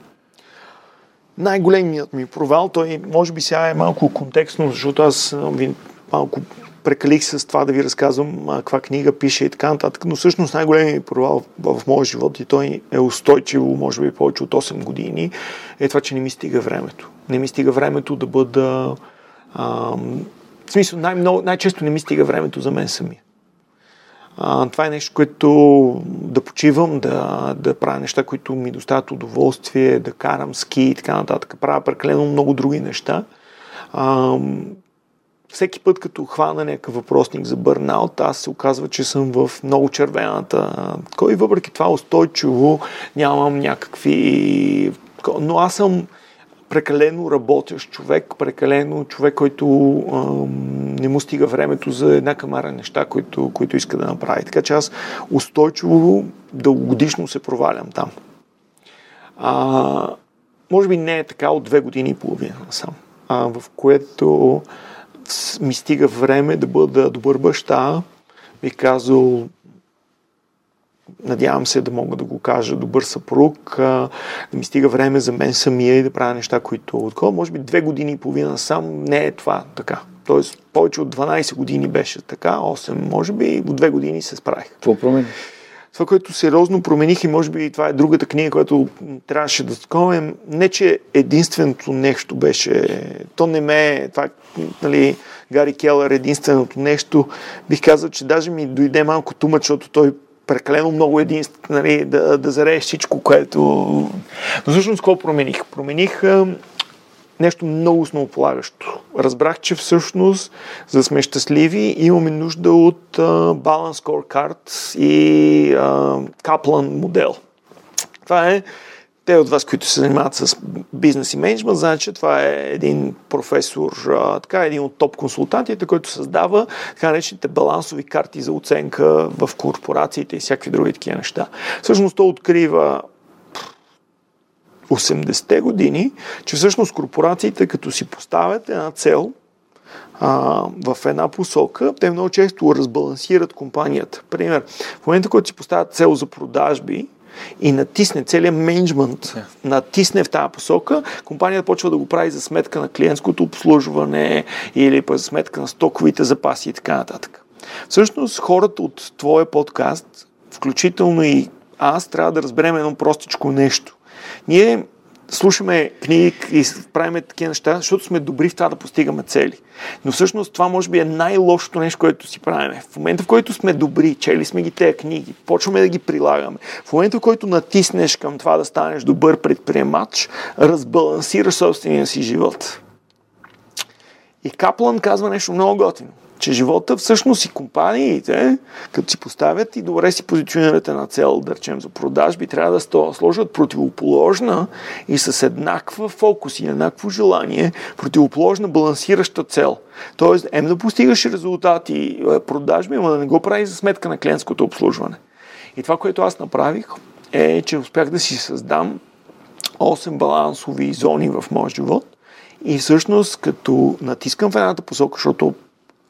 Най-големият ми провал, той може би сега е малко контекстно, защото аз ви малко прекалих с това да ви разказвам каква книга пише и така нататък, но всъщност най-големият провал в, в моя живот и той е устойчиво, може би повече от 8 години, е това, че не ми стига времето. Не ми стига времето да бъда... А, в смисъл, най- най-често не ми стига времето за мен самия. Това е нещо, което да почивам, да, да правя неща, които ми доставят удоволствие, да карам ски и така нататък. Правя прекалено много други неща. А, всеки път, като хвана някакъв въпросник за бърнаут, аз се оказва, че съм в много червената. Кой въпреки това устойчиво нямам някакви... Но аз съм прекалено работещ човек, прекалено човек, който ам, не му стига времето за една камара неща, които, които иска да направи. Така че аз устойчиво, дългогодишно се провалям там. А, може би не е така от две години и половина сам, а, в което ми стига време да бъда добър баща, бих казал надявам се да мога да го кажа, добър съпруг, да ми стига време за мен самия и да правя неща, които откова. Може би две години и половина сам не е това така. Тоест повече от 12 години беше така, 8 може би, от две години се справих. Какво промени? Това, което сериозно промених и може би това е другата книга, която трябваше да такова, не че единственото нещо беше, то не ме е, това, нали, Гари Келър единственото нещо, бих казал, че даже ми дойде малко тума, защото той прекалено много единство, нали, да, да зарееш всичко, което... Но всъщност какво промених? Промених нещо много основополагащо. Разбрах, че всъщност, за да сме щастливи, имаме нужда от а, Balance Scorecard и а, Kaplan модел. Това е те от вас, които се занимават с бизнес и менеджмент, знаят, че това е един професор, така, един от топ консултантите, който създава така наречените балансови карти за оценка в корпорациите и всякакви други такива неща. Всъщност то открива 80-те години, че всъщност корпорациите, като си поставят една цел, а, в една посока, те много често разбалансират компанията. Пример, в момента, който си поставят цел за продажби, и натисне целият менеджмент, yeah. натисне в тази посока, компанията почва да го прави за сметка на клиентското обслужване или за сметка на стоковите запаси и така нататък. Всъщност хората от твоя подкаст, включително и аз, трябва да разберем едно простичко нещо. Ние слушаме книги и правим такива неща, защото сме добри в това да постигаме цели. Но всъщност това може би е най-лошото нещо, което си правим. В момента, в който сме добри, чели сме ги тези книги, почваме да ги прилагаме. В момента, в който натиснеш към това да станеш добър предприемач, разбалансираш собствения си живот. И Каплан казва нещо много готино че живота всъщност и компаниите, като си поставят и добре си позиционират една цел, да речем за продажби, трябва да сложат противоположна и с еднаква фокус и еднакво желание, противоположна балансираща цел. Тоест, ем да постигаш резултати е, продажби, но да не го прави за сметка на клиентското обслужване. И това, което аз направих, е, че успях да си създам 8 балансови зони в моя живот. И всъщност, като натискам в едната посока, защото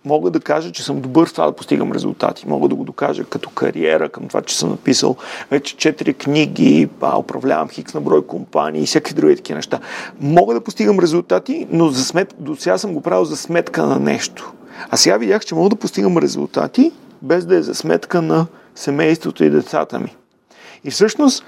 мога да кажа, че съм добър в това да постигам резултати. Мога да го докажа като кариера, към това, че съм написал вече четири книги, а, управлявам хикс на брой компании и всякакви други такива неща. Мога да постигам резултати, но за смет... до сега съм го правил за сметка на нещо. А сега видях, че мога да постигам резултати, без да е за сметка на семейството и децата ми. И всъщност,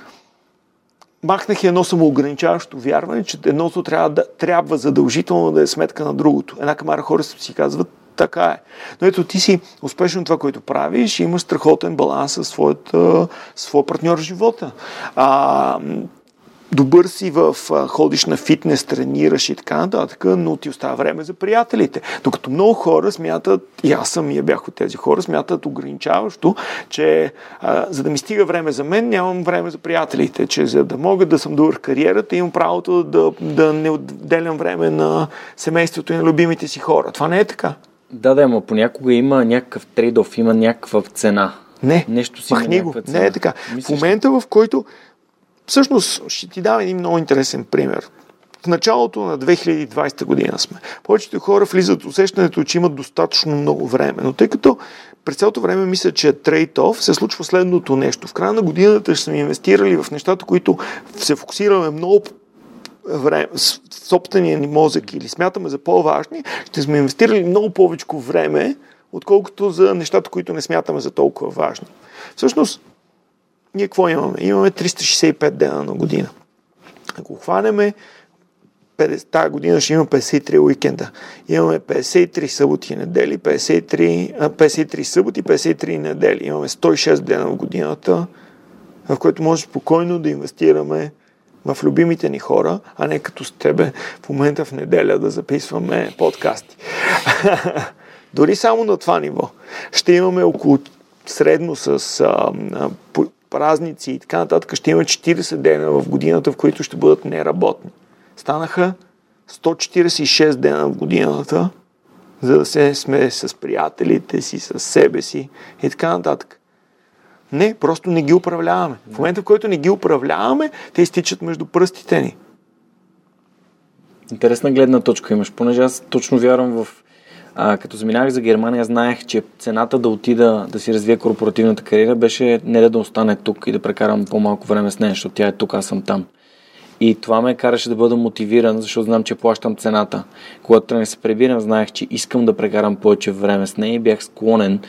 махнах едно самоограничаващо вярване, че едното трябва, да, трябва задължително да е сметка на другото. Една камара хора си казват, така е. Но ето ти си успешен това, което правиш и имаш страхотен баланс с своята, своя партньор в живота. А, добър си в ходиш на фитнес, тренираш и така нататък, но ти остава време за приятелите. Докато много хора смятат, и аз самия бях от тези хора, смятат ограничаващо, че а, за да ми стига време за мен, нямам време за приятелите, че за да мога да съм добър в кариерата, имам правото да, да не отделям време на семейството и на любимите си хора. Това не е така. Да, да, но понякога има някакъв трейдов, има някаква цена. Не, Нещо си махни го. Не е така. Мислиш, в момента, в който... Всъщност, ще ти дам един много интересен пример. В началото на 2020 година сме. Повечето хора влизат усещането, че имат достатъчно много време. Но тъй като през цялото време мисля, че е трейд-оф, се случва следното нещо. В края на годината ще сме инвестирали в нещата, които се фокусираме много време, собствения ни мозък или смятаме за по-важни, ще сме инвестирали много повече време, отколкото за нещата, които не смятаме за толкова важни. Всъщност, ние какво имаме? Имаме 365 дена на година. Ако хванеме тази година ще има 53 уикенда. Имаме 53 съботи и недели, 53, 53 съботи, 53 недели. Имаме 106 дена в годината, в което може спокойно да инвестираме в любимите ни хора, а не като с тебе в момента в неделя да записваме подкасти. [LAUGHS] Дори само на това ниво ще имаме около средно с а, празници и така нататък, ще имаме 40 дена в годината, в които ще бъдат неработни. Станаха 146 дена в годината, за да се сме с приятелите си, с себе си и така нататък. Не, просто не ги управляваме. В момента, в който не ги управляваме, те изтичат между пръстите ни. Интересна гледна точка имаш, понеже аз точно вярвам в... А, като заминах за Германия, знаех, че цената да отида да си развия корпоративната кариера беше не да, остане тук и да прекарам по-малко време с нея, защото тя е тук, аз съм там. И това ме караше да бъда мотивиран, защото знам, че плащам цената. Когато не се пребирам, знаех, че искам да прекарам повече време с нея и бях склонен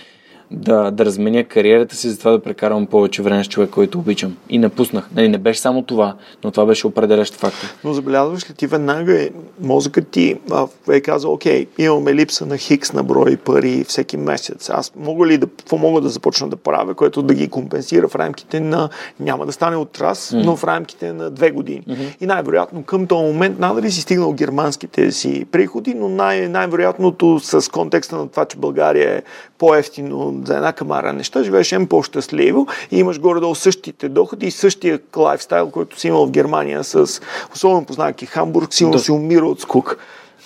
да, да разменя кариерата си, за това да прекарам повече време с човек, който обичам. И напуснах. Нали, не беше само това, но това беше определящ фактор. Но забелязваш ли ти веднага мозъкът ти а, е казал, окей, имаме липса на хикс на брой пари всеки месец. Аз мога ли да, какво мога да започна да правя, което да ги компенсира в рамките на, няма да стане от раз, mm-hmm. но в рамките на две години. Mm-hmm. И най-вероятно към този момент надали си стигнал германските си приходи, но най- най-вероятното с контекста на това, че България е по-ефтино за една камара неща, живееш ем по-щастливо и имаш горе-долу същите доходи и същия лайфстайл, който си имал в Германия с, особено познавайки Хамбург, силно си умира от скук.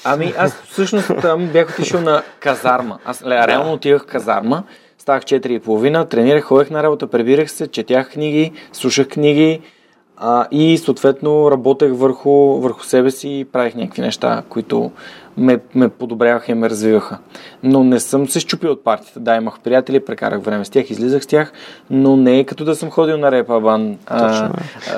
Ами аз всъщност там бях отишъл на казарма. Аз реално отивах в казарма, ставах 4.30, тренирах, ходех на работа, пребирах се, четях книги, слушах книги, а, и съответно работех върху, върху себе си и правих някакви неща, които ме, ме подобряваха и ме развиваха. Но не съм се щупил от партията. Да, имах приятели, прекарах време с тях, излизах с тях, но не е като да съм ходил на репа бан. А,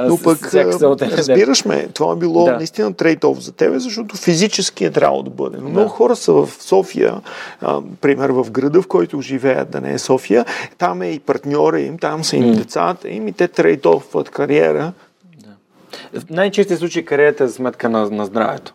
но пък, разбираш ме, това е било да. наистина трейд-оф за тебе, защото физически е трябвало да бъде. Но да. много хора са в София, а, пример в града, в който живеят, да не е София, там е и партньора им, там са им mm. децата им и те трейд-офват кариера в най-честия случай кариерата е за сметка на, на здравето.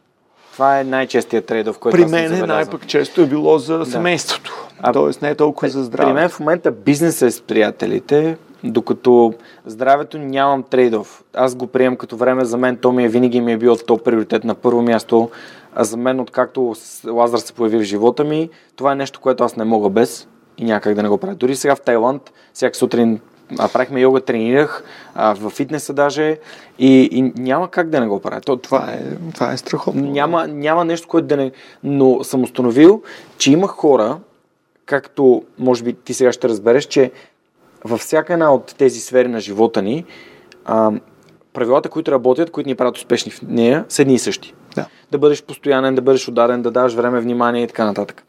Това е най-честият трейд, в който При мен е най-пък често е било за да. семейството. А, Тоест не е толкова за здраве. При мен в момента бизнес е с приятелите, докато здравето нямам трейдов. Аз го приемам като време за мен, то ми е винаги ми е било то приоритет на първо място. А за мен, откакто Лазар се появи в живота ми, това е нещо, което аз не мога без и някак да не го правя. Дори сега в Тайланд, всяка сутрин а, правихме йога, тренирах а, в фитнеса даже и, и няма как да не го правя. То, това, е, това е страхотно. Няма, няма нещо, което да не... Но съм установил, че има хора, както може би ти сега ще разбереш, че във всяка една от тези сфери на живота ни, а, правилата, които работят, които ни правят успешни в нея, са едни и същи. Да. да бъдеш постоянен, да бъдеш ударен, да даваш време, внимание и така нататък.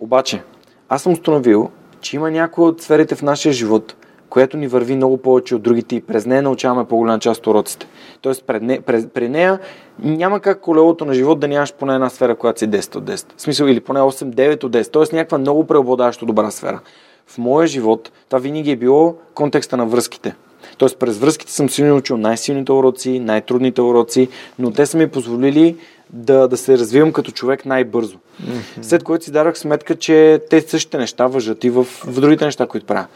Обаче, аз съм установил, че има някои от сферите в нашия живот, която ни върви много повече от другите и през нея научаваме по-голяма част от уроците. Тоест, пред не, през, при нея няма как колелото на живот да нямаш поне една сфера, която си 10 от 10. В смисъл, или поне 8-9 от 10. Тоест, някаква много преобладаващо добра сфера. В моя живот това винаги е било контекста на връзките. Тоест, през връзките съм си научил най-силните уроци, най-трудните уроци, но те са ми позволили да, да се развивам като човек най-бързо. Mm-hmm. След което си дарах сметка, че те същите неща въжат и в, в другите неща, които правя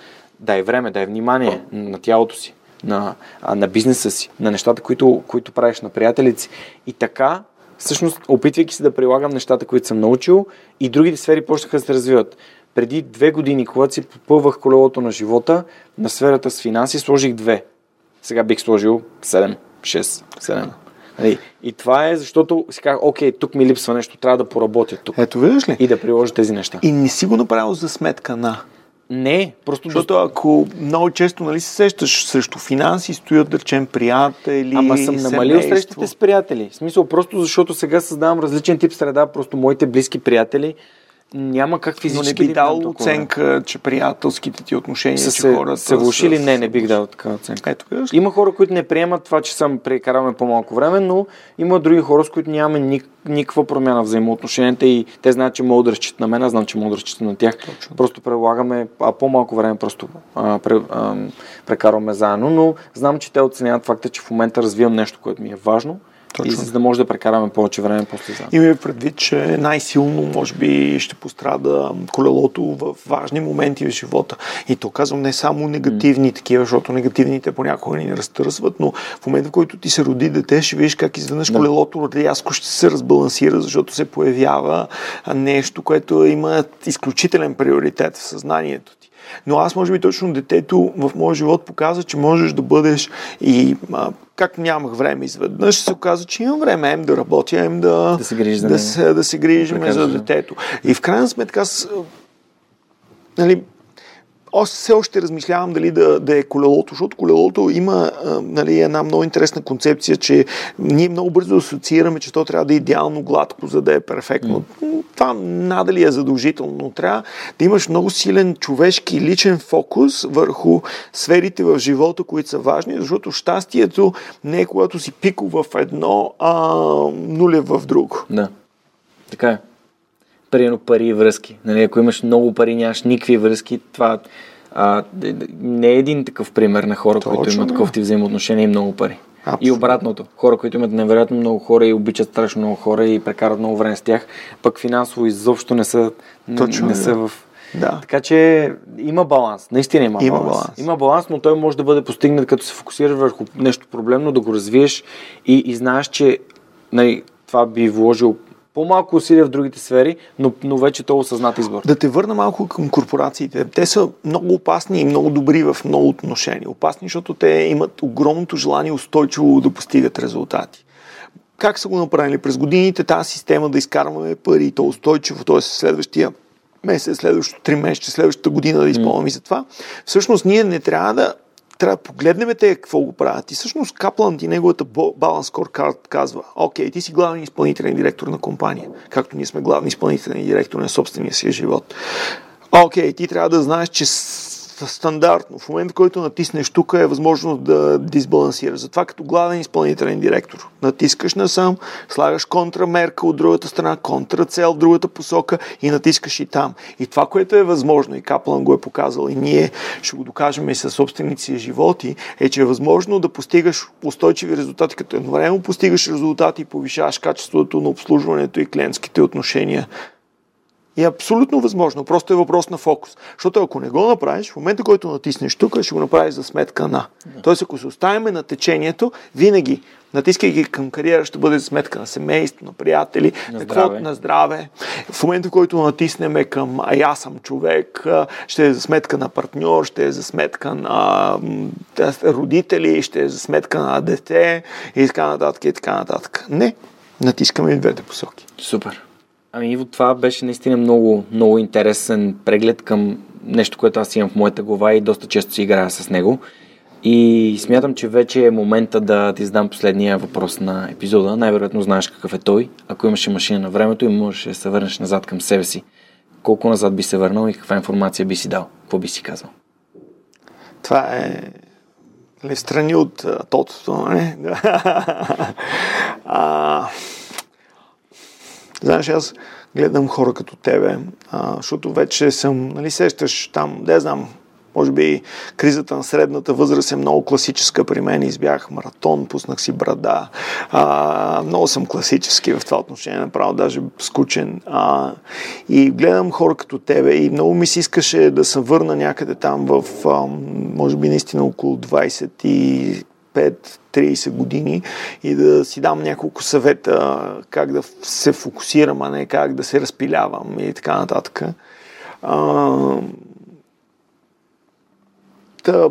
дай време, дай внимание на тялото си, на, на бизнеса си, на нещата, които, които правиш на приятелици. И така, всъщност, опитвайки се да прилагам нещата, които съм научил, и другите сфери почнаха да се развиват. Преди две години, когато си попълвах колелото на живота, на сферата с финанси сложих две. Сега бих сложил 7, 6, 7. Нали? И това е защото си казах, окей, тук ми липсва нещо, трябва да поработя тук. Ето, виждаш ли? И да приложа тези неща. И не си го направил за сметка на. Не, просто... Защото ако много често нали, се сещаш срещу финанси, стоят да речем приятели, Ама съм намалил срещите с приятели. В смисъл, просто защото сега създавам различен тип среда, просто моите близки приятели няма как Но физически не би да дал време. оценка, че приятелските ти отношения, Са че се, хората се влушили? са- Не, не бих дал такава оценка. Ето, ли? Има хора, които не приемат това, че съм прекараме по-малко време, но има други хора, с които нямаме ник- никаква промяна в взаимоотношенията и те знаят, че могат да разчитат на мен, аз знам, че могат да разчитат на тях. Точно. Просто предлагаме а, по-малко време, просто а, пре, а, прекарваме заедно, но знам, че те оценяват факта, че в момента развивам нещо, което ми е важно и Точно. за да може да прекараме повече време после заедно. Имаме предвид, че най-силно, може би, ще пострада колелото в важни моменти в живота. И то казвам не само негативни такива, защото негативните понякога ни разтърсват, но в момента, в който ти се роди дете, ще видиш как изведнъж Да. колелото рязко ще се разбалансира, защото се появява нещо, което има изключителен приоритет в съзнанието. Но аз, може би, точно детето в моя живот показва, че можеш да бъдеш и а, как нямах време изведнъж, се оказа, че имам време ем да работя, ем да, Да се грижиш за да, се, да се грижиме за детето. И в крайна сметка аз нали, аз все още размишлявам дали да, да е колелото, защото колелото има а, нали, една много интересна концепция, че ние много бързо асоциираме, че то трябва да е идеално гладко, за да е перфектно. Mm. Това надали е задължително, но трябва да имаш много силен човешки личен фокус върху сферите в живота, които са важни, защото щастието не е когато си пико в едно, а нулев в друго. Да. Така е. Примерно пари и връзки. Нали, ако имаш много пари, нямаш никакви връзки, това а, не е един такъв пример на хора, които Точно, имат да. кофти взаимоотношения и много пари. Абсолютно. И обратното. Хора, които имат невероятно много хора и обичат страшно много хора и прекарат много време с тях, пък финансово изобщо не са, не, Точно, не да. са в... Да. Така че има баланс. Наистина има, Има баланс. баланс. Има баланс, но той може да бъде постигнат като се фокусираш върху нещо проблемно, да го развиеш и, и знаеш, че нали, това би вложил по-малко усилия в другите сфери, но, но вече то е осъзнат избор. Да те върна малко към корпорациите. Те са много опасни и много добри в много отношения. Опасни, защото те имат огромното желание устойчиво да постигат резултати. Как са го направили през годините тази система да изкарваме пари, и то устойчиво, т.е. следващия месец, следващото три месеца, следващата година да изпълним и за това. Всъщност ние не трябва да трябва да погледнем те какво го правят. И всъщност Капланд и неговата баланс scorecard казва, окей, ти си главен изпълнителен директор на компания, както ние сме главни изпълнителен директор на собствения си живот. Окей, ти трябва да знаеш, че стандартно, в момента, в който натиснеш тук, е възможно да дисбалансира. Затова като главен изпълнителен директор натискаш насам, слагаш контрамерка от другата страна, контрацел в другата посока и натискаш и там. И това, което е възможно, и Каплан го е показал, и ние ще го докажем и със собствените си животи, е, че е възможно да постигаш устойчиви резултати, като едновременно постигаш резултати и повишаваш качеството на обслужването и клиентските отношения е абсолютно възможно. Просто е въпрос на фокус. Защото ако не го направиш, в момента, който натиснеш тук, ще го направиш за сметка на. Тоест, ако се оставяме на течението, винаги, натискайки към кариера, ще бъде за сметка на семейство, на приятели, На здраве. на здраве. В момента, в който натиснем към а аз съм човек, ще е за сметка на партньор, ще е за сметка на да, родители, ще е за сметка на дете и така нататък и така нататък. Не, натискаме и двете посоки. Супер. Ами Иво, това беше наистина много, много интересен преглед към нещо, което аз имам в моята глава и доста често си играя с него. И смятам, че вече е момента да ти задам последния въпрос на епизода. Най-вероятно знаеш какъв е той. Ако имаше машина на времето и можеш да се върнеш назад към себе си, колко назад би се върнал и каква информация би си дал? Какво би си казал? Това е нали, страни от тотото, нали? [LAUGHS] а, знаеш, аз гледам хора като тебе, а, защото вече съм, нали, сещаш там, да знам, може би кризата на средната възраст е много класическа при мен. Избях маратон, пуснах си брада. А, много съм класически в това отношение, направо даже скучен. А, и гледам хора като тебе и много ми се искаше да се върна някъде там в, а, може би наистина около 20 и 5-30 години и да си дам няколко съвета как да се фокусирам, а не как да се разпилявам и така нататък. А, Та,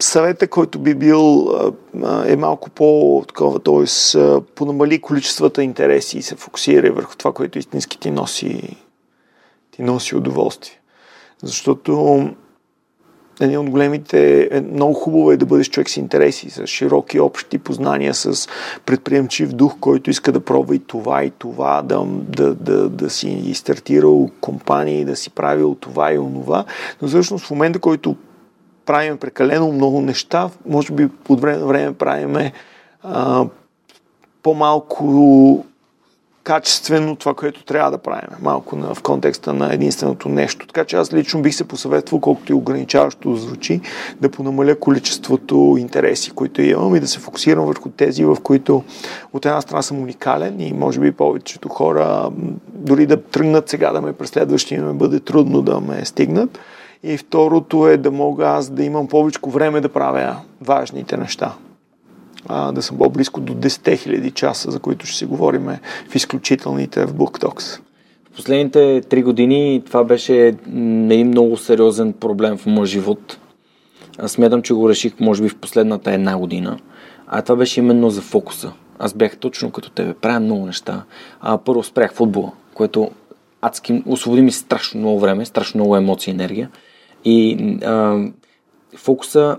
съвета, който би бил е малко по-такова, т.е. понамали количествата интереси и се фокусира върху това, което истински ти носи, ти носи удоволствие. Защото един от големите, е, много хубаво е да бъдеш човек с интереси, с широки общи познания, с предприемчив дух, който иска да пробва и това, и това, да, да, да, да си стартирал компании, да си правил това и онова. Но всъщност в момента, който правим прекалено много неща, може би от време на време правиме по-малко качествено това, което трябва да правим. Малко на, в контекста на единственото нещо. Така че аз лично бих се посъветвал, колкото и ограничаващо звучи, да понамаля количеството интереси, които имам и да се фокусирам върху тези, в които от една страна съм уникален и може би повечето хора дори да тръгнат сега да ме преследват, ще им бъде трудно да ме стигнат. И второто е да мога аз да имам повече време да правя важните неща а, да съм по-близко до 10 000 часа, за които ще си говорим в изключителните в BookTalks. В последните три години това беше един много сериозен проблем в моя живот. Аз смятам, че го реших може би в последната една година. А това беше именно за фокуса. Аз бях точно като тебе. Правя много неща. А, първо спрях футбола, което адски, освободи ми страшно много време, страшно много емоции и енергия. И а, фокуса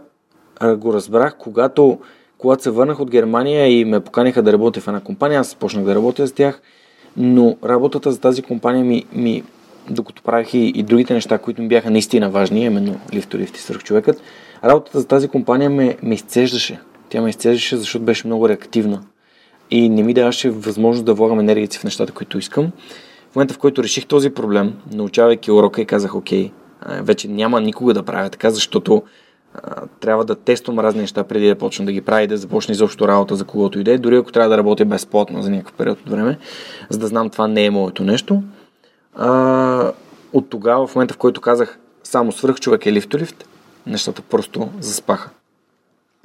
а, го разбрах, когато когато се върнах от Германия и ме поканиха да работя в една компания, аз почнах да работя с тях, но работата за тази компания ми, ми докато правих и, и другите неща, които ми бяха наистина важни, именно лифто, лифт и свърхчовекът, работата за тази компания ме, ме изцеждаше. Тя ме изцеждаше, защото беше много реактивна и не ми даваше възможност да влагам енергията в нещата, които искам. В момента, в който реших този проблем, научавайки урока и казах, окей, вече няма никога да правя така, защото трябва да тествам разни неща преди да почна да ги правя и да започне изобщо работа за когото иде, дори ако трябва да работя безплатно за някакъв период от време, за да знам това не е моето нещо. А, от тогава, в момента в който казах само свръх човек е лифтолифт, нещата просто заспаха.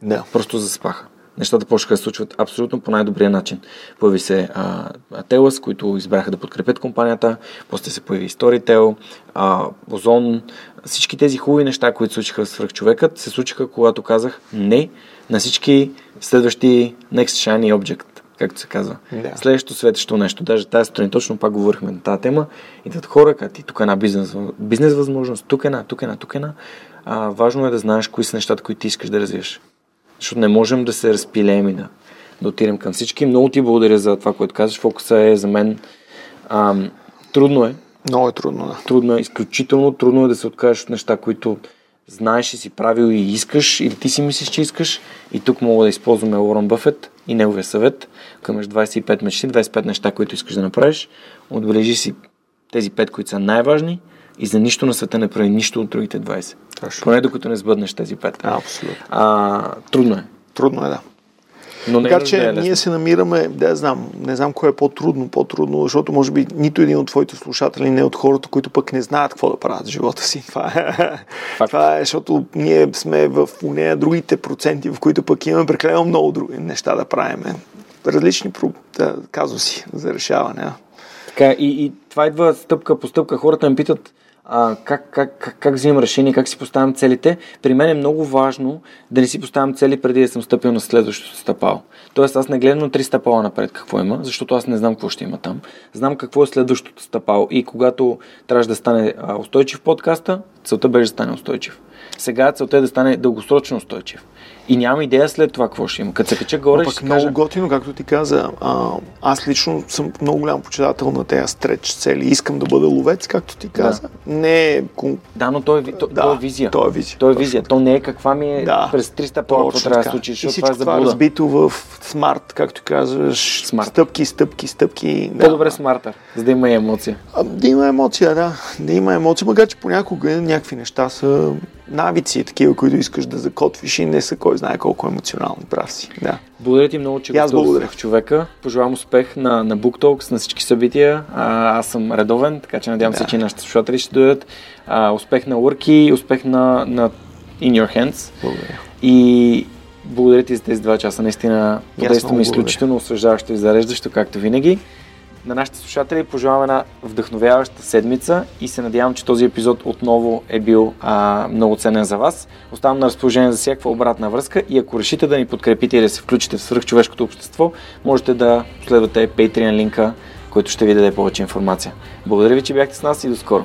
Да. Просто заспаха нещата почнаха да се случват абсолютно по най-добрия начин. Появи се а, Ателас, които избраха да подкрепят компанията, после се появи Storytel, а, Озон, всички тези хубави неща, които се случиха в свръхчовекът, се случиха, когато казах не на всички следващи Next Shiny Object както се казва. Да. Следващото светещо нещо. Даже тази сутрин точно пак говорихме на тази тема. Идват хора, като ти тук е една бизнес, бизнес възможност, тук е една, тук е една, тук една. А, важно е да знаеш кои са нещата, които ти искаш да развиеш. Защото не можем да се разпилеем и да, да отидем към всички. Много ти благодаря за това, което казваш. Фокуса е за мен ам, трудно е. Много е трудно, да. Трудно е, изключително трудно е да се откажеш от неща, които знаеш и си правил и искаш, или ти си мислиш, че искаш. И тук мога да използваме Уорън Бъфет и неговия съвет. Към 25 мечти, 25 неща, които искаш да направиш. Отбележи си тези 5, които са най-важни и за нищо на света не прави нищо от другите 20. Точно. Поне докато не сбъднеш тези 5. Абсолютно. А, трудно е. Трудно е, да. Но Така е че да е ние се намираме, да знам, не знам кое е по-трудно, по-трудно, защото може би нито един от твоите слушатели не е от хората, които пък не знаят какво да правят в живота си. [LAUGHS] Това е, това е защото ние сме в нея другите проценти, в които пък имаме прекалено много други неща да правим. Различни да, казуси за решаване. Така, и, и това идва стъпка по стъпка. Хората ме питат, а, как, как, как, как взимам решение, как си поставям целите. При мен е много важно да не си поставям цели преди да съм стъпил на следващото стъпало. Тоест аз не гледам на три стъпала напред какво има, защото аз не знам какво ще има там. Знам какво е следващото стъпало и когато трябваше да стане устойчив подкаста, целта беше да стане устойчив. Сега целта е да стане дългосрочно устойчив и нямам идея след това какво ще има. Като се кача горе, пък ще много кажа... готино, както ти каза. А, аз лично съм много голям почитател на тези стреч цели. Искам да бъда ловец, както ти каза. Да. Не е... Да, но той е, то, да, то е визия. То е визия. То е визия. То не е каква ми е да. през 300 по трябва да случи, защото това е това е разбито в смарт, както казваш. Смарт. Стъпки, стъпки, стъпки. По-добре да. смартър, за да има емоция. А, да има емоция, да. Да има емоция, макар че понякога някакви неща са навици, такива, които искаш да закотвиш и не са кой знае колко емоционални. Прав си. Да. Благодаря ти много, че гостувах в човека. Пожелавам успех на, на Book Talks, на всички събития. А, аз съм редовен, така че надявам да. се, че нашите слушатели ще дойдат. А, успех на Worky, успех на, на In Your Hands. Благодаря. И благодаря ти за тези два часа. Наистина подейства ми изключително освежаващо и зареждащо, както винаги. На нашите слушатели пожелавам една вдъхновяваща седмица и се надявам, че този епизод отново е бил а, много ценен за вас. Оставам на разположение за всякаква обратна връзка и ако решите да ни подкрепите и да се включите в свръхчовешкото общество, можете да последвате Patreon линка, който ще ви даде повече информация. Благодаря ви, че бяхте с нас и до скоро!